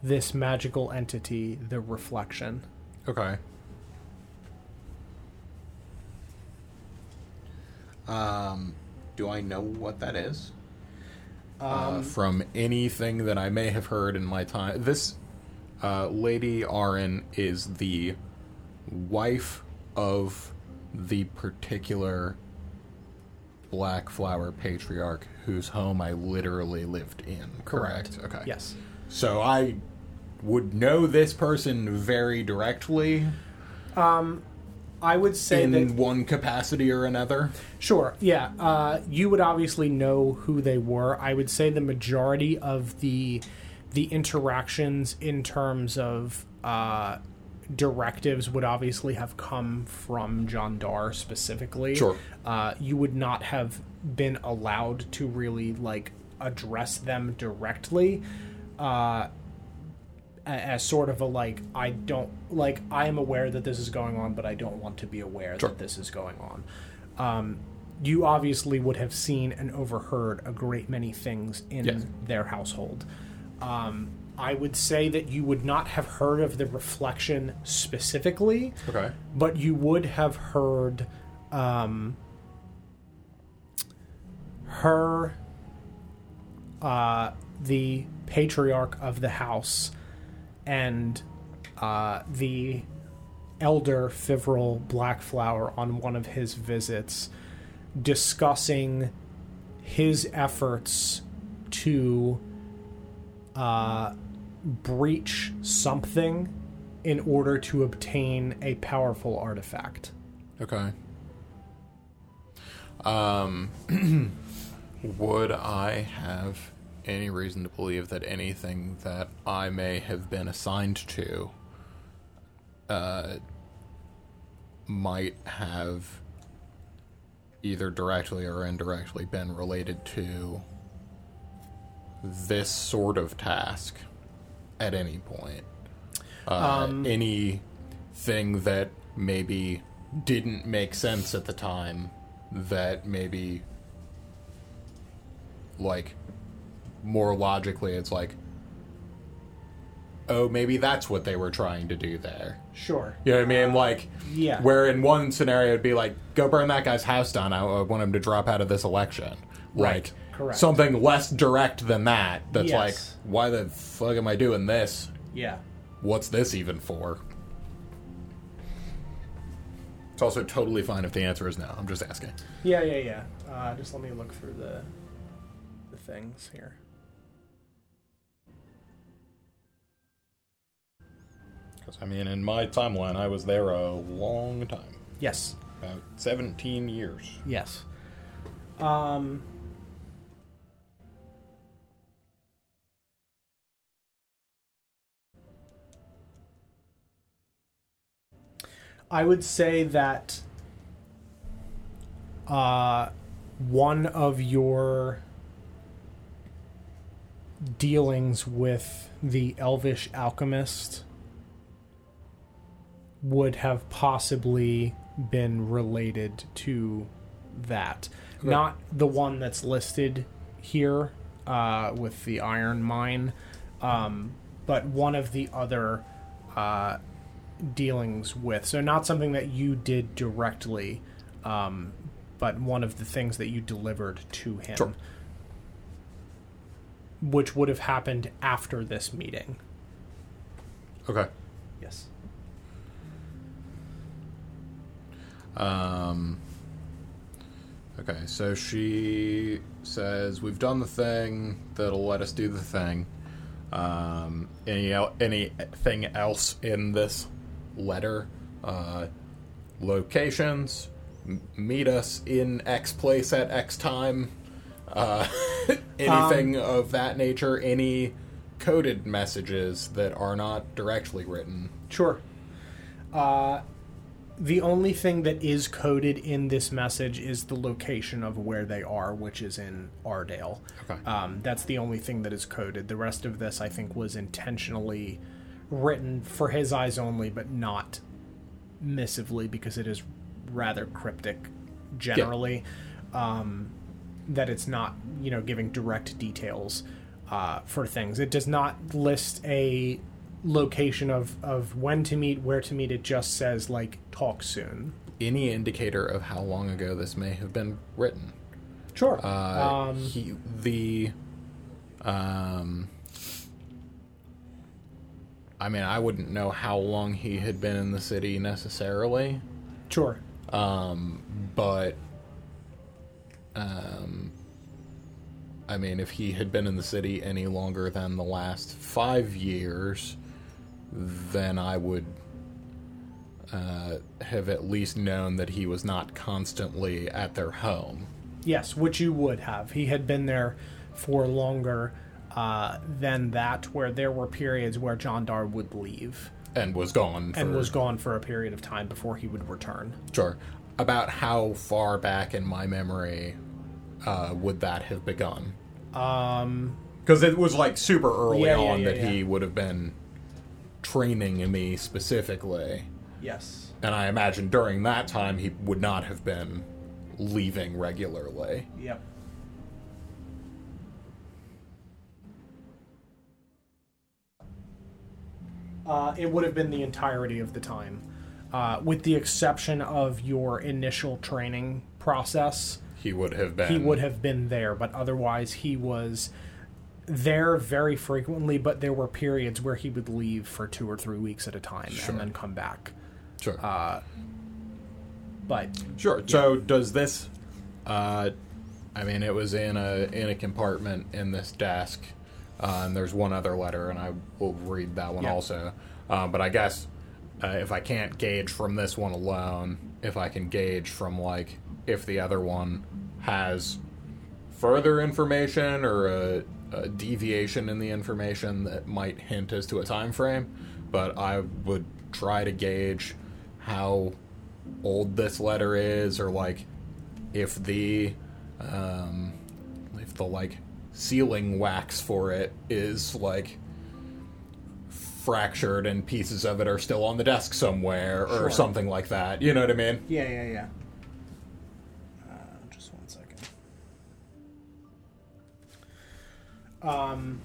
this magical entity, the reflection. okay. Um, do I know what that is? uh, from anything that I may have heard in my time. This uh, Lady Arin is the wife of the particular Black Flower patriarch whose home I literally lived in. Correct. Okay. Yes. So I would know this person very directly I would say in that one capacity or another. Sure. Yeah. Uh, you would obviously know who they were. I would say the majority of the the interactions in terms of uh, directives would obviously have come from John Dar specifically. Sure. Uh, you would not have been allowed to really like address them directly. Uh, as sort of a like I don't like I am aware that this is going on, but I don't want to be aware Sure. that this is going on. Um, you obviously would have seen and overheard a great many things in Yes. their household. Um, I would say that you would not have heard of the reflection specifically, Okay. but you would have heard um, her, uh, the patriarch of the house, and uh, the elder Fivril Blackflower on one of his visits discussing his efforts to uh, breach something in order to obtain a powerful artifact. Okay. Um, would I have any reason to believe that anything that I may have been assigned to uh, might have either directly or indirectly been related to this sort of task at any point? Uh, Um, anything that maybe didn't make sense at the time that maybe like more logically it's like oh maybe that's what they were trying to do there Sure. you know what i mean like Yeah. where in one scenario it'd be like go burn that guy's house down i, want him to drop out of this election Right. like Correct. something less direct than that that's Yes. like why the fuck am i doing this Yeah. What's this even for? It's also totally fine if the answer is no. I'm just asking. Yeah, yeah, yeah. Uh, just let me look through the the things here. Because, I mean, in my timeline, I was there a long time. Yes. About 17 years. Yes. Um. I would say that uh, one of your dealings with the elvish alchemist would have possibly been related to that. Okay. Not the one that's listed here uh, with the iron mine, um, but one of the other uh, dealings with. So, not something that you did directly, um, but one of the things that you delivered to him. Sure. Which would have happened after this meeting. Okay. Um, okay, so she says we've done the thing that'll let us do the thing. Um, any el- anything else in this letter? Uh, locations. M- meet us in X place at X time. Uh, anything of that nature. Any coded messages that are not directly written. Sure. Uh, the only thing that is coded in this message is the location of where they are, which is in Ardale. Okay. Um, that's the only thing that is coded. The rest of this, I think, was intentionally written for his eyes only, but not missively because it is rather cryptic generally. Um, that it's not, you know, giving direct details uh, for things. It does not list a location of, of when to meet, where to meet. It just says, like, talk soon. Any indicator of how long ago this may have been written? Sure. Uh, um, he the um I mean I wouldn't know how long he had been in the city necessarily sure. um but um I mean if he had been in the city any longer than the last 5 years then I would uh, have at least known that he was not constantly at their home. Yes, which you would have. He had been there for longer uh, than that, where there were periods where John Dar would leave and was gone for and was gone for a period of time before he would return. Sure. About how far back in my memory uh, would that have begun? Um, Because it was like super early Yeah, yeah, on yeah, that he would have been training me specifically. yes. And I imagine during that time he would not have been leaving regularly. Yep. Uh, it would have been the entirety of the time, uh, with the exception of your initial training process. He would have been. he would have been there, but otherwise he was there very frequently. But there were periods where he would leave for two or three weeks at a time Sure. and then come back. Sure. Uh, but Sure. So does this? Uh, I mean, it was in a in a compartment in this desk, uh, and there's one other letter, and I will read that one Yeah. also. Uh, but I guess uh, if I can't gauge from this one alone, if I can gauge from like if the other one has further information or a, a deviation in the information that might hint as to a time frame, but I would try to gauge how old this letter is or like if the um, if the like sealing wax for it is like fractured and pieces of it are still on the desk somewhere or Sure. something like that you know what i mean yeah, yeah, yeah. Um.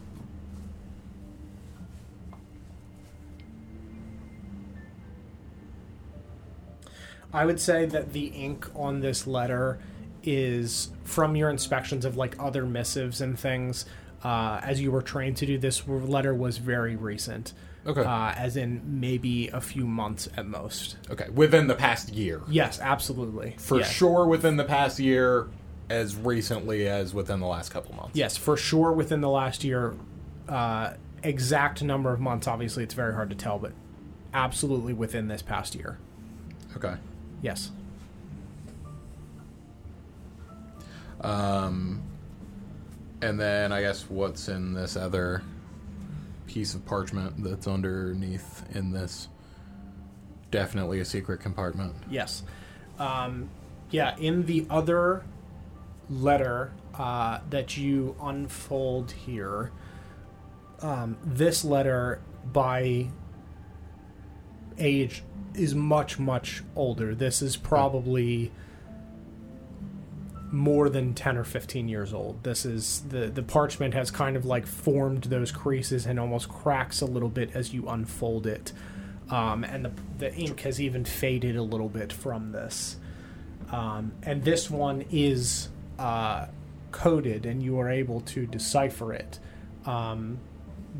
I would say that the ink on this letter is from your inspections of like other missives and things. uh, as you were trained to do this letter was very recent. Okay. Uh, as in maybe a few months at most. okay. Within the past year. Yes, absolutely. For Yes. sure within the past year, as recently as within the last couple months. Yes, for sure within the last year. Uh, exact number of months, obviously, it's very hard to tell, but absolutely within this past year. Okay. Yes. Um, and then I guess what's in this other piece of parchment that's underneath in this? Definitely a secret compartment. Yes. Um, yeah, in the other letter uh, that you unfold here, um, this letter by age is much, much older. This is probably more than 10 or 15 years old. This is the the parchment has kind of like formed those creases and almost cracks a little bit as you unfold it. Um, and the, the ink has even faded a little bit from this. Um, and this one is uh, coded, and you are able to decipher it. Um,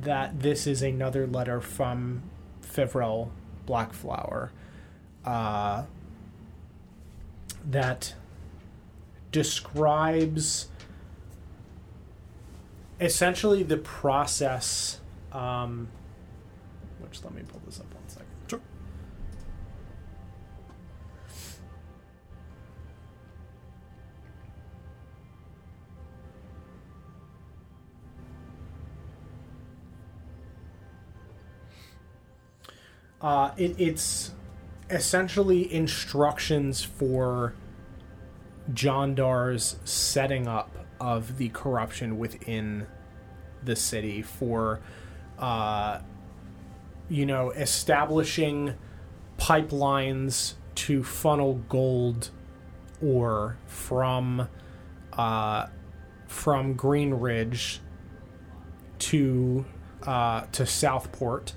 that this is another letter from Fevrel Blackflower. Uh, that describes essentially the process. Um, which let me pull Uh, it, it's essentially instructions for John Dar's setting up of the corruption within the city for, uh, you know, establishing pipelines to funnel gold ore from uh, from Green Ridge to uh, to Southport.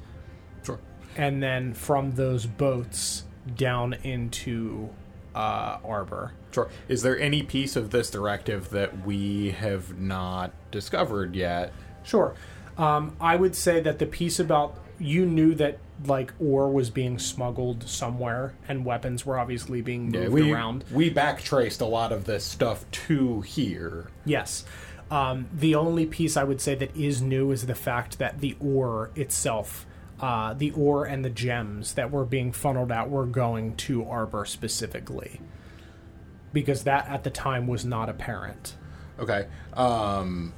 And then from those boats down into uh, Arbor. Sure. Is there any piece of this directive that we have not discovered yet? Sure. Um, I would say that the piece about you knew that like ore was being smuggled somewhere and weapons were obviously being moved we around. we backtraced a lot of this stuff to here. Yes. Um, the only piece I would say that is new is the fact that the ore itself, uh, the ore and the gems that were being funneled out were going to Arbor specifically. Because that at the time was not apparent. Okay. Um,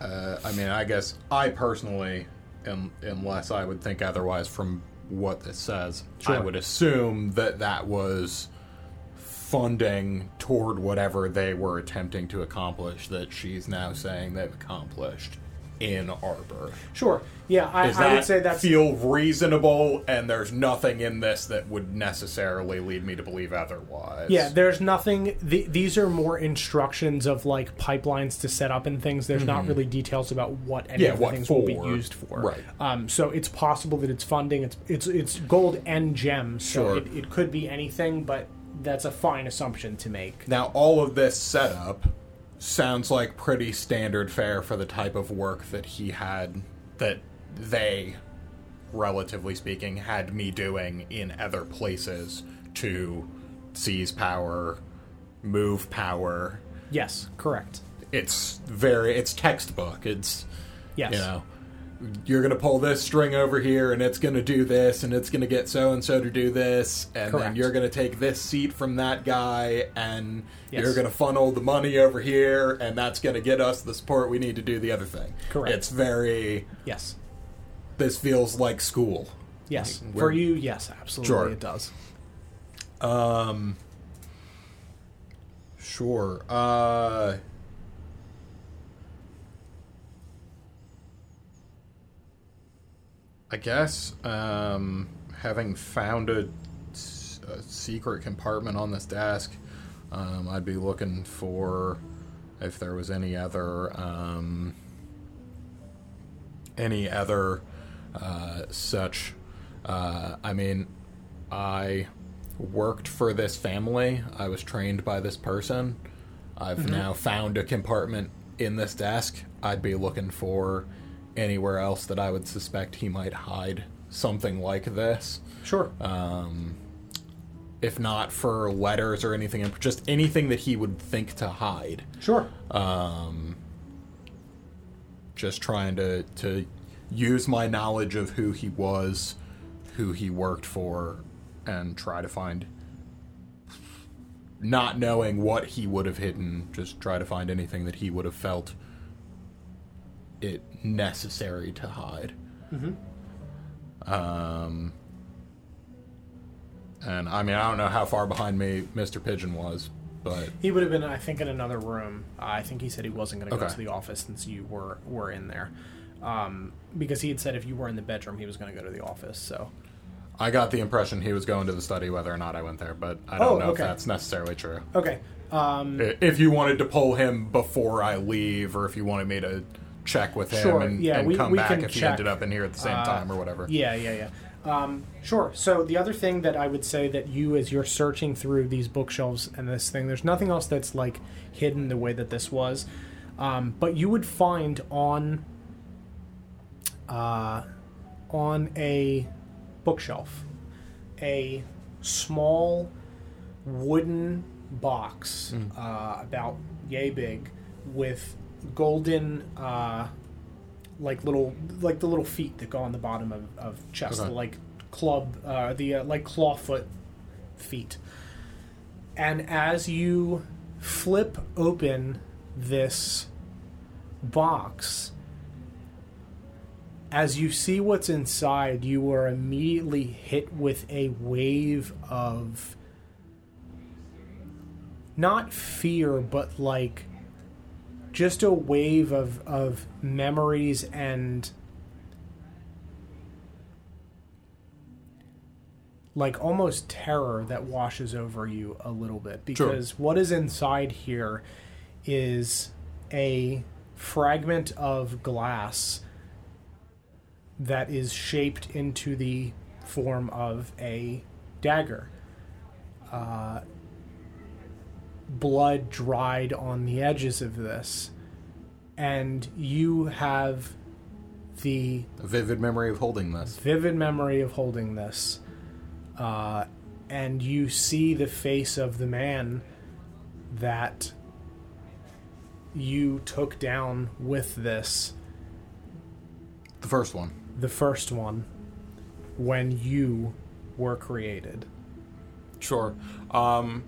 uh, I mean, I guess I personally, un unless I would think otherwise from what this says, I would assume that that was funding toward whatever they were attempting to accomplish that she's now saying they've accomplished in Arbor. Sure. Yeah, I, Does I that would say that's feel reasonable? And there's nothing in this that would necessarily lead me to believe otherwise. Yeah, there's nothing. The, these are more instructions of like pipelines to set up and things. There's not really details about what any Mm-hmm. Yeah, of the things will be used for. Right. Um, so it's possible that it's funding. It's it's it's gold and gems. So Sure. it, it could be anything, but that's a fine assumption to make. Now, all of this setup sounds like pretty standard fare for the type of work that he had, that they, relatively speaking, had me doing in other places to seize power, move power. Yes, correct. It's very, it's textbook. It's, Yes. you know, you're going to pull this string over here and it's going to do this and it's going to get so and so to do this and then you're going to take this seat from that guy and Yes. you're going to funnel the money over here and that's going to get us the support we need to do the other thing. Correct. It's very Yes. this feels like school. Yes. Like, For you, yes, absolutely, Sure. it does. Um sure. Uh I guess um having found a secret compartment on this desk, um, I'd be looking for if there was any other um any other uh, such uh, I mean I worked for this family. I was trained by this person. I've now found a compartment in this desk, I'd be looking for anywhere else that I would suspect he might hide something like this. Sure. Um, if not for letters or anything, just anything that he would think to hide. Sure. Um, just trying to to use my knowledge of who he was, who he worked for, and try to find. Not knowing what he would have hidden, just try to find anything that he would have felt it necessary to hide. Um, and I mean, I don't know how far behind me Mr. Pigeon was, but He would have been, I think, in another room. I think he said he wasn't going to go to the office since you were were in there, um, because he had said if you were in the bedroom, he was going to go to the office. So I got the impression he was going to the study whether or not I went there, but I don't Oh, know okay. if that's necessarily true. okay, um, If you wanted to pull him before I leave, or if you wanted me to check with him Sure, and, yeah, and we- come we back if he ended up in here at the same Uh, time or whatever. yeah, yeah, yeah. Um, sure. So the other thing that I would say that you, as you're searching through these bookshelves and this thing, there's nothing else that's like hidden the way that this was, um, but you would find on uh, on a bookshelf a small wooden box uh, about yay big with golden uh, like little like the little feet that go on the bottom of, of chest Okay. the like club uh, the uh, like clawfoot feet and as you flip open this box as you see what's inside you are immediately hit with a wave of not fear but like just a wave of of memories and like almost terror that washes over you a little bit because what is inside here is a fragment of glass that is shaped into the form of a dagger. Uh, blood dried on the edges of this, and you have the A vivid memory of holding this. vivid memory of holding this. Uh, and you see the face of the man that you took down with this, The first one. the first one, when you were created. Sure. Um,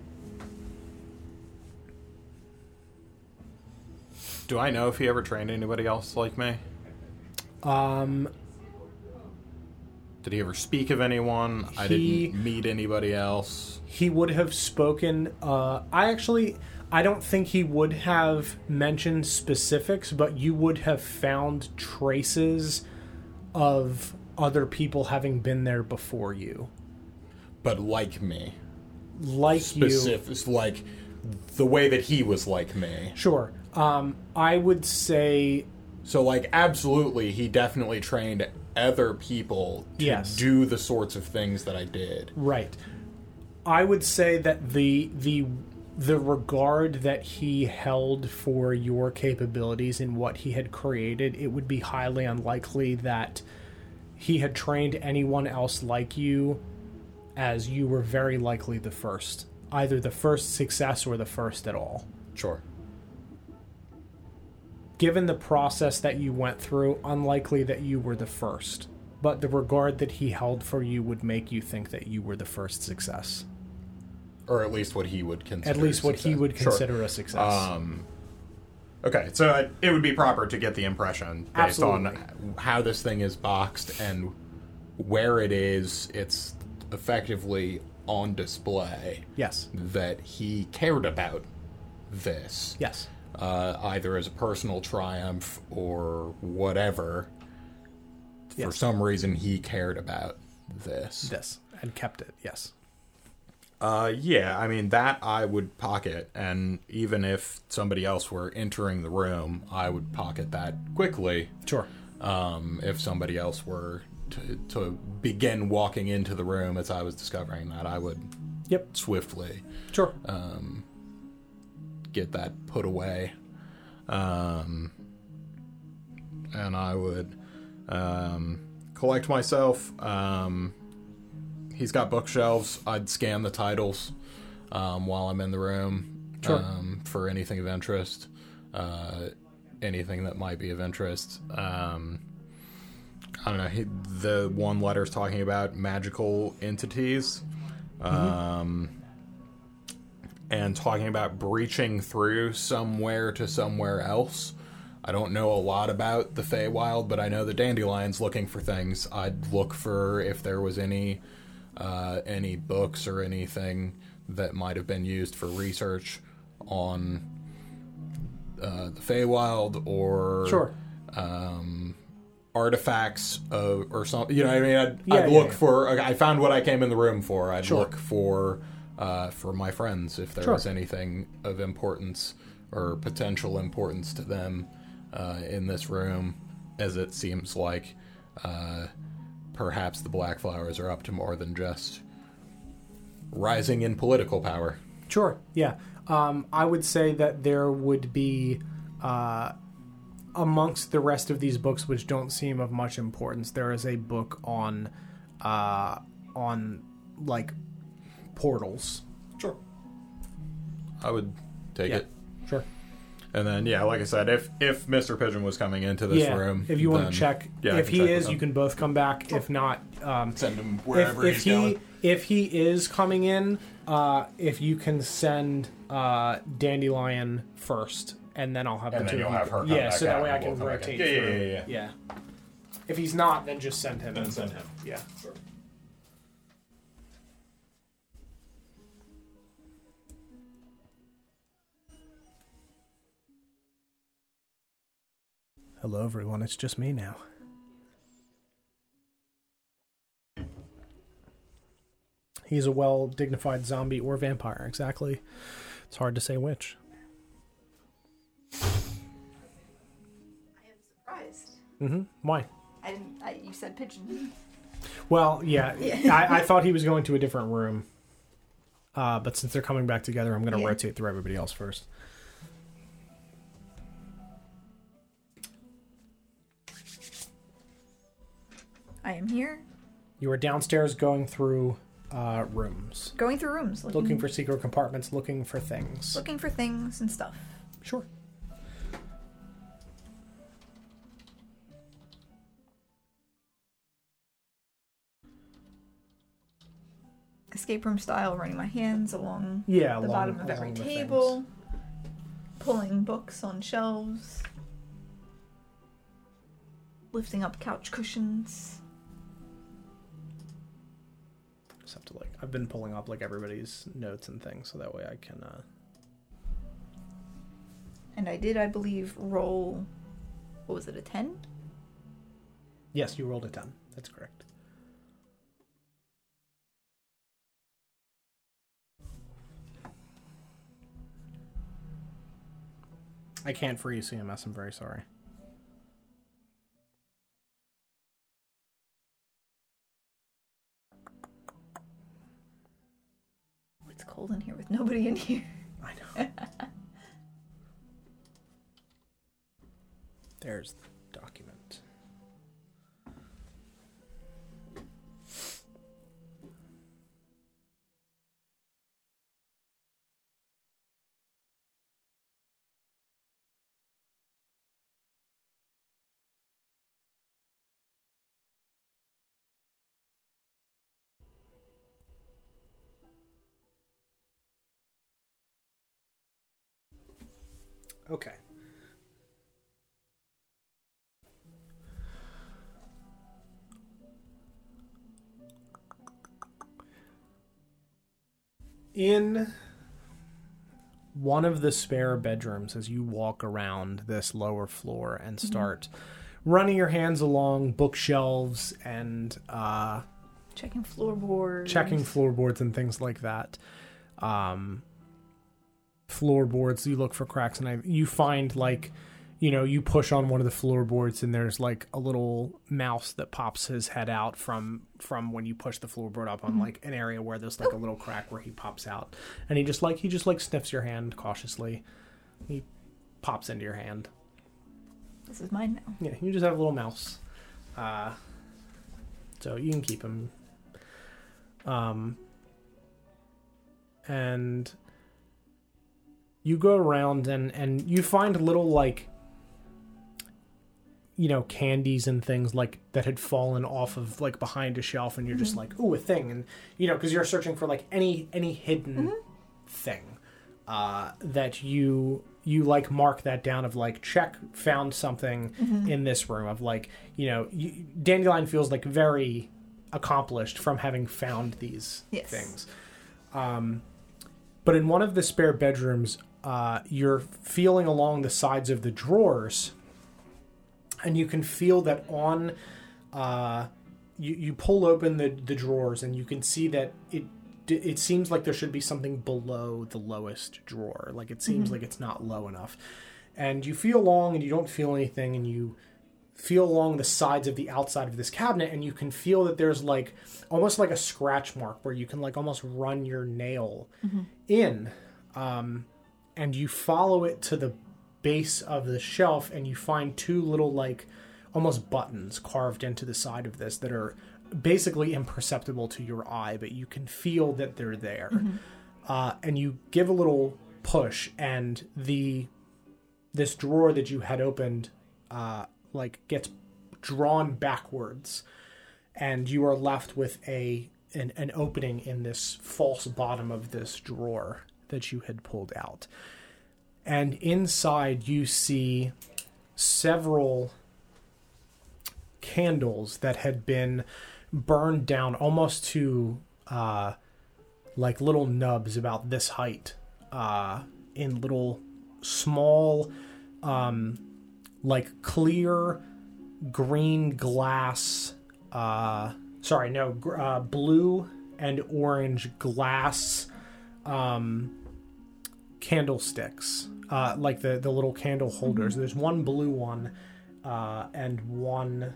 do I know if he ever trained anybody else like me? Um, Did he ever speak of anyone? I He- didn't meet anybody else. he would have spoken. Uh, I actually, I don't think he would have mentioned specifics, but you would have found traces of other people having been there before you, But like me. like you. Specific, like the way that he was like me. Sure. Um, I would say So, like, absolutely, he definitely trained other people to Yes. do the sorts of things that I did. right. I would say that the the the regard that he held for your capabilities and what he had created, it would be highly unlikely that he had trained anyone else like you, as you were very likely the first, either the first success or the first at all. Sure. Given the process that you went through, unlikely that you were the first. But the regard that he held for you would make you think that you were the first success. Or at least what he would consider. At least what he would Sure. consider a success. Um, okay, so it- it would be proper to get the impression based on how this thing is boxed and where it is. It's effectively on display yes. that he cared about this, Yes. Uh, either as a personal triumph or whatever. For some reason, he cared about this. This. And kept it. Yes. Uh, yeah, I mean that I would pocket, and even if somebody else were entering the room, I would pocket that quickly. Sure. Um, if somebody else were to, to begin walking into the room as I was discovering that, I would Yep. swiftly Sure. Get that put away. Um, and I would um, collect myself. Um, he's got bookshelves. I'd scan the titles um, while I'm in the room Sure. um, for anything of interest, uh, anything that might be of interest. Um, I don't know. He, the one letter's talking about magical entities. Um, and talking about breaching through somewhere to somewhere else. I don't know a lot about the Feywild, but I know the Dandelion's looking for things. I'd look for if there was any uh, any books or anything that might have been used for research on uh, the Feywild or Sure. um, artifacts of, or something. You know, what I mean, I'd, Yeah, I'd yeah, look yeah. for. I found what I came in the room for. I'd Sure. look for uh, for my friends if there Sure. was anything of importance or potential importance to them uh, in this room, as it seems like uh, perhaps the Black Flowers are up to more than just rising in political power. Sure. Yeah. Um, I would say that there would be, uh, amongst the rest of these books, which don't seem of much importance, there is a book on, uh, on like portals. Sure. I would take Yeah. it. Sure. And then, yeah, like I said, if if Mr. Pigeon was coming into this yeah. room, if you want to check, yeah, if he check is, you can both come back. If not, um, send him wherever if he's he going. if he is coming in, uh, if you can send uh, Dandelion first, and then I'll have And the then two you'll have her come yeah, back so that way I can we'll come back in. rotate. Yeah, yeah, through. yeah, yeah. If he's not, then just send him. Then send him. Yeah. Hello, everyone. It's just me now. He's a well dignified zombie or vampire, exactly. It's hard to say which. I am surprised. hmm Why? I didn't. I, you said pigeon. Well, yeah, Yeah. I, I thought he was going to a different room. Uh, but since they're coming back together, I'm going to Yeah. rotate through everybody else first. I am here, You are downstairs going through uh, rooms, going through rooms, looking, looking for secret compartments, looking for things. looking for things and stuff. Sure. Escape room style, running my hands along Yeah, the along- bottom of every along the table, pulling books on shelves, lifting up couch cushions. I've been pulling up like everybody's notes and things, so that way I can. Uh, And I did, I believe, roll. What was it, a 10? yes, you rolled a ten. That's correct. I can't free you, CMS. I'm very sorry. It's cold in here with nobody in here. I know. There's Okay. In one of the spare bedrooms, as you walk around this lower floor and start running your hands along bookshelves and uh, Checking floorboards. checking floorboards and things like that. Um, floorboards, you look for cracks, and I, you find like, you know, you push on one of the floorboards, and there's like a little mouse that pops his head out from from when you push the floorboard up on like an area where there's like a little crack where he pops out, and he just like he just like sniffs your hand cautiously. He pops into your hand. This is mine now. Yeah, you just have a little mouse. Uh, so you can keep him. Um, and you go around and and you find little like you know candies and things like that had fallen off of like behind a shelf and you're just like ooh a thing. And you know because you're searching for like any any hidden thing uh that you you like mark that down of like check found something in this room of like you know you, dandelion feels like very accomplished from having found these Yes. things. Um but in one of the spare bedrooms uh you're feeling along the sides of the drawers and you can feel that on uh you, you pull open the, the drawers and you can see that it it seems like there should be something below the lowest drawer. Like it seems like it's not low enough. And you feel along and you don't feel anything and you feel along the sides of the outside of this cabinet and you can feel that there's like almost like a scratch mark where you can like almost run your nail in um, and you follow it to the base of the shelf and you find two little like almost buttons carved into the side of this that are basically imperceptible to your eye but you can feel that they're there. Uh, and you give a little push and the this drawer that you had opened uh, like gets drawn backwards and you are left with a an, an opening in this false bottom of this drawer that you had pulled out. And inside you see several candles that had been burned down almost to uh, like little nubs about this height uh, in little small um, like clear green glass uh, sorry no uh, blue and orange glass um, candlesticks uh, like the the little candle holders. There's one blue one uh, and one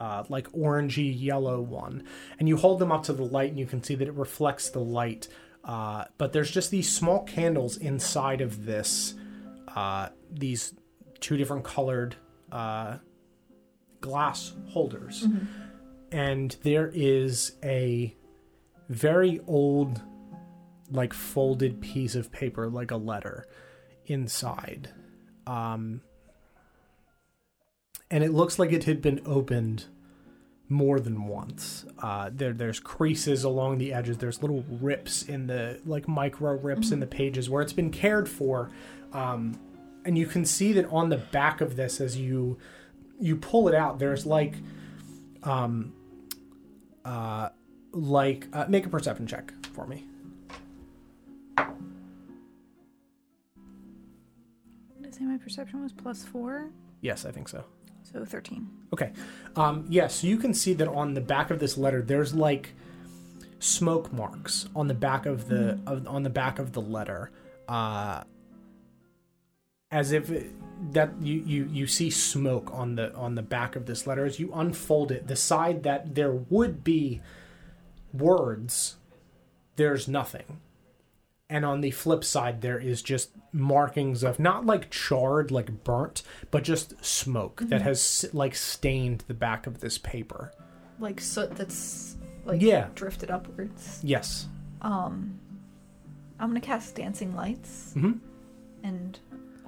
uh, like orangey yellow one. And you hold them up to the light and you can see that it reflects the light uh, but there's just these small candles inside of this uh, these two different colored uh, glass holders. And there is a very old like folded piece of paper like a letter inside um and it looks like it had been opened more than once. Uh, there, there's creases along the edges. There's little rips in the like micro rips in the pages where it's been cared for, um, and you can see that on the back of this as you you pull it out. There's like, um, uh, like uh, make a perception check for me. Did I say my perception was plus four? Yes, I think so. So 13. Okay. Um, yeah, so you can see that on the back of this letter, there's like smoke marks on the back of the of, on the back of the letter, uh, as if it, that you, you you see smoke on the on the back of this letter as you unfold it. The side that there would be words, there's nothing. And on the flip side, there is just markings of not like charred, like burnt, but just smoke that has like stained the back of this paper. Like soot that's like Yeah. drifted upwards. Yes. Um, I'm gonna cast dancing lights Mhm. and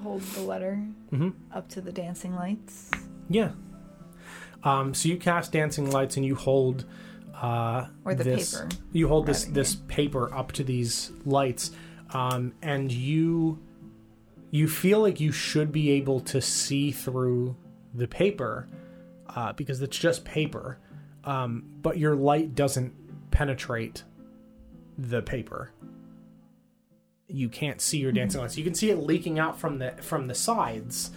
hold the letter Mhm. up to the dancing lights. Yeah. Um, so you cast dancing lights and you hold uh, Or the this, paper, You hold this this paper up to these lights, um, and you you feel like you should be able to see through the paper uh, because it's just paper, um, but your light doesn't penetrate the paper. You can't see your dancing lights. You can see it leaking out from the from the sides,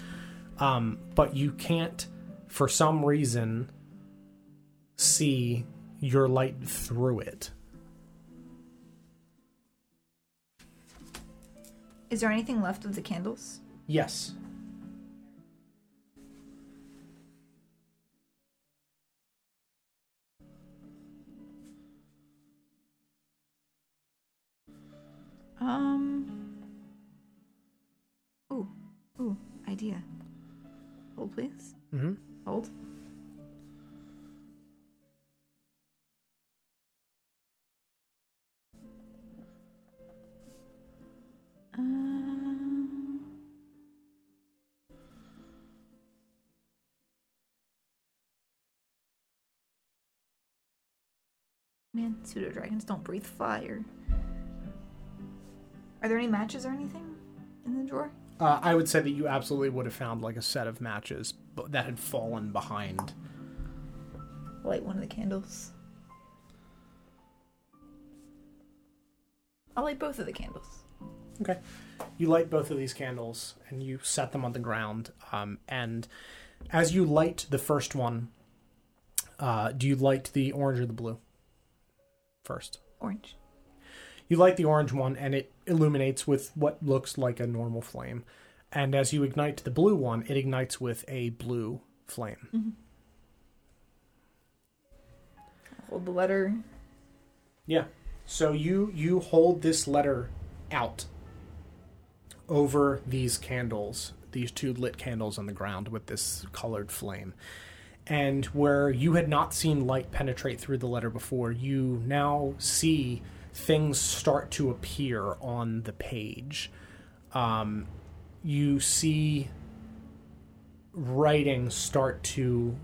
um, but you can't, for some reason, see your light through it. Is there anything left of the candles? Yes. Um. Ooh. ooh, idea. Hold, please. Mm-hmm. Hold. Um, Man, pseudo dragons don't breathe fire. Are there any matches or anything in the drawer? Uh, I would say that you absolutely would have found like a set of matches that had fallen behind. Light one of the candles. I'll light both of the candles. Okay. You light both of these candles and you set them on the ground. Um, and as you light the first one, uh, do you light the orange or the blue first? Orange. You light the orange one and it illuminates with what looks like a normal flame. And as you ignite the blue one, it ignites with a blue flame. Hold the letter. Yeah. So you you hold this letter out over these candles, these two lit candles on the ground with this colored flame. And where you had not seen light penetrate through the letter before, you now see things start to appear on the page. Um, you see writing start to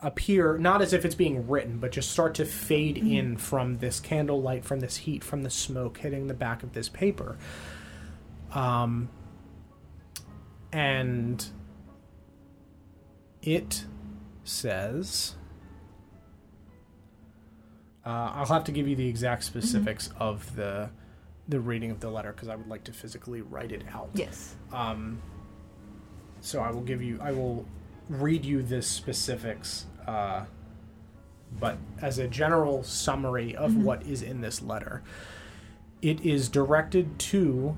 appear not as if it's being written, but just start to fade in from this candlelight, from this heat, from the smoke hitting the back of this paper. Um, and it says. Uh, I'll have to give you the exact specifics of the the reading of the letter because I would like to physically write it out. Yes. Um, so I will give you, I will read you the specifics, uh, but as a general summary of what is in this letter, it is directed to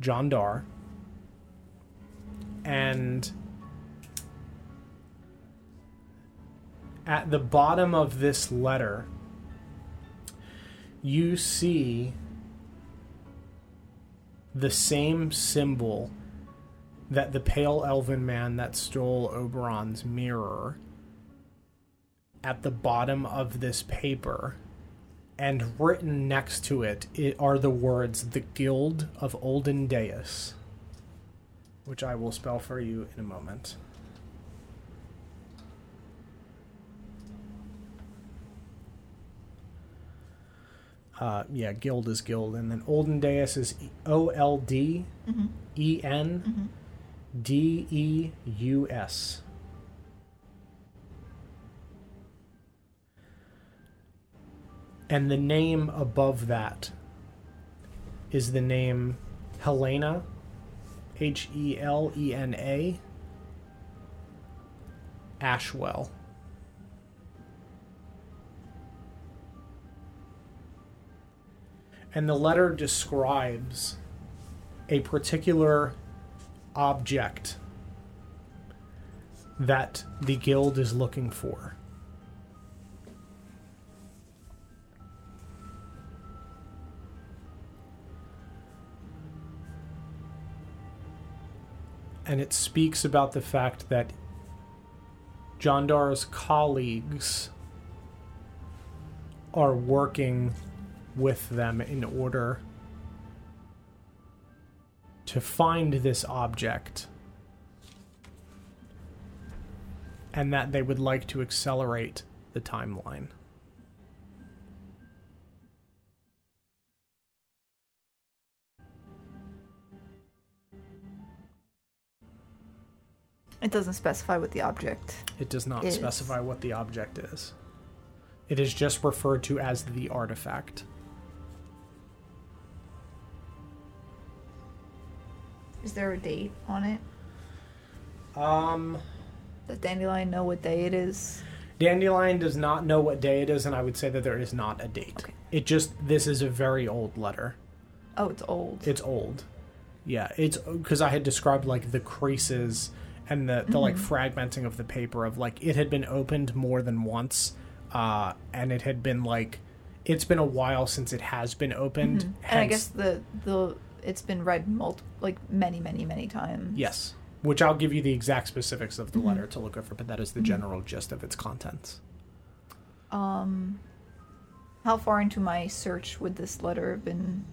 John Dar, and at the bottom of this letter, you see the same symbol that the pale elven man that stole Oberon's mirror at the bottom of this paper and written next to it, are the words the guild of olden deus which i will spell for you in a moment uh, yeah, guild is guild, and then olden deus is O L D E N D E U S. And the name above that is the name Helena, H E L E N A, Ashwell. And the letter describes a particular object that the guild is looking for. And it speaks about the fact that John Dar's colleagues are working with them in order to find this object and that they would like to accelerate the timeline. It doesn't specify what the object. It does not Is. specify what the object is. It is just referred to as the artifact. Is there a date on it? Um, Does Dandelion know what day it is? Dandelion does not know what day it is, and I would say that there is not a date. Okay. It just this is a very old letter. Oh, it's old. It's old. Yeah, it's because I had described like the creases and the, the like fragmenting of the paper of like it had been opened more than once, uh, and it had been like it's been a while since it has been opened. and I guess the the it's been read multi- like many, many, many times. Yes. Which I'll give you the exact specifics of the Mhm. letter to look over, but that is the Mhm. general gist of its contents. Um, how far into my search would this letter have been?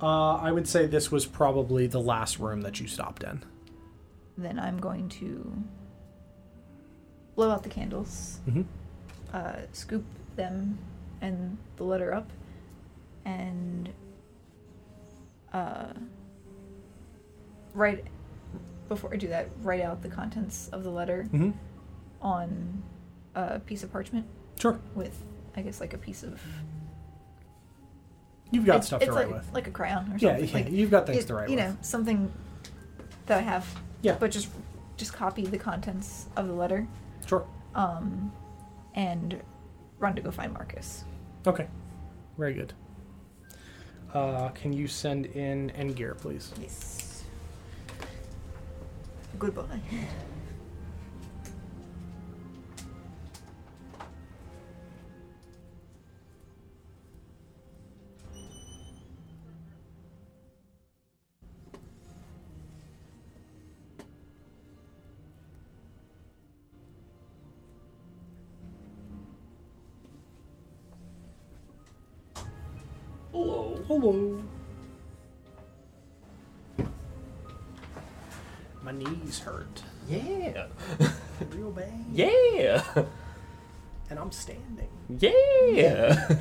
Uh, I would say this was probably the last room that you stopped in. Then I'm going to blow out the candles, Mm-hmm. uh, scoop them and the letter up, and uh, write before I do that. Write out the contents of the letter Mm-hmm. on a piece of parchment Sure. with, I guess, like a piece of. You've got it's, stuff it's to like, write with. like a crayon or something. yeah, like, you've got things it- to write with. you with. know something that I have. Yeah. But just just copy the contents of the letter, Sure. um, and run to go find Marcus. Okay. Very good. Uh, can you send in Endgear, please? Yes. Goodbye. Hello. My knees hurt Yeah. real bad. Yeah. And I'm standing. Yeah.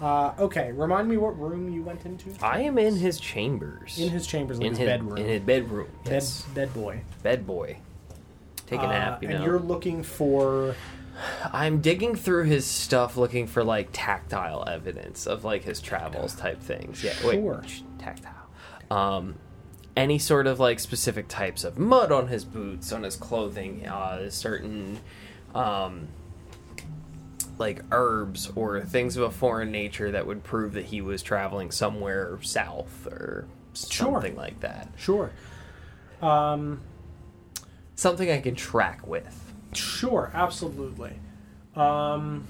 Uh, okay, remind me what room you went into? I am in his chambers. In his chambers, like in his, his bedroom. In his bedroom. bed, Yes. bed boy. Bed boy. Take a Uh, nap, you and know. you're looking for. I'm digging through his stuff looking for like tactile evidence of like his travels type things. Yeah, Sure. wait, tactile. Um, any sort of like specific types of mud on his boots, on his clothing, uh, certain um, like herbs or things of a foreign nature that would prove that he was traveling somewhere south or Sure. something like that. Sure. Um, Something I can track with. Sure, absolutely. Um,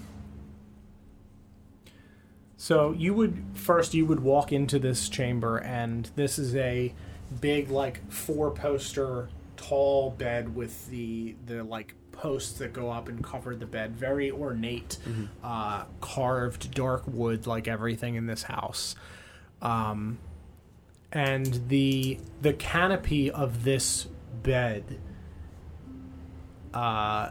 so you would first you would walk into this chamber, and this is a big like four poster tall bed with the the like posts that go up and cover the bed. Very ornate, uh, carved dark wood, like everything in this house. Um, and the the canopy of this bed uh,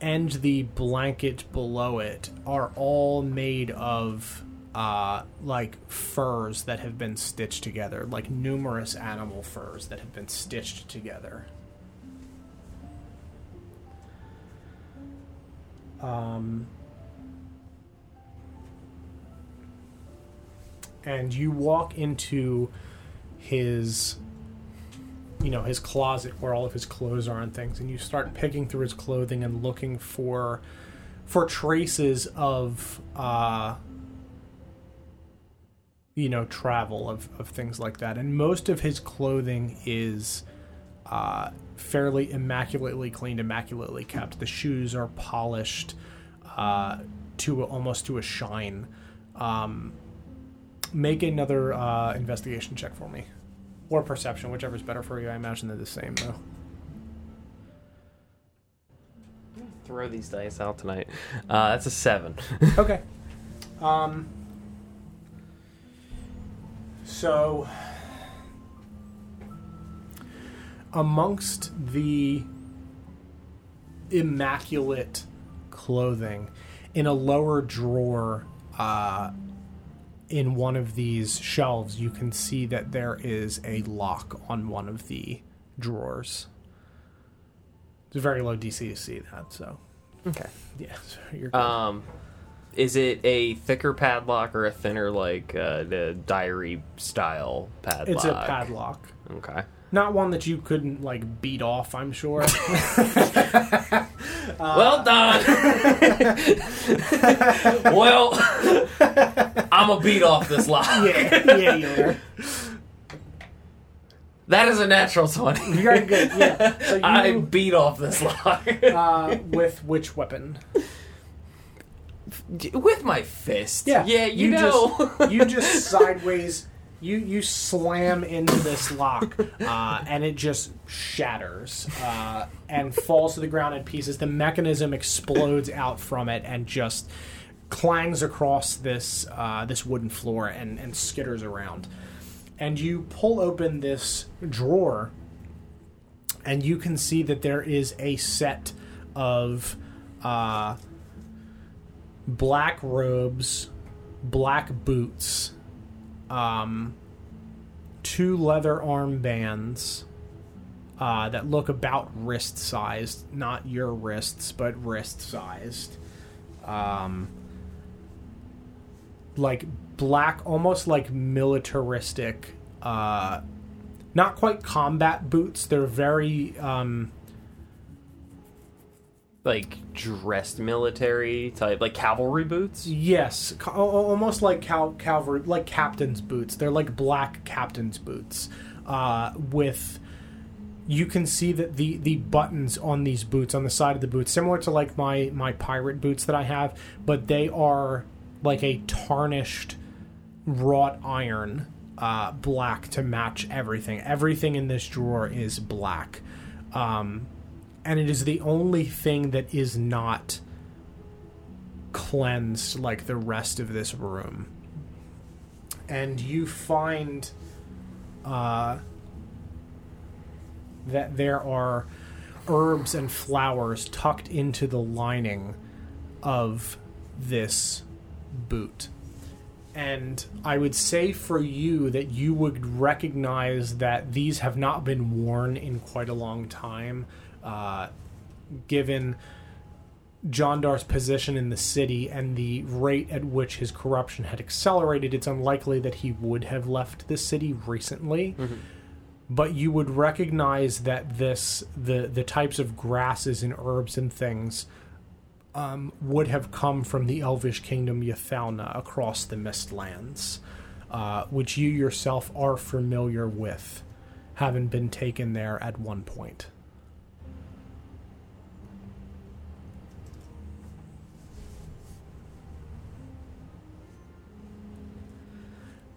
and the blanket below it are all made of uh, like furs that have been stitched together, like numerous animal furs that have been stitched together. Um, and you walk into his you know his closet where all of his clothes are and things and you start picking through his clothing and looking for for traces of uh you know travel of, of things like that. And most of his clothing is uh fairly immaculately cleaned immaculately kept. The shoes are polished uh to almost to a shine. Um make another uh investigation check for me or perception, whichever's better for you. I imagine they're the same though. Throw these dice out tonight. Uh, that's a seven. Okay. Um. So, amongst the immaculate clothing, in a lower drawer, uh, in one of these shelves, you can see that there is a lock on one of the drawers. It's a very low DC to see that, so Okay. yeah, so you're good. Um, is it a thicker padlock or a thinner, like uh, the diary style padlock? it's a padlock. Okay. Not one that you couldn't like beat off, I'm sure. well done. well, I'm gonna beat off this lock. yeah, yeah, you are. That is a natural twenty. Very good. Yeah. So you, I beat off this lock uh, with which weapon? with my fist. Yeah, yeah, you, you know. just you just sideways You you slam into this lock, uh, and it just shatters uh, and falls to the ground in pieces. The mechanism explodes out from it and just clangs across this uh, this wooden floor and, and skitters around. And you pull open this drawer, and you can see that there is a set of uh, black robes, black boots, um, two leather armbands uh, that look about wrist sized, not your wrists, but wrist sized. Um, like black, almost like militaristic, uh, not quite combat boots. They're very um, Like dressed military type, like cavalry boots. Yes, ca- al- al- almost like cal- cavalry, like captain's boots. They're like black captain's boots, uh, with you can see that the the buttons on these boots on the side of the boots, similar to like my my pirate boots that I have, but they are like a tarnished wrought iron uh, black to match everything. Everything in this drawer is black, um, and it is the only thing that is not cleansed like the rest of this room. And you find uh, that there are herbs and flowers tucked into the lining of this boot. And I would say for you that you would recognize that these have not been worn in quite a long time, uh, given Jondar's position in the city and the rate at which his corruption had accelerated, it's unlikely that he would have left the city recently. But you would recognize that this the the types of grasses and herbs and things um, would have come from the elvish kingdom Yathalna across the Mistlands, uh, which you yourself are familiar with, having been taken there at one point.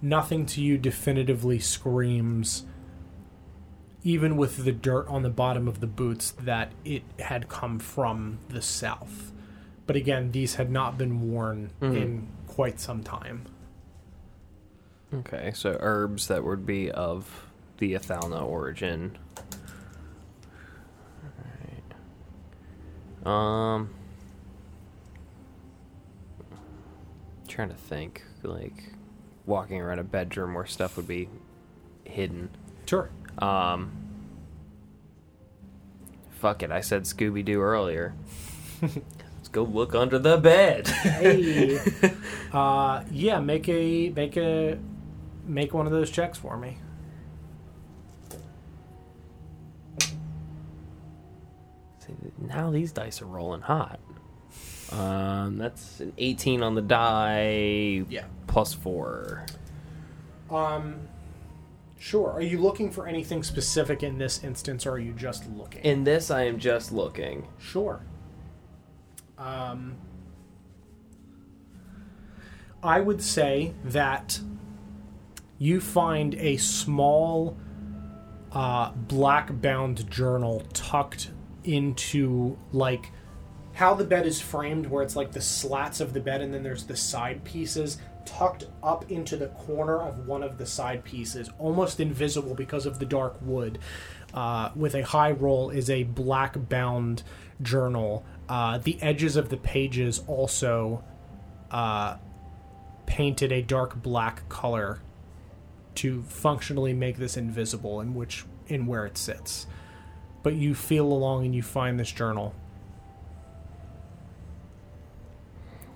Nothing to you definitively screams, even with the dirt on the bottom of the boots, that it had come from the south. But again, these had not been worn Mhm. in quite some time. Okay, so herbs that would be of the Athalna origin. Alright. Um. Trying to think, like walking around a bedroom where stuff would be hidden. Sure. Um. Fuck it, I said Scooby Doo earlier. Let's go look under the bed. Hey. uh, yeah, make a make a make one of those checks for me. See, now these dice are rolling hot. Um, that's an 18 on the die. Yeah. Plus four. Um, sure. Are you looking for anything specific in this instance, or are you just looking? In this, I am just looking. Sure. Um, I would say that you find a small uh, black bound journal tucked into like how the bed is framed, where it's like the slats of the bed and then there's the side pieces tucked up into the corner of one of the side pieces, almost invisible because of the dark wood. Uh, with a high roll is a black bound journal. Uh, the edges of the pages also uh, painted a dark black color to functionally make this invisible in which in where it sits. But you feel along and you find this journal.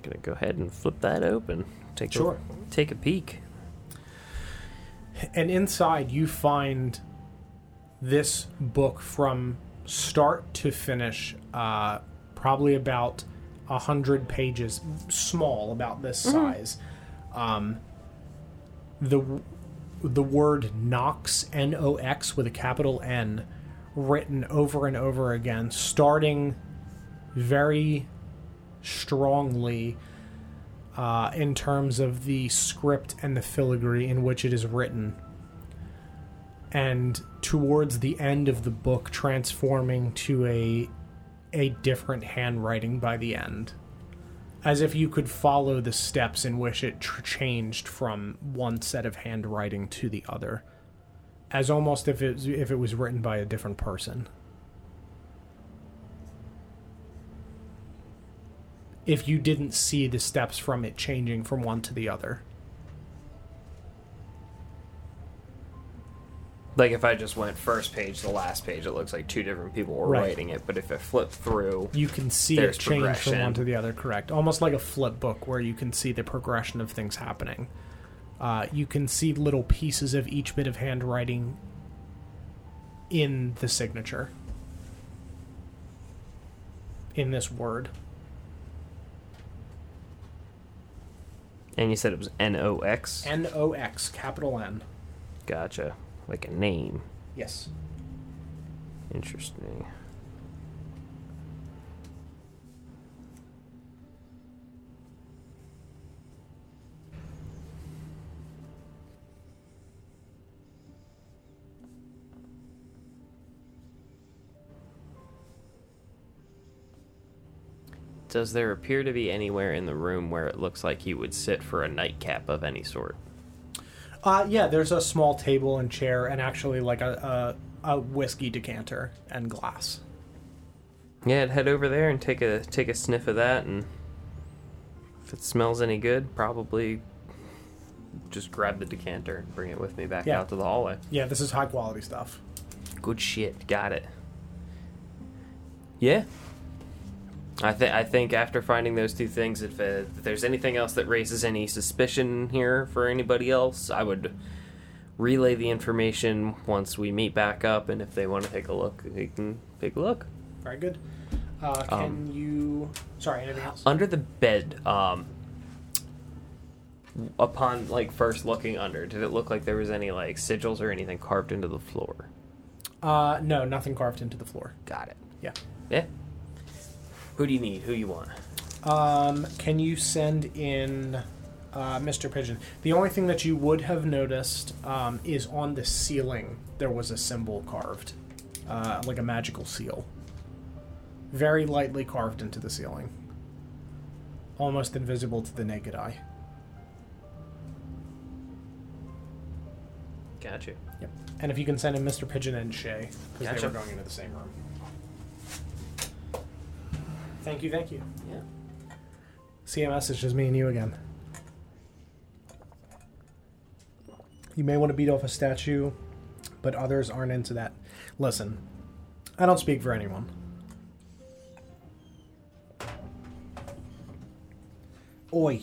Gonna go ahead and flip that open. Take Sure. a, take a peek. And inside you find this book from start to finish, uh, probably about a hundred pages, small, about this size. Um, the the word Nox N O X with a capital N written over and over again, starting very strongly uh, in terms of the script and the filigree in which it is written. And towards the end of the book, transforming to a a different handwriting by the end, as if you could follow the steps in which it tr- changed from one set of handwriting to the other, as almost if it if it was written by a different person. If you didn't see the steps from it changing from one to the other. Like if I just went first page to last page, it looks like two different people were Right. writing it. But if I flip through, You can see There's it change from progression. one to the other, correct? Almost like a flip book where you can see the progression of things happening. Uh, you can see little pieces of each bit of handwriting in the signature. In this word. And you said it was N O X. N O X, capital N. Gotcha. Like a name. Yes. Interesting. Does there appear to be anywhere in the room where it looks like he would sit for a nightcap of any sort? Uh, yeah, there's a small table and chair, and actually like a, a, a whiskey decanter and glass. Yeah, I'd head over there and take a take a sniff of that, and if it smells any good, probably just grab the decanter and bring it with me back Yeah. out to the hallway. Yeah, this is high quality stuff. Good shit, got it. Yeah, I think I think after finding those two things, if, uh, if there's anything else that raises any suspicion here for anybody else, I would relay the information once we meet back up, and if they want to take a look, they can take a look. Very good. Uh, can Um, you? Sorry, anything else? under the bed um upon like first looking under did it look like there was any like sigils or anything carved into the floor Uh, no, nothing carved into the floor. got it Yeah. yeah who do you need who you want Um, can you send in uh, Mr. Pigeon? The only thing that you would have noticed um, is on the ceiling there was a symbol carved, uh, like a magical seal. Very lightly carved into the ceiling. Almost invisible to the naked eye. got you Yep. And if you can send in Mr. Pigeon and Shay, because they Gotcha. were going into the same room. Thank you, thank you. yeah CMS is just me and you again. You may want to beat off a statue, but others aren't into that. Listen, I don't speak for anyone. Oi.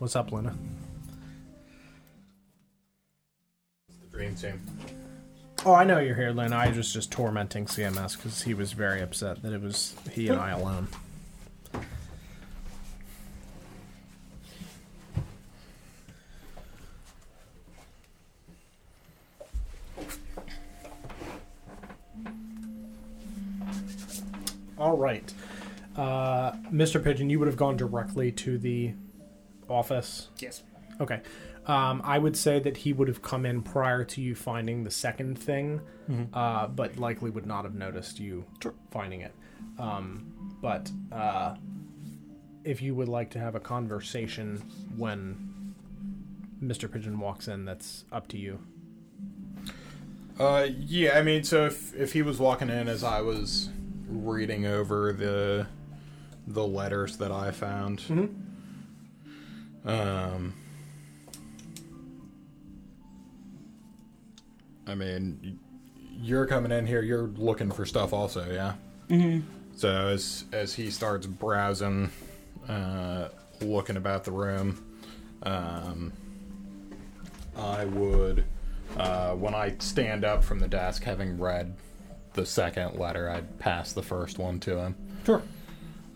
What's up, Luna? The dream team. Oh, I know you're here, Luna. I was just tormenting CMS because he was very upset that it was he and I alone. All right. Uh, Mr. Pigeon, you would have gone directly to the office. Yes. Okay. Um, I would say that he would have come in prior to you finding the second thing, uh, but likely would not have noticed you finding it. Um, but uh, if you would like to have a conversation when Mr. Pigeon walks in, that's up to you. Uh, yeah, I mean, so if if he was walking in as I was reading over the the letters that I found, um, I mean, you're coming in here, you're looking for stuff, also, yeah. Mm-hmm. So as as he starts browsing, uh, looking about the room, um, I would, uh, when I stand up from the desk, having read the second letter, I'd pass the first one to him. Sure.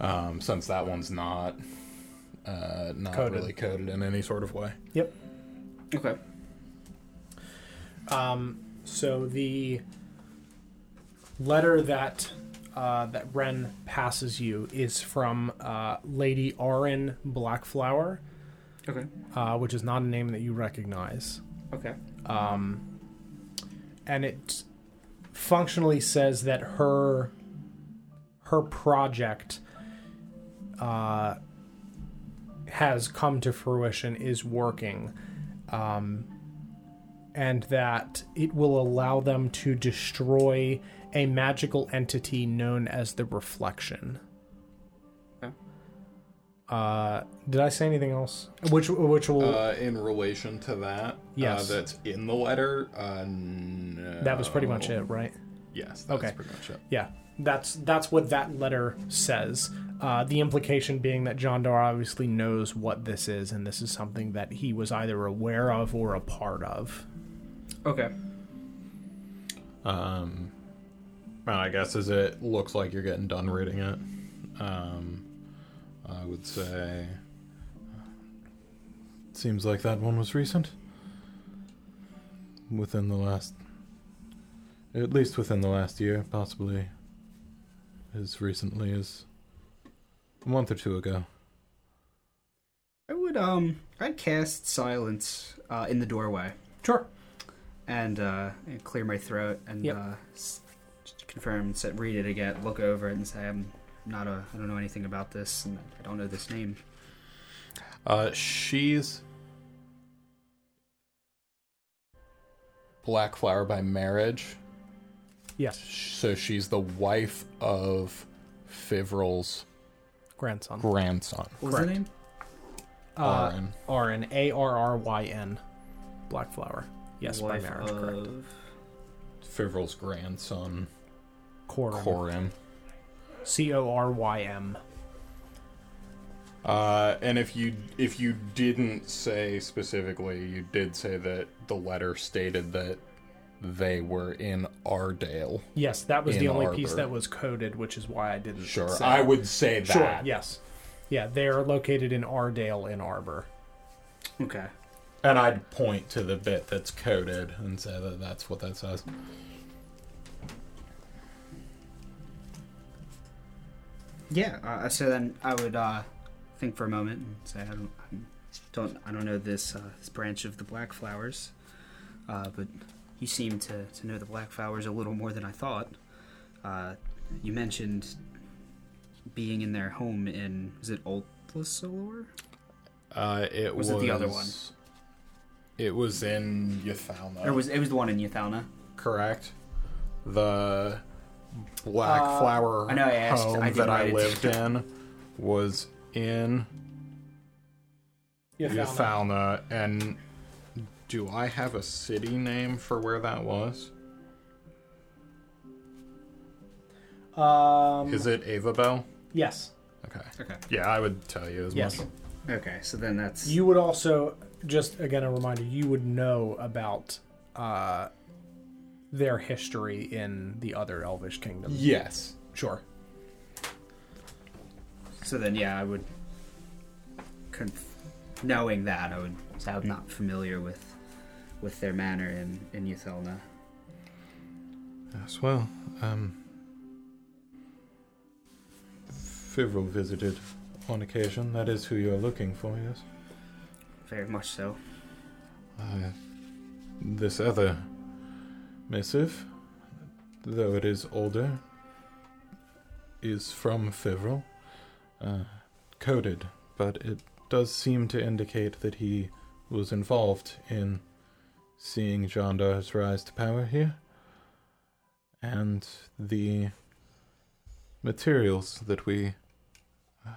Um, since that one's not, uh, not Coded. really coded in any sort of way. Yep. Okay. Um, so the letter that uh, that Ren passes you is from uh, Lady Arryn Blackflower, Okay. uh, which is not a name that you recognize. Okay. Um, and it functionally says that her her project uh, has come to fruition, is working, um, and that it will allow them to destroy a magical entity known as the Reflection. Okay. Uh, did I say anything else? Which which will Uh, in relation to that, Yes. uh, that's in the letter. Uh, no. that was pretty much it, right? Yes, that's Okay. pretty much it. Yeah, that's that's what that letter says. Uh, the implication being that John Dar obviously knows what this is, and this is something that he was either aware of or a part of. Okay. Um, well, I guess as it looks like you're getting done reading it, um, I would say seems like that one was recent. Within the last, at least within the last year, possibly as recently as a month or two ago. I would um I'd cast silence uh, in the doorway Sure. And uh, and clear my throat and Yep. uh, s- confirm, set, read it again, look over it, and say I'm not a I don't know anything about this and I don't know this name. Uh, she's Black Flower by marriage. Yes, So she's the wife of Fivral's grandson. grandson. What was the name? Uh, Arryn. Arryn, A R R Y N, Blackflower. Yes, Wife by marriage, correct. of... Fivral's grandson, Corym. Corin. C O R Y M. Uh, and if you if you didn't say specifically, you did say that the letter stated that they were in Ardale. Yes, that was the In only piece that was coded, which is why I didn't. Sure, say I would say that. Sure. Yes. Yeah, they are located in Ardale in Arbor. Okay. And I'd point to the bit that's coded and say that that's what that says. Yeah. Uh, so then I would uh, think for a moment and say I don't I don't I don't know this uh, this branch of the Black Flowers, uh, but you seem to to know the Black Flowers a little more than I thought. Uh, you mentioned being in their home in is it Ultlasolor? Uh, it Was was it the other one? It was in Yathalna. Or was it was the one in Yathalna? correct. The black Uh, flower I know I asked- home I did that I write it. lived in was in Yathalna. And do I have a city name for where that was? Um, Is it Avabel? yes. Okay. Okay. Yeah, I would tell you as Yes. much. Okay. So then that's You would also, just again a reminder, you would know about uh, their history in the other Elvish kingdom. Yes. Sure. So then, yeah, I would. Conf- knowing that, I would say I'm not familiar with with their manner in in Yathalna. Yes, well, um. Fivral visited on occasion. That is who you're looking for, yes? Very much so. Uh, this other missive, though it is older, is from Fivral. Uh, coded, but it does seem to indicate that he was involved in seeing Jondar's rise to power here. And the materials that we uh,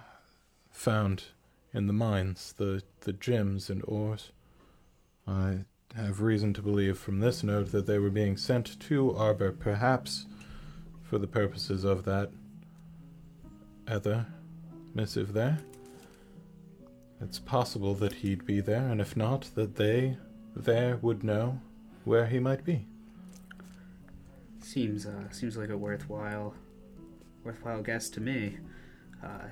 found in the mines, the, the gems and ores, I have reason to believe from this note that they were being sent to Arbor, perhaps for the purposes of that other missive there. It's possible that he'd be there, and if not, that they there would know where he might be. Seems uh, seems like a worthwhile worthwhile guess to me. Uh,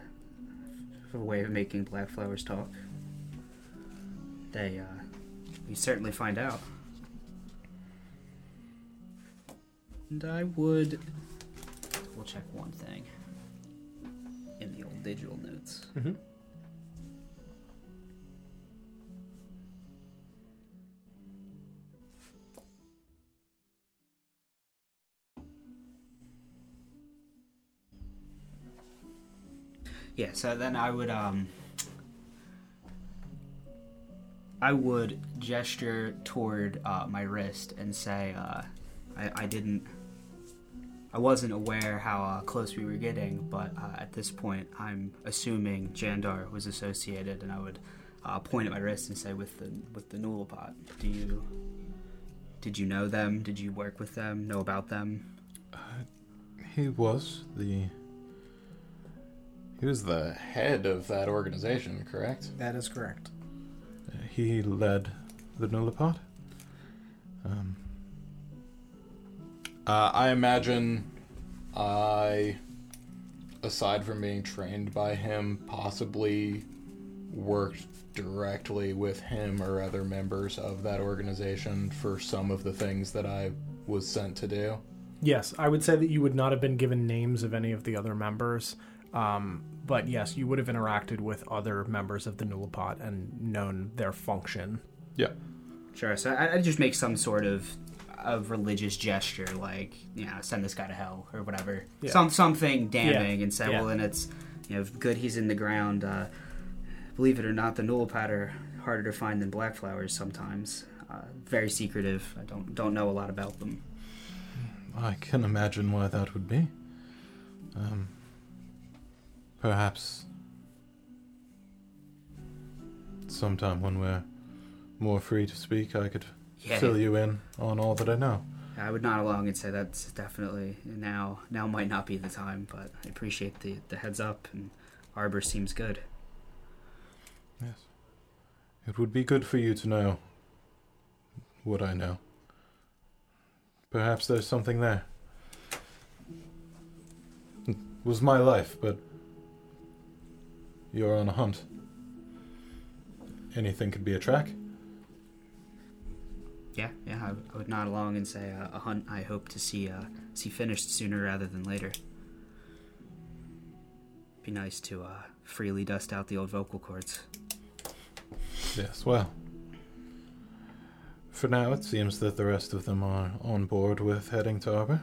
a way of making black flowers talk. They uh, we certainly find out. And I would We'll check one thing in the old digital notes. Mm-hmm. Yeah, so then I would um I would gesture toward uh, my wrist and say uh, I, I didn't I wasn't aware how uh, close we were getting, but uh, at this point I'm assuming Jandar was associated, and I would uh, point at my wrist and say with the with the Nullapot. Do you did you know them? Did you work with them? Know about them? He was the. He was the head of that organization, correct? That is correct. He led the Nullapot. Um, uh, I imagine I, aside from being trained by him, possibly worked directly with him or other members of that organization for some of the things that I was sent to do. Yes, I would say that you would not have been given names of any of the other members. Um, but yes, you would have interacted with other members of the Nullapot and known their function. Yeah. Sure. So I, I'd just make some sort of of religious gesture, like you know, send this guy to hell or whatever. Yeah. Some something damning, Yeah. and say, Yeah. well, then it's you know, good he's in the ground. Uh, believe it or not, the Nullapot are harder to find than black flowers sometimes. Uh, very secretive. I don't don't know a lot about them. I can imagine why that would be. Um, perhaps sometime when we're more free to speak, I could Yeah. fill you in on all that I know. I would nod along and say that's definitely now. Now might not be the time, but I appreciate the the heads up. And Arbor seems good. Yes. It would be good for you to know what I know. Perhaps there's something there. It was my life, but you're on a hunt. Anything could be a track. Yeah, yeah, I, I would nod along and say uh, a hunt I hope to see uh, see finished sooner rather than later. Be nice to uh, freely dust out the old vocal cords. Yes, well. For now, it seems that the rest of them are on board with heading to Arbor.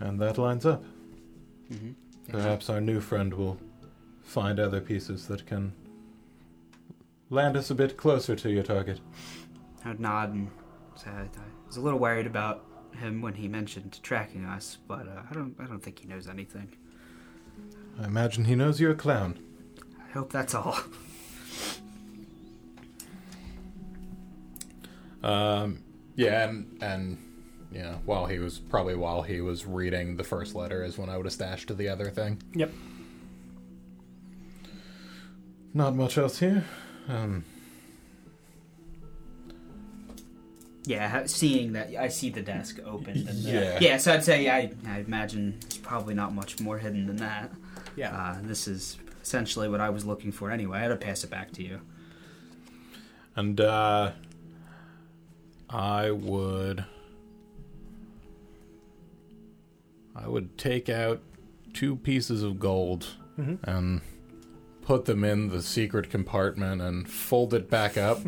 And that lines up. Mm-hmm. Perhaps our new friend will find other pieces that can land us a bit closer to your target. I would nod and say I, I was a little worried about him when he mentioned tracking us, but uh, I don't I don't think he knows anything. I imagine he knows you're a clown. I hope that's all. Um, yeah, and and yeah, while he was probably while he was reading the first letter is when I would have stashed to the other thing. Yep. Not much else here. Um, Yeah, seeing that I see the desk opened. And the, Yeah. yeah. So I'd say I I imagine it's probably not much more hidden than that. Yeah. Uh, this is essentially what I was looking for anyway. I had to pass it back to you. and uh, I would I would take out two pieces of gold Mhm. and put them in the secret compartment and fold it back up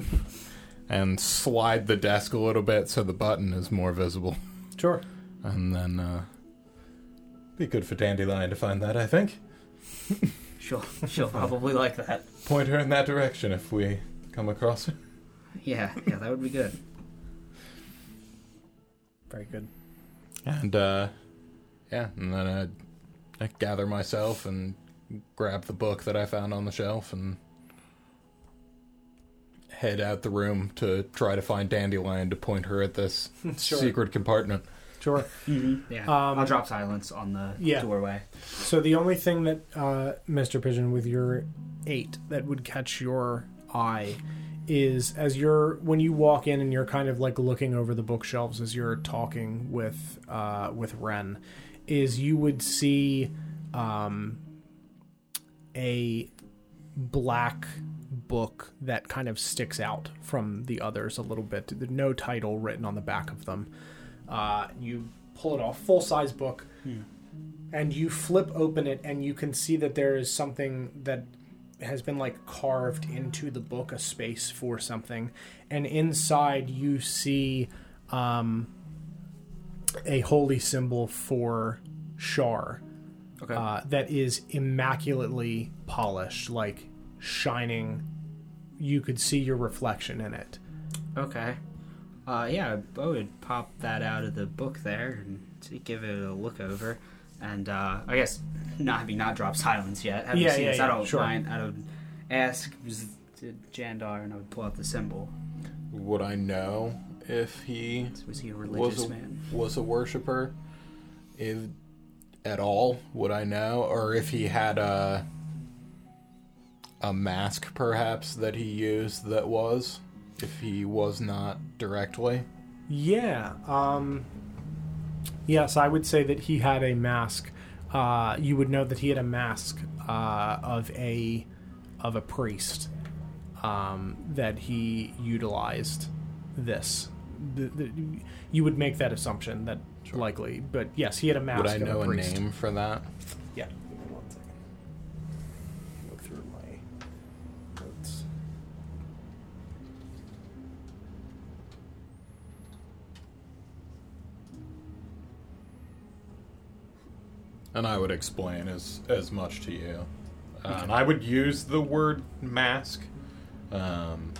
and slide the desk a little bit so the button is more visible. Sure. And then uh be good for Dandelion to find that, I think. She'll she'll probably like that. Point her in that direction if we come across her. Yeah, yeah, that would be good. Very good. And uh yeah, and then I'd, I'd gather myself and grab the book that I found on the shelf and head out the room to try to find Dandelion to point her at this Sure. secret compartment. Sure. Mm-hmm. Yeah, Um, I'll drop silence on the yeah. doorway. So the only thing that, uh, Mr. Pigeon, with your eight, that would catch your eye is as you're when you walk in and you're kind of like looking over the bookshelves as you're talking with uh, with Ren, is you would see um, a black book that kind of sticks out from the others a little bit. There's no title written on the back of them. Uh, you pull it off. Full size book. Hmm. And you flip open it, and you can see that there is something that has been like carved into the book, a space for something. And inside, you see um, a holy symbol for Shar Okay. uh, that is immaculately polished, like shining. You could see your reflection in it. Okay. Uh, yeah, I would pop that out of the book there and give it a look over. And uh, I guess not having not dropped silence yet. Having Yeah, seen yeah, this, yeah, I don't sure. mind. I would ask was Jandar and I would pull out the symbol. Would I know if he Was he a was religious a, man? was a worshiper? If at all, would I know, or if he had a a mask, perhaps that he used that was, if he was not directly. Yeah. Um, yes, I would say that he had a mask. Uh, you would know that he had a mask uh, of a of a priest um, that he utilized this. The, the, you would make that assumption that likely, but yes, he had a mask. Would I know a, a name for that? Yeah. Give one second. Go through my notes. And I would explain as as much to you. Uh, and I would use the word mask. Um,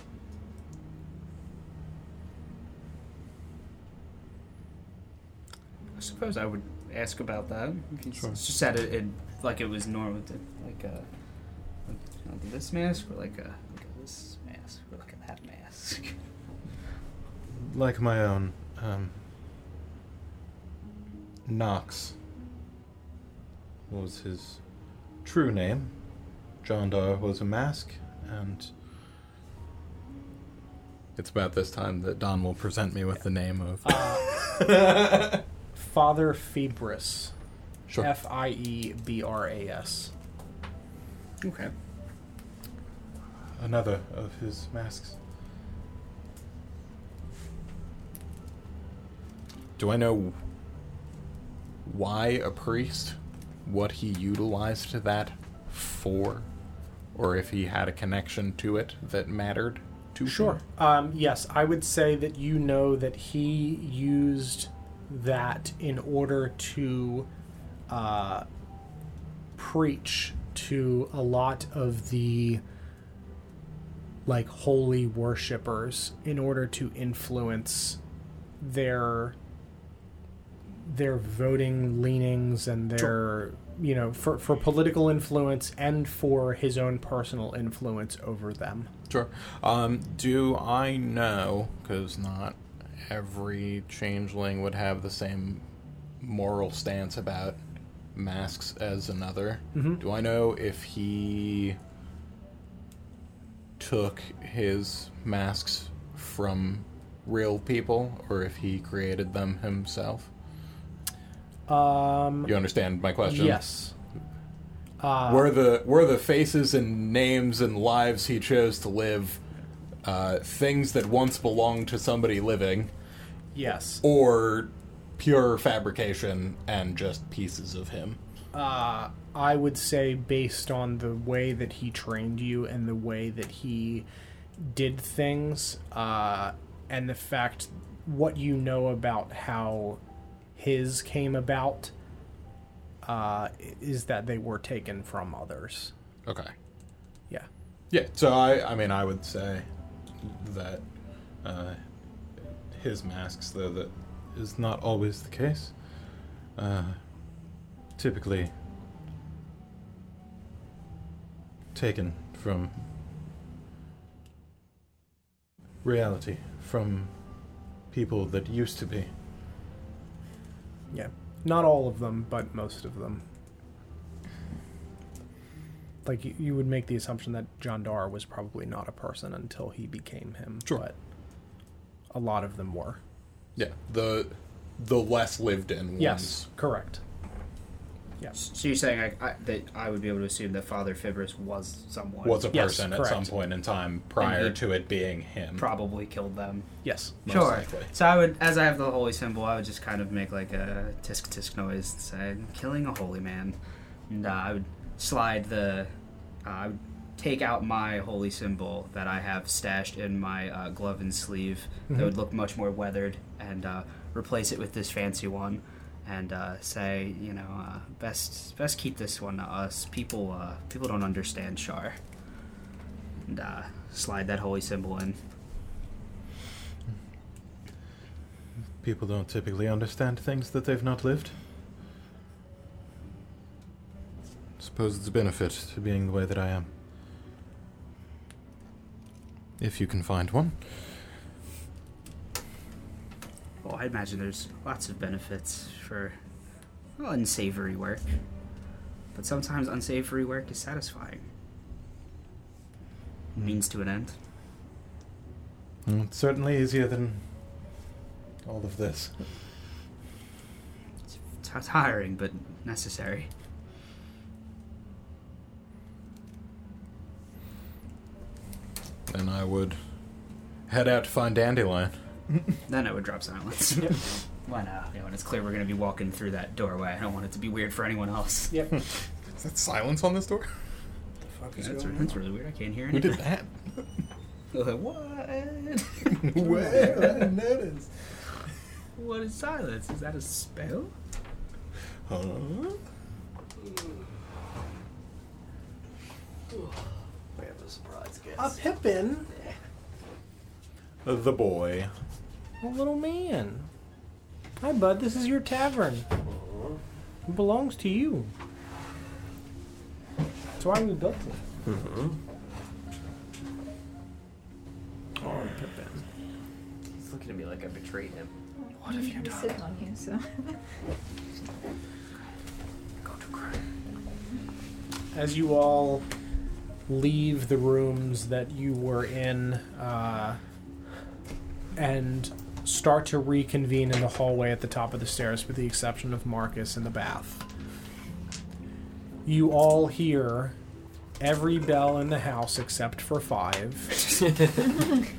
suppose I would ask about that. It's Sure. just said it, it like it was normal, to, like a like, this mask or like a like a this mask or like a that mask. like my own. Um, Knox was his true name. John Dar was a mask, and it's about this time that Don will present me with the name of. Uh, Father Fiebras. Sure. F I E B R A S. Okay. Another of his masks. Do I know why a priest? What he utilized that for? Or if he had a connection to it that mattered to Sure. him? Um, yes, I would say that you know that he used that in order to uh, preach to a lot of the like holy worshippers in order to influence their their voting leanings and their you know for, for political influence and for his own personal influence over them Sure. Um, do I know, because not every changeling would have the same moral stance about masks as another. Mhm. Do I know if he took his masks from real people or if he created them himself? um You understand my question? Yes. Uh, were the were the faces and names and lives he chose to live uh, things that once belonged to somebody living, yes. or pure fabrication and just pieces of him? Uh, I would say based on the way that he trained you and the way that he did things, uh, and the fact what you know about how his came about, uh, is that they were taken from others. Okay. Yeah. Yeah. So I I mean I would say that uh, his masks, though that is not always the case. Uh, typically taken from reality, from people that used to be. Yeah. Not all of them, but most of them. Like you, you would make the assumption that John Dar was probably not a person until he became him. Sure. But a lot of them were. Yeah. The the less lived in ones. Yes, correct. Yeah. So you're saying I, I, that I would be able to assume that Father Fiebras was someone Was a Yes, person at some point in time prior to it being him. probably killed them. Yes. most sure. likely. So I would, as I have the holy symbol, I would just kind of make like a tisk tisk noise and say, "Killing a holy man," and uh, I would slide the, uh, I would take out my holy symbol that I have stashed in my uh, glove and sleeve that would look much more weathered, and uh, replace it with this fancy one, and uh, say, you know, uh, best best keep this one to us. People uh, people don't understand Shar, and uh, slide that holy symbol in. People don't typically understand things that they've not lived. Suppose it's a benefit to being the way that I am. If you can find one. Well, I imagine there's lots of benefits for well, unsavory work. But sometimes unsavory work is satisfying. Means to an end. Mm, It's certainly easier than all of this. It's tiring, but necessary. Then I would head out to find Dandelion. Then I would drop silence. When, uh, you know, when it's clear we're going to be walking through that doorway, I don't want it to be weird for anyone else. Yep. Is that silence on this door? The fuck is That's, that's really weird. I can't hear Who anything. did that? what? well, I didn't notice. What is silence? Is that a spell? Huh? We have a surprise guest. A Pippin, The boy. a little man. Hi, bud. This is your tavern. It belongs to you. That's why we built it. Mm-hmm. Oh, Pippin. He's looking at me like I betrayed him. What have you done? Sitting on you, so. Go to Cry. As you all leave the rooms that you were in uh, and start to reconvene in the hallway at the top of the stairs, with the exception of Marcus in the bath, you all hear every bell in the house except for five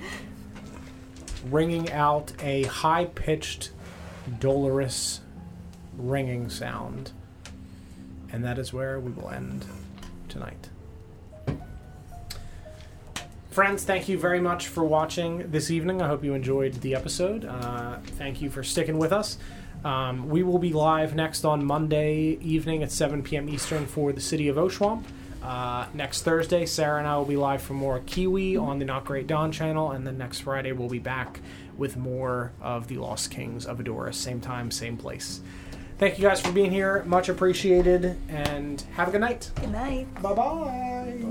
ringing out a high pitched, dolorous ringing sound. And that is where we will end tonight. Friends, thank you very much for watching this evening. I hope you enjoyed the episode. Uh, thank you for sticking with us. Um, we will be live next on Monday evening at 7 p.m. Eastern for the city of Oshwamp. Uh, next Thursday, Sarah and I will be live for more Kiwi on the Not Great Dawn channel, and then next Friday we'll be back with more of the Lost Kings of Adora. Same time, same place. Thank you guys for being here. Much appreciated, and have a good night. Good night. Bye bye.